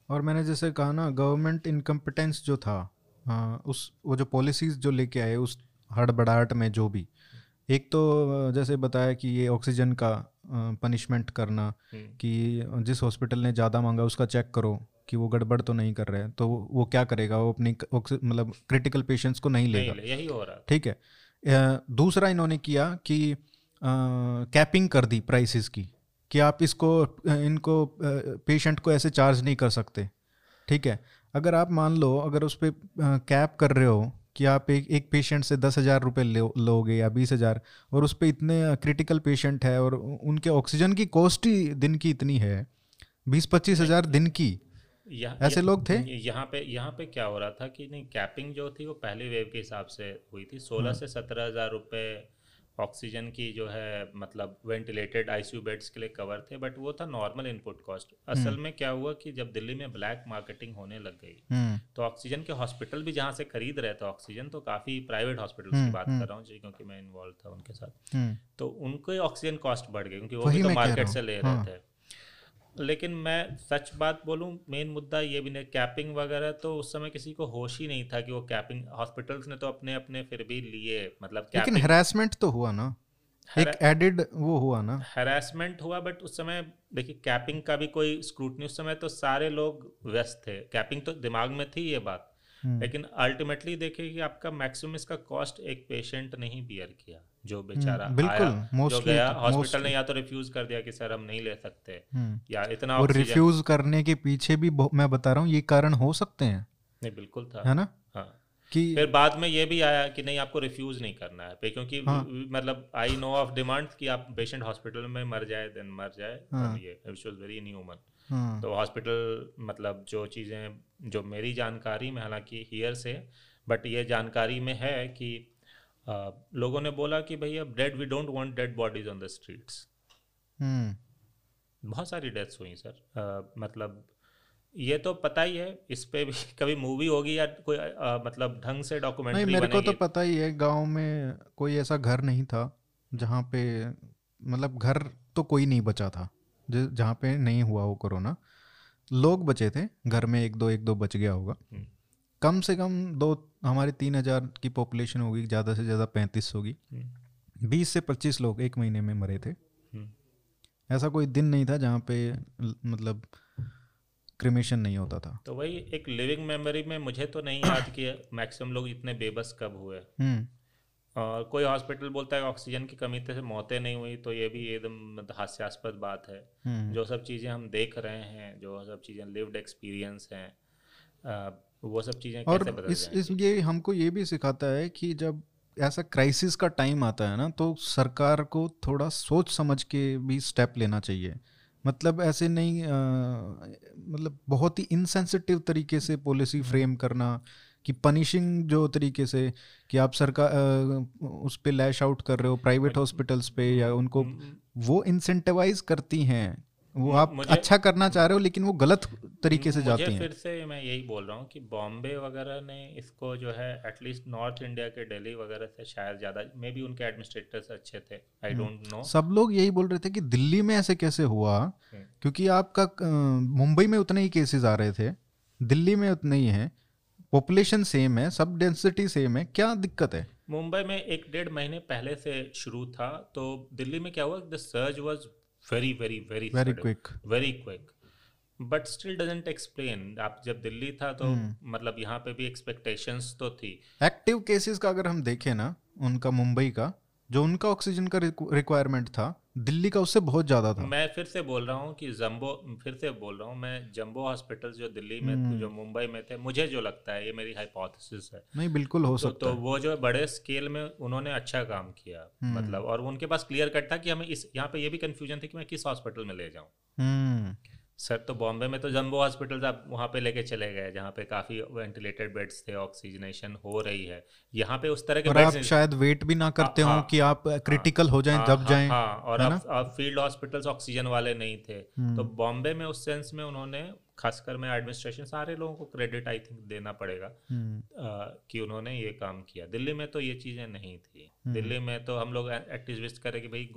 और मैंने जैसे कहा ना गवर्नमेंट इनकम्पिटेंस जो था आ, उस वो जो पॉलिसीज़ जो लेके आए उस हड़बड़ाहट में जो भी एक तो जैसे बताया कि ये ऑक्सीजन का पनिशमेंट करना हम्म, कि जिस हॉस्पिटल ने ज़्यादा मांगा उसका चेक करो कि वो गड़बड़ तो नहीं कर रहे हैं तो वो क्या करेगा? वो अपनी मतलब क्रिटिकल पेशेंट्स को नहीं लेगा। ले- यही हो रहा ठीक है। दूसरा इन्होंने किया कि कैपिंग कर दी प्राइसेस की कि आप इसको इनको पेशेंट को ऐसे चार्ज नहीं कर सकते। ठीक है। अगर आप मान लो अगर उस पर कैप कर रहे हो कि आप एक एक पेशेंट से दस हज़ार रुपये लो, लोगे या बीस हज़ार और उस पर इतने क्रिटिकल पेशेंट है और उनके ऑक्सीजन की कॉस्ट ही दिन की इतनी है। बीस पच्चीस हज़ार दिन की। ऐसे लोग थे? यहाँ पे यहाँ पे क्या हो रहा था कि नहीं कैपिंग जो थी वो पहली वेव के हिसाब से हुई थी। सोलह हाँ। से सत्रह हज़ार रुपये ऑक्सीजन की जो है मतलब वेंटिलेटेड आईसीयू बेड्स के लिए कवर थे बट वो था नॉर्मल इनपुट कॉस्ट असल में क्या हुआ कि जब दिल्ली में ब्लैक मार्केटिंग होने लग गई हम्म। तो ऑक्सीजन के हॉस्पिटल भी जहाँ से खरीद रहे थे ऑक्सीजन तो काफ़ी प्राइवेट हॉस्पिटल की हम्म, बात हम्म। कर रहा हूँ क्योंकि मैं इन्वॉल्व था उनके साथ। हम्म। तो उनके ऑक्सीजन कॉस्ट बढ़ गई क्योंकि वो भी तो मार्केट से ले हाँ। रहे थे। लेकिन मैं सच बात बोलूँ मेन मुद्दा ये भी नहीं कैपिंग वगैरह तो उस समय किसी को होश ही नहीं था कि वो कैपिंग हॉस्पिटल्स ने तो अपने अपने फिर भी लिए मतलब लेकिन हेरासमेंट तो हुआ ना। एक एडेड वो हुआ ना। हरासमेंट हुआ बट उस समय देखिए कैपिंग का भी कोई स्क्रूटनी उस समय तो सारे लोग व्यस्त थे। कैपिंग तो दिमाग में थी ये बात हम्म, लेकिन अल्टीमेटली देखिए कि आपका मैक्सिमम इसका कॉस्ट एक पेशेंट ने ही बियर किया। जो बेचारा हम्म, बिल्कुल, आया जो गया तो- हॉस्पिटल ने या तो रिफ्यूज कर दिया कि सर हम नहीं ले सकते। हम्म। या इतना और रिफ्यूज करने के पीछे भी मैं बता रहा हूँ ये कारण हो सकते हैं। नहीं बिल्कुल था। है ना? हाँ। कि फिर बाद में ये भी आया कि नहीं आपको रिफ्यूज नहीं करना है। क्योंकि हाँ। मतलब आई नो ऑफ़ डिमांड कि आप पेशेंट हॉस्पिटल में मर जाए देन मर जाए। हाँ। ये विच वाज वेरी न्यूमन हाँ, तो हॉस्पिटल मतलब जो चीज़ें जो मेरी जानकारी में हालाँकि हियर से बट ये जानकारी में है कि लोगों ने बोला कि भैया dead we don't want dead bodies on the streets हम्म, बहुत सारी डेथ्स हुई सर मतलब ये तो पता ही है इस पे भी कभी मूवी होगी या कोई आ, मतलब ढंग से नहीं डॉक्यूमेंट्री मेरे को तो पता ही है गाँव में कोई ऐसा घर नहीं था जहाँ पे मतलब घर तो कोई नहीं बचा था जहाँ पे नहीं हुआ वो कोरोना। लोग बचे थे घर में एक दो एक दो बच गया होगा। हम्म। कम से कम दो हमारे तीन हज़ार की पॉपुलेशन होगी ज़्यादा से ज़्यादा पैंतीस होगी। हम्म, बीस से पच्चीस लोग एक महीने में मरे थे। हम्म। ऐसा कोई दिन नहीं था जहाँ पे मतलब क्रिमेशन नहीं होता था। तो वही एक लिविंग मेमोरी में मुझे तो नहीं याद कि मैक्सिमम लोग इतने बेबस कब हुए। हम्म। और कोई हॉस्पिटल बोलता है ऑक्सीजन की कमी से मौतें नहीं हुई तो ये भी एकदम मतलब हास्यास्पद बात है। जो सब चीज़ें हम देख रहे हैं जो सब चीज़ें लिव्ड एक्सपीरियंस हैं वो सब चीज़ें और कैसे इस इस ये हमको ये भी सिखाता है कि जब ऐसा क्राइसिस का टाइम आता है ना तो सरकार को थोड़ा सोच समझ के भी स्टेप लेना चाहिए। मतलब ऐसे नहीं अ, मतलब बहुत ही इनसेंसिटिव तरीके से पॉलिसी फ्रेम करना कि पनिशिंग जो तरीके से कि आप सरकार उस पर लैश आउट कर रहे हो प्राइवेट हॉस्पिटल्स पे या उनको वो इंसेंटिवाइज करती हैं वो आप मुझे- अच्छा करना चाह रहे हो लेकिन वो गलत तरीके से जाते हैं। फिर से मैं यही बोल रहा हूँ कि बॉम्बे वगैरह ने इसको जो है एटलीस्ट नॉर्थ इंडिया के दिल्ली वगैरह से शायद ज़्यादा मे बी उनके एडमिनिस्ट्रेटर्स अच्छे थे आई डोंट नो सब लोग यही बोल रहे थे कि दिल्ली में ऐसे कैसे हुआ हम्म। क्योंकि आपका मुंबई में उतने ही केसेस आ रहे थे दिल्ली में उतने ही हैं पॉपुलेशन सेम है सब डेंसिटी सेम है क्या दिक्कत है? मुंबई में एक डेढ़ महीने पहले से शुरू था तो दिल्ली में क्या हुआ the surge was very very very very quick very quick but still doesn't explain आप जब दिल्ली था तो हम्म। मतलब यहाँ पे भी एक्सपेक्टेशंस तो थी। एक्टिव केसेस का अगर हम देखें ना उनका मुंबई का जो उनका ऑक्सीजन का रिक्वायरमेंट था दिल्ली का उससे बहुत ज़्यादा था। मैं फिर से बोल रहा हूँ कि जम्बो फिर से बोल रहा हूँ मैं जम्बो हॉस्पिटल जो दिल्ली में हम्म। जो मुंबई में थे मुझे जो लगता है ये मेरी हाइपोथेसिस है। नहीं बिल्कुल हो तो, सकता तो है। वो जो बड़े स्केल में उन्होंने अच्छा काम किया हम्म। मतलब और उनके पास क्लियर कट था कि हमें इस यहाँ पे ये भी कंफ्यूजन थी कि मैं किस हॉस्पिटल में ले जाऊँ। हम्म। सर तो बॉम्बे में तो जम्बो हॉस्पिटल आप वहाँ पे लेके चले गए जहाँ पे काफ़ी वेंटिलेटेड बेड्स थे ऑक्सीजनेशन हो रही है। यहाँ पे उस तरह के और आप शायद वेट भी ना करते हो हाँ, कि आप क्रिटिकल हो जाएँ हाँ, दब हाँ, जाएँ हाँ। और है अब फ़ील्ड हॉस्पिटल्स ऑक्सीजन वाले नहीं थे। हम्म। तो बॉम्बे में उस सेंस में उन्होंने खासकर मैं एडमिनिस्ट्रेशन सारे लोगों को क्रेडिट आई थिंक देना पड़ेगा हम्म, कि उन्होंने ये काम किया। दिल्ली में तो ये चीज़ें नहीं थी। हम्म। दिल्ली में तो हम लोग एक्टिविस्ट करें कि भाई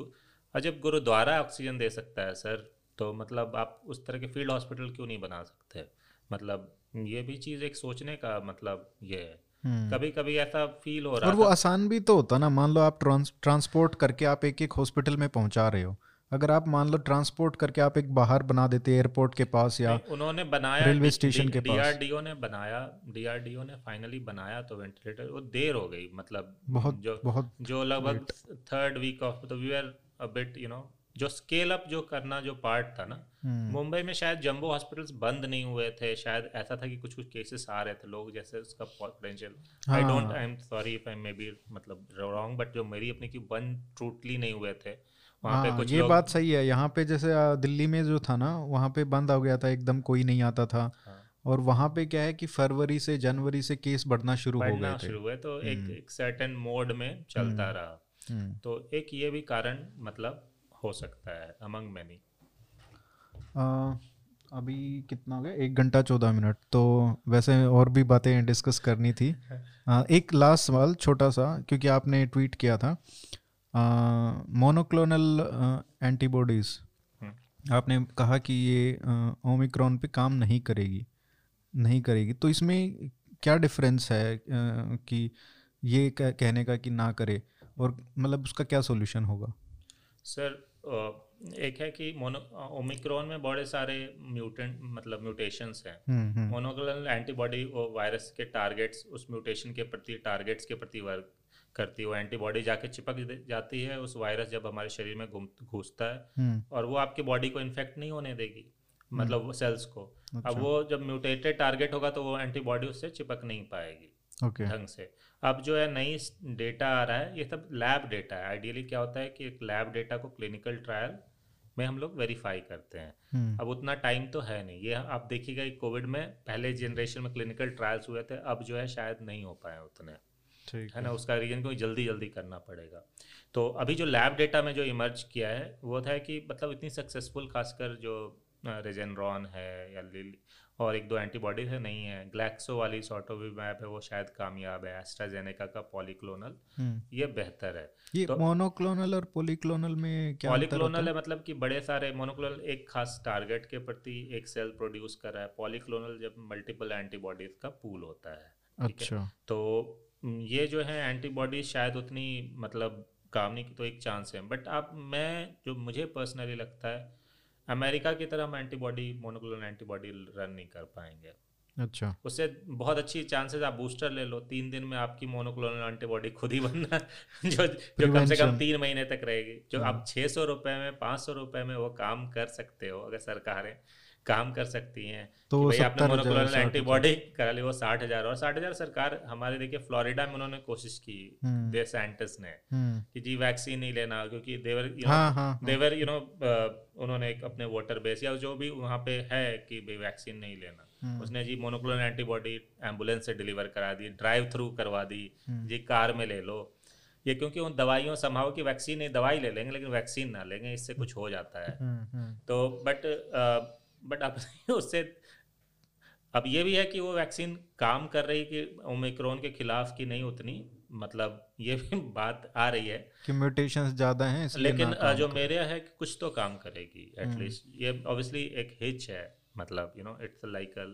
अजब गुरुद्वारा ऑक्सीजन दे सकता है सर। तो मतलब आप उस तरह के फ़ील्ड हॉस्पिटल क्यों नहीं बना सकते? मतलब ये भी चीज़ एक सोचने का मतलब ये है। हम्म। कभी कभी ऐसा फील हो रहा और वो आसान भी तो होता ना मान लो आप ट्रांस ट्रांसपोर्ट करके आप एक एक हॉस्पिटल में पहुँचा रहे हो। अगर आप मान लो ट्रांसपोर्ट करके आप एक बाहर बना देते एयरपोर्ट के पास या उन्होंने बनाया रेलवे स्टेशन के पास। डीआरडीओ ने बनाया डीआरडीओ ने फाइनली बनाया तो वेंटिलेटर वो देर हो गई मतलब बहुत जो बहुत जो लगभग थर्ड वीक ऑफ़ तो we are a bit you know जो स्केल अप जो करना जो पार्ट था ना हम्म, मुंबई में शायद जंबो हॉस्पिटल्स बंद नहीं हुए थे शायद ऐसा था कि कुछ कुछ केसेस आ रहे थे लोग जैसे उसका potential I. Don't I am sorry if I may be मतलब रॉन्ग बट जो मेरी अपनी की बंद टोटली नहीं हुए थे वहाँ पे हाँ कुछ ये बात सही है यहाँ पे जैसे दिल्ली में जो था ना वहाँ पे बंद हो गया था एकदम कोई नहीं आता था हाँ। और वहाँ पे क्या है कि फरवरी से जनवरी से केस बढ़ना शुरू हो गए थे शुरू हुए तो एक हम्म। सर्टेन मोड में चलता हम्म। रहा हम्म, तो एक ये भी कारण मतलब हो सकता है अमंग मैनी अभी कितना हो गया? एक घंटा चौदह मिनट। तो वैसे और भी बातें डिस्कस करनी थी। आ, एक लास्ट सवाल छोटा सा क्योंकि आपने ट्वीट किया था। मोनोक्लोनल एंटीबॉडीज़ हम्म। आपने कहा कि ये ओमिक्रॉन पे काम नहीं करेगी। नहीं करेगी। तो इसमें क्या डिफरेंस है कि ये कह- कहने का कि ना करे? और मतलब उसका क्या सॉल्यूशन होगा? सर एक है कि मोनो ओमिक्रॉन में बड़े सारे म्यूटेंट मतलब म्यूटेशंस हैं। हम्म हम्म। मोनोक्लोनल एंटीबॉडी वो वायरस के टारगेट्स उस म्यूटेशन के प्रति टारगेट्स के प्रति वर्क करती है। वो एंटीबॉडी जाके चिपक जाती है उस वायरस जब हमारे शरीर में घुम- घुसता है हम्म। और वो आपकी बॉडी को इन्फेक्ट नहीं होने देगी मतलब सेल्स को। अच्छा। अब वो जब म्यूटेटेड टारगेट होगा तो वो एंटीबॉडी उससे चिपक नहीं पाएगी ढंग से। अब जो है नई डेटा आ रहा है ये सब लैब डेटा है। आइडियली क्या होता है कि एक लैब डेटा को क्लिनिकल ट्रायल में हम लोग वेरीफाई करते हैं। हम्म। अब उतना टाइम तो है नहीं। ये आप देखिएगा कि कोविड में पहले जनरेशन में क्लिनिकल ट्रायल्स हुए थे अब जो है शायद नहीं हो पाए उतने। ठीक है ना? उसका रीजन क्योंकि जल्दी जल्दी करना पड़ेगा। तो अभी जो लैब डेटा में जो इमर्ज किया है वो था कि मतलब इतनी सक्सेसफुल खासकर जो रेजेनरॉन है या लिली और एक दो एंटीबॉडीज है नहीं है। ग्लैक्सो वाली सॉटोविमैब है वो शायद कामयाब है। एस्ट्राजेनेका का पॉलीक्लोनल हम्म। ये बेहतर है। ये तो- मोनोक्लोनल और पॉलीक्लोनल में क्या पॉलीक्लोनल है? मतलब कि बड़े सारे मोनोक्लोनल एक खास टारगेट के प्रति एक सेल प्रोड्यूस कर रहा है। पॉलीक्लोनल जब मल्टीपल एंटीबॉडीज का पूल होता है ठीक है। अच्छा। तो ये जो है एंटीबॉडी शायद उतनी मतलब काम नहीं की तो एक चांस है। बट आप मैं जो मुझे पर्सनली लगता है अमेरिका की तरह हम एंटीबॉडी मोनोक्लोनल एंटीबॉडी रन नहीं कर पाएँगे। अच्छा। उससे बहुत अच्छी चांसेस आप बूस्टर ले लो। तीन दिन में आपकी मोनोक्लोनल एंटीबॉडी खुद ही बनना जो जो कम से कम तीन महीने तक रहेगी। जो हाँ। आप छः सौ रुपये में पाँच सौ रुपये में वो काम कर सकते हो अगर सरकारें काम कर सकती हैं। तो कि भाई आपने मोनोक्लोनल एंटीबॉडी करा ली वो साठ हज़ार। और साठ हज़ार सरकार हमारे देखिए फ्लोरिडा में उन्होंने कोशिश की हम्म। दे साइंटिस्ट ने हम्म। कि जी वैक्सीन नहीं लेना क्योंकि देवर हाँ हाँ हाँ, देवर यू नो उन्होंने एक अपने वोटर बेस या जो भी वहाँ पे है कि भाई वैक्सीन नहीं लेना। हम्म, उसने जी मोनोक्लोनल एंटीबॉडी एंबुलेंस से डिलीवर करा दी ड्राइव थ्रू करवा दी हम्म। जी कार में ले लो। ये क्योंकि उन दवाइयों संभाव की वैक्सीन नहीं दवाई ले लेंगे लेकिन वैक्सीन ना लेंगे इससे कुछ हो जाता है। हम्म, हम्म, तो बट बट अब उससे अब ये भी है कि वो वैक्सीन काम कर रही कि ओमिक्रॉन के खिलाफ की नहीं उतनी मतलब ये भी बात आ रही है। कि म्यूटेशंस ज़्यादा हैं लेकिन जो मेरे है कि कुछ तो काम करेगी हम्म। एटलीस्ट ये ऑब्वियसली एक हिच है मतलब you know it's like a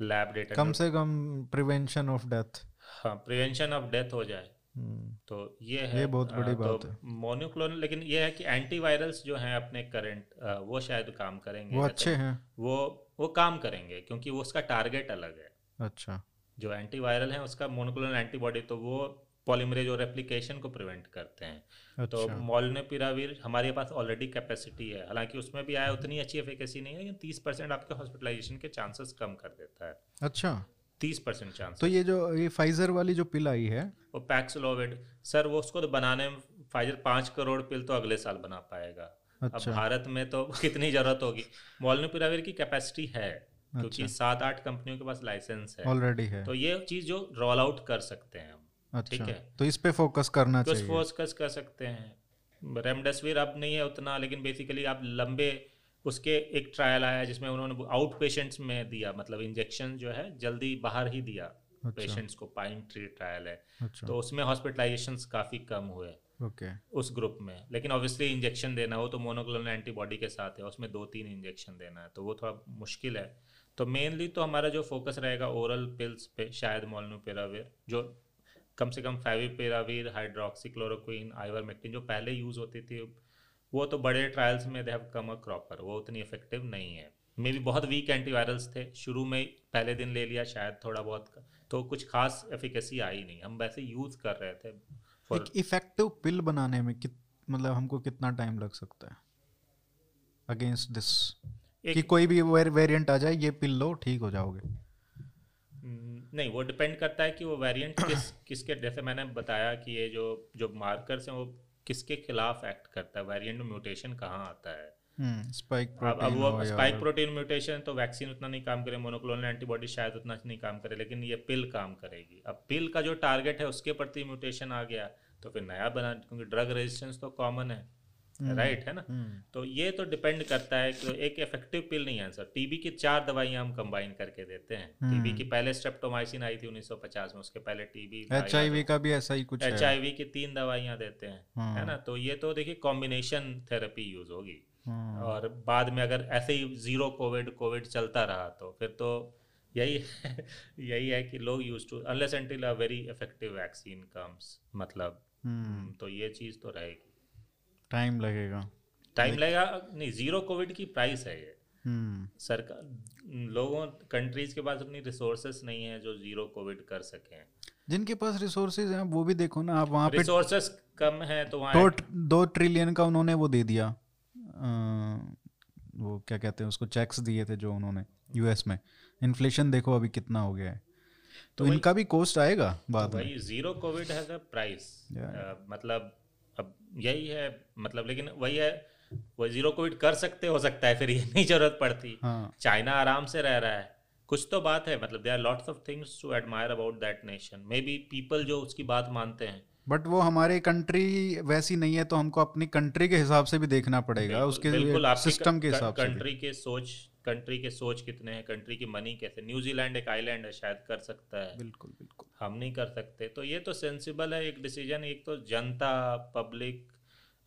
lab data कम से कम प्रिवेंशन ऑफ़ डेथ हाँ प्रिवेंशन ऑफ़ डेथ हो जाए। तो ये है ये बहुत बड़ी अ, बात तो है। मोनोक्लोनल लेकिन ये है कि एंटीवायरल्स जो हैं अपने करंट वो शायद काम करेंगे। वो अच्छे हैं। वो वो काम करेंगे क्योंकि वो उसका टारगेट अलग है। अच्छा। जो एंटीवायरल है उसका मोनोक्लोनल एंटीबॉडी तो वो पॉलीमरेज और रेप्लिकेशन को प्रिवेंट करते हैं। अच्छा। तो अच्छा। मोलनेपिराविर हमारे पास ऑलरेडी कैपेसिटी है। हालाँकि उसमें भी आया उतनी अच्छी एफिकेसी नहीं है लेकिन तीस परसेंट आपके हॉस्पिटलाइजेशन के चांसेस कम कर देता है। अच्छा। तीस परसेंट चांस तो ये जो ये फाइजर वाली जो पिल आई है। वो पैक्सलोविड सर वो उसको तो बनाने में फाइजर पाँच करोड़ पिल तो अगले साल बना पाएगा। अच्छा। अब भारत में तो कितनी ज़रूरत होगी? मोलनुपिराविर की कैपेसिटी है क्योंकि अच्छा। सात आठ कंपनियों के पास लाइसेंस है। ऑलरेडी है। तो ये चीज़ जो रोल आउट कर सकते हैं हम अच्छा। ठीक है। तो इस पे फोकस करना कुछ चाहिए। फोकस कर सकते हैं। रेमडेसिविर अब नहीं है उतना लेकिन बेसिकली आप लंबे उसके एक ट्रायल आया जिसमें उन्होंने आउट पेशेंट्स में दिया मतलब इंजेक्शन जो है जल्दी बाहर ही दिया अच्छा। पेशेंट्स को पाइन ट्री ट्रायल है। अच्छा। तो उसमें हॉस्पिटलाइजेशन काफ़ी कम हुए ओके। उस ग्रुप में। लेकिन ऑब्वियसली इंजेक्शन देना हो तो मोनोक्लोनल एंटीबॉडी के साथ है उसमें दो तीन इंजेक्शन देना है तो वो थोड़ा मुश्किल है। तो मेनली तो हमारा जो फोकस रहेगा ओरल पिल्स पे शायद मोलनुपिराविर जो कम से कम फेविपिराविर हाइड्रोक्सीक्लोरोक्विन आइवरमेक्टिन जो पहले यूज़ होती थी वो तो बड़े ट्रायल्स में they have come a cropper वो उतनी इफ़ेक्टिव नहीं है। मे भी बहुत वीक एंटीवायरल्स थे शुरू में पहले दिन ले लिया शायद थोड़ा बहुत तो कुछ खास एफिकेसी आई नहीं। हम वैसे यूज़ कर रहे थे for- एक इफ़ेक्टिव पिल बनाने में कित मतलब हमको कितना टाइम लग सकता है? अगेंस्ट दिस एक- कि कोई भी वेरिएंट आ जाए ये पिल लो ठीक हो जाओगे। हम्म, नहीं वो डिपेंड करता है कि वो वेरिएंट किस किसके जैसे मैंने बताया कि ये जो जो मार्कर्स हैं वो किसके खिलाफ एक्ट करता है? वेरिएंट म्यूटेशन कहाँ आता है? स्पाइक अब प्रोटीन अब वो स्पाइक प्रोटीन म्यूटेशन तो वैक्सीन उतना नहीं काम करे मोनोक्लोनल एंटीबॉडी शायद उतना नहीं काम करे लेकिन ये पिल काम करेगी। अब पिल का जो टारगेट है उसके प्रति म्यूटेशन आ गया तो फिर नया बना क्योंकि ड्रग रेजिस्टेंस तो कॉमन है। राइट है ना? तो ये तो डिपेंड करता है कि एक इफ़ेक्टिव पिल नहीं है आंसर टीबी की चार दवाइयाँ हम कंबाइन करके देते हैं। टीबी की पहले स्ट्रेप्टोमाइसिन आई थी 1950 में उसके पहले टीबी एच का भी ऐसा ही कुछ एच की तीन दवाइयाँ देते हैं है। ना? तो ये तो देखिए कॉम्बिनेशन थेरेपी यूज़ होगी। और बाद में अगर ऐसे ही ज़ीरो कोविड कोविड चलता रहा तो फिर तो यही है यही है कि लोग use to unless until a very effective vaccine comes मतलब तो ये चीज़ तो रहेगी। टाइम लगेगा। टाइम लगेगा नहीं ज़ीरो कोविड की प्राइस है ये। सरकार लोगों कंट्रीज़ के पास अपनी रिसोर्सेस नहीं है जो ज़ीरो कोविड कर सके। जिनके पास रिसोर्सेज हैं वो भी देखो ना आप वहाँ पे रिसोर्सेस कम है तो वहाँ दो, दो ट्रिलियन का उन्होंने वो दे दिया। आ, वो क्या कहते हैं उसको चेक्स दिए थे जो उन्होंने यूएस में। इन्फ्लेशन देखो अभी कितना हो गया है। तो, तो इनका भी कॉस्ट आएगा बाद तो में। ज़ीरो कोविड अ प्राइस मतलब अब यही है मतलब लेकिन वही है वो ज़ीरो कोविड कर सकते हो सकता है फिर ये नहीं ज़रूरत पड़ती। हाँ. चाइना आराम से रह रहा है। कुछ तो बात है मतलब they are lots of things to admire about that nation may be people जो उसकी बात मानते हैं। बट वो हमारे कंट्री वैसी नहीं है तो हमको अपनी कंट्री के हिसाब से भी देखना पड़ेगा बिल्कुल, उसके बिल्कुल सिस्टम के हिसाब से कंट्री के सोच कंट्री के सोच कितने हैं कंट्री की मनी कैसे न्यूजीलैंड एक आइलैंड है शायद कर सकता है। बिल्कुल बिल्कुल। हम नहीं कर सकते। तो ये तो सेंसिबल है एक डिसीज़न एक तो जनता पब्लिक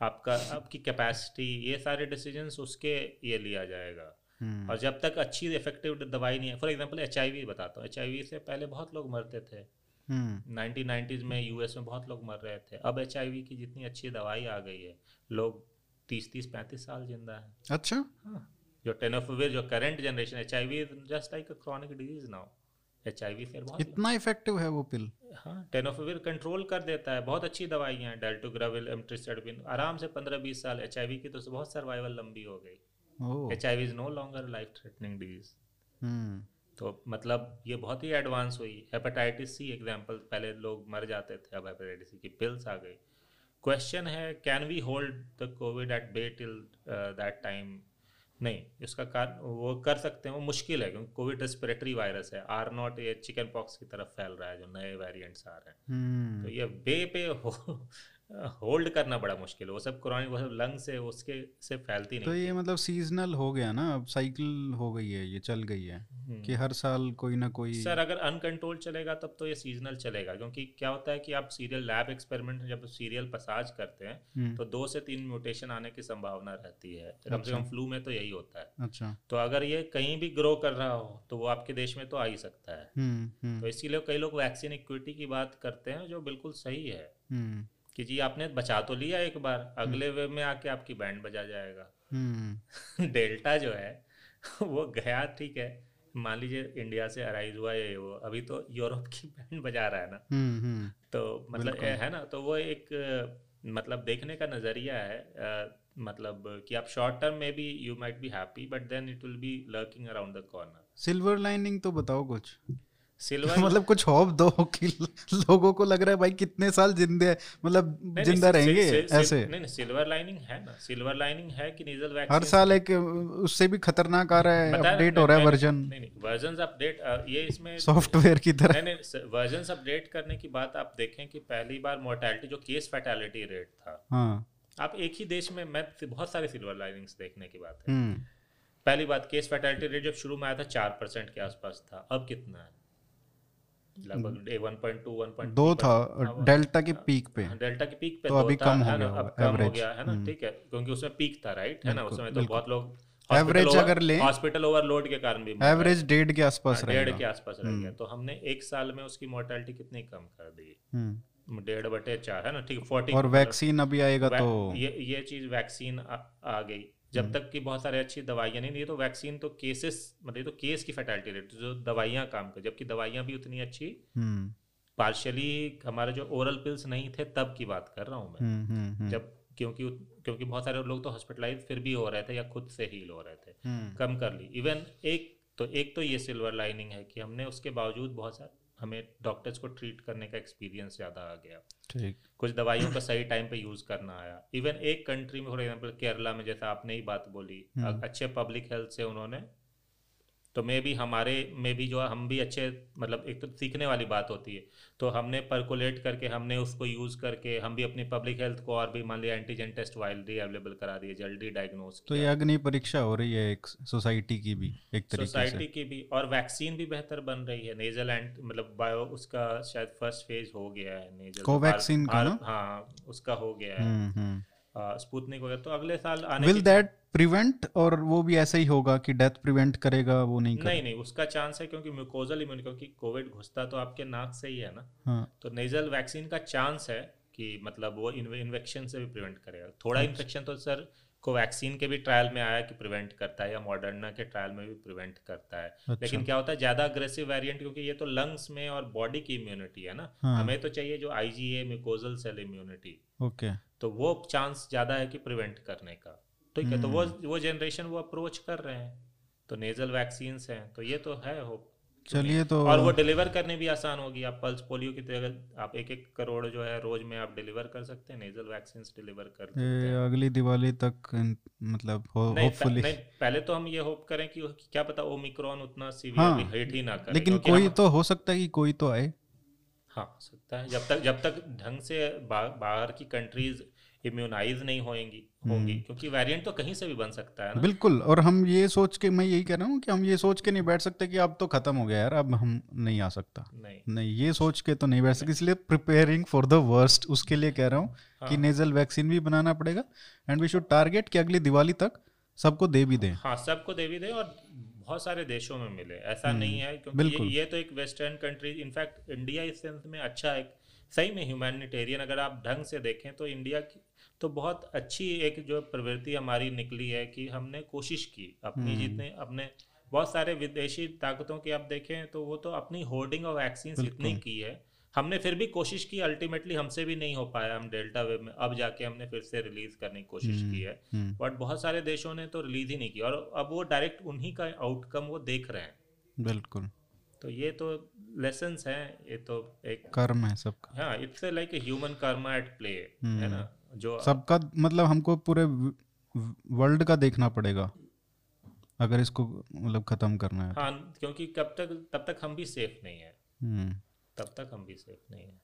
आपका आपकी कैपेसिटी ये सारे डिसीज़न उसके ये लिया जाएगा। हम्म। और जब तक अच्छी इफ़ेक्टिव दवाई नहीं है फॉर एग्ज़ाम्पल एच बताता हूँ। एच से पहले बहुत लोग मरते थे। नाइनटीन नाइन्टीज में यूएस में बहुत लोग मर रहे थे। अब एचआईवी की जितनी अच्छी दवाई आ गई है लोग तीस तीस पैंतीस साल ज़िंदा है। अच्छा? हाँ। जो टेनोफिविर जो current generation H I V just like a chronic disease now H फिर बहुत इतना इफ़ेक्टिव है वो पिल हाँ टेनोफिविर कंट्रोल कर देता है। बहुत अच्छी दवाइयाँ हैं डेल्टोग्राविल एमट्रिसडबिन आराम से पंद्रह बीस साल एच आई वी की तो बहुत सर्वाइवल लंबी हो गई। H I V is no longer life threatening disease तो मतलब ये बहुत ही एडवांस हुई। हेपेटाइटिस सी एग्ज़ाम्पल पहले लोग मर जाते थे अब हेपेटाइटिस सी की पिल्स आ गई। क्वेश्चन है can we hold the Covid at bay till that time नहीं इसका कारण वो कर सकते हैं वो मुश्किल है क्योंकि कोविड रेस्पिरेटरी वायरस है आर नॉट ये चिकन पॉक्स की तरफ़ फैल रहा है जो नए वेरिएंट्स आ रहे हैं hmm. तो ये बे पे हो होल्ड करना बड़ा मुश्किल है। वो सब क्रॉनिक वो सब लंग से उसके से फैलती नहीं तो ये मतलब सीजनल हो गया ना अब साइकिल हो गई है ये चल गई है हम्म। कि हर साल कोई ना कोई सर अगर अनकंट्रोल चलेगा तब तो ये सीजनल चलेगा क्योंकि क्या होता है कि आप सीरियल लैब एक्सपेरिमेंट जब सीरियल पसाज करते हैं हम्म। तो दो से तीन म्यूटेशन आने की संभावना रहती है। कम से कम फ्लू अच्छा। में तो यही होता है। अच्छा। तो अगर ये कहीं भी ग्रो कर रहा हो तो वो आपके देश में तो आ ही सकता है। हम्म, तो इसीलिए कई लोग वैक्सीन इक्विटी की बात करते हैं जो बिल्कुल सही है। कि जी आपने बचा तो लिया एक बार अगले वे में आके आपकी बैंड बजा जाएगा। डेल्टा हम्म। जो है वो गया ठीक है मान लीजिए इंडिया से अराइज हुआ है वो अभी तो यूरोप की बैंड बजा रहा है ना। हम्म, हम्म। तो मतलब है ना तो वो एक मतलब देखने का नज़रिया है आ, मतलब कि आप शॉर्ट टर्म में भी you might be happy but then it will be lurking around the corner silver lining तो बताओ कुछ। सिल्वर? मतलब कुछ होप दो कि लोगों को लग रहा है भाई कितने साल जिंदे मतलब ज़िंदा रहेंगे ऐसे। नहीं नहीं सिल्वर लाइनिंग है ना। सिल्वर लाइनिंग है कि नीजल वैक्सीन हर साल एक उससे भी खतरनाक आ रहा है अपडेट हो रहा है वर्जन। नहीं नहीं वर्जन अपडेट ये इसमें सॉफ्टवेयर की तरह। नहीं नहीं वर्जन अपडेट करने की बात आप देखें कि पहली बार मोर्टेलिटी जो केस फैटेलिटी रेट था। हाँ। आप एक ही देश में मैं बहुत सारे सिल्वर लाइनिंग्स देखने की बात है। हम्म। पहली बात केस फैटेलिटी रेट जब शुरू में आया था चार परसेंट के आसपास था। अब कितना है? लगभग दो था डेल्टा की पीक पे। डेल्टा की पीक पे तो अभी कम हो गया अब कम हो गया है ना? हम्म। ठीक है क्योंकि उसमें पीक था राइट है ना? उसमें तो बहुत लोग एवरेज अगर ले हॉस्पिटल ओवरलोड के कारण भी एवरेज डेढ़ के आसपास हाँ, डेढ़ के आसपास रह गया। हम्म। तो हमने एक साल में उसकी मोर्टेलिटी कितनी कम कर दी? हम्म। डेढ़ बटे चार है ना? ठीक फोर्टी और वैक्सीन अभी आएगा तो ये ये चीज़ वैक्सीन आ गई। जब हम्म। तक कि बहुत सारे अच्छी दवाइयाँ नहीं ये तो वैक्सीन तो केसेस मतलब तो केस की फैटलिटी रेट जो दवाइयाँ काम कर जबकि दवाइयाँ भी उतनी अच्छी पार्शियली हम्म। हमारे जो ओरल पिल्स नहीं थे तब की बात कर रहा हूँ मैं। हम्म, जब क्योंकि क्योंकि बहुत सारे लोग तो हॉस्पिटलाइज फिर भी हो रहे थे या खुद से हील हो रहे थे। कम कर ली। इवन एक तो एक तो ये सिल्वर लाइनिंग है कि हमने उसके बावजूद बहुत सारे हमें डॉक्टर्स को ट्रीट करने का एक्सपीरियंस ज़्यादा आ गया। ठीक। कुछ दवाइयों का सही टाइम पे यूज़ करना आया। इवन एक कंट्री में फॉर एग्जांपल केरला में जैसा आपने ही बात बोली हम्म। अच्छे पब्लिक हेल्थ से उन्होंने तो मे भी हमारे में भी जो है हम भी अच्छे मतलब एक तो सीखने वाली बात होती है। तो हमने परकोलेट करके हमने उसको यूज़ करके हम भी अपनी पब्लिक हेल्थ को और भी मान लिया एंटीजन टेस्ट वाइल्डली अवेलेबल करा दिए जल्दी डायग्नोज तो ये अग्नि परीक्षा हो रही है एक सोसाइटी की भी एक तरीके सोसाइटी की भी और वैक्सीन भी बेहतर बन रही है। नेजल एंड मतलब बायो उसका शायद फ़र्स्ट फ़ेज़ हो गया है नेजल कोवैक्सीन का हाँ उसका हो गया है। हम्म हम्म। स्पुतनिक वगैरह। तो अगले साल आने विल दैट प्रिवेंट और वो भी ऐसा ही होगा कि डेथ प्रिवेंट करेगा वो नहीं करेगा? नहीं नहीं उसका चांस है क्योंकि म्यूकोजल इम्यून क्योंकि कोविड घुसता तो आपके नाक से ही है ना। हाँ। तो नेजल वैक्सीन का चांस है कि मतलब वो इन्फेक्शन से भी प्रिवेंट करेगा। थोड़ा अच्छा। इन्फेक्शन तो सर कोवैक्सीन के भी ट्रायल में आया कि प्रिवेंट करता है या मॉडर्ना के ट्रायल में भी प्रिवेंट करता है। अच्छा। लेकिन क्या होता है ज़्यादा अग्रेसिव वेरिएंट क्योंकि ये तो लंग्स में और बॉडी की इम्यूनिटी है ना। हाँ। हमें तो चाहिए जो IgA mucosal cell immunity okay. तो वो चांस ज़्यादा है कि प्रिवेंट करने का। ठीक है तो वो हम्म। वो जनरेशन वो अप्रोच कर रहे हैं। तो नेजल वैक्सीन हैं तो ये तो है होप चलिए तो और वो डिलीवर करने भी आसान होगी। आप पल्स पोलियो की तरह आप एक एक करोड़ जो है रोज में आप डिलीवर कर सकते हैं नेजल वैक्सीन डिलीवर कर ये हैं। अगली दिवाली तक मतलब हो नहीं, प- होपफुली नहीं पहले तो हम ये होप करें कि क्या पता ओमिक्रॉन उतना सीवियर हाँ, सीवियर हिट ही ना करे लेकिन कोई तो हो सकता है कि कोई तो आए। हाँ सकता है। जब तक जब तक ढंग से बाहर की कंट्रीज़ इम्यूनाइज नहीं होंगी होंगी हम्म। क्योंकि वेरिएंट तो कहीं से भी बन सकता है ना बिल्कुल और हम ये सोच के मैं यही कह रहा हूँ कि हम ये सोच के नहीं बैठ सकते कि अब तो खत्म हो गया यार अब हम नहीं आ सकता नहीं नहीं ये सोच के तो नहीं बैठ सकते इसलिए प्रिपेयरिंग फॉर द वर्स्ट उसके लिए कह रहा हूँ हाँ। कि हाँ। नेजल वैक्सीन भी बनाना पड़ेगा एंड वी शुड टारगेट कि अगली दिवाली तक सबको दे भी दें हाँ सबको दे भी दे और बहुत सारे देशों में मिले ऐसा नहीं है क्योंकि हम्म। ये, ये तो एक western country in fact India इस सेंस में अच्छा एक सही में ह्यूमैनिटेरियन अगर आप ढंग से देखें तो इंडिया की तो बहुत अच्छी एक जो प्रवृत्ति हमारी निकली है कि हमने कोशिश की अपनी हम्म। जितने अपने बहुत सारे विदेशी ताकतों की आप देखें तो वो तो अपनी होर्डिंग ऑफ़ वैक्सीन इतनी की है। हमने फिर भी कोशिश की अल्टीमेटली हमसे भी नहीं हो पाया हम डेल्टा वेव में। अब जाके हमने फिर से रिलीज़ करने की कोशिश की है। हम्म, बट बहुत सारे देशों ने तो रिलीज़ ही नहीं की और अब वो डायरेक्ट उन्हीं का आउटकम वो देख रहे हैं। बिल्कुल। तो ये तो लेसन है ये तो एक कर्म है सबका। हाँ it's like a human karma at play है हम्म। ना? जो सबका मतलब हमको पूरे वर्ल्ड का देखना पड़ेगा अगर इसको मतलब खत्म करना है तो। हाँ क्योंकि कब तक तब तक हम भी सेफ़ नहीं है। हम्म, तब तक हम भी सेफ़ नहीं है।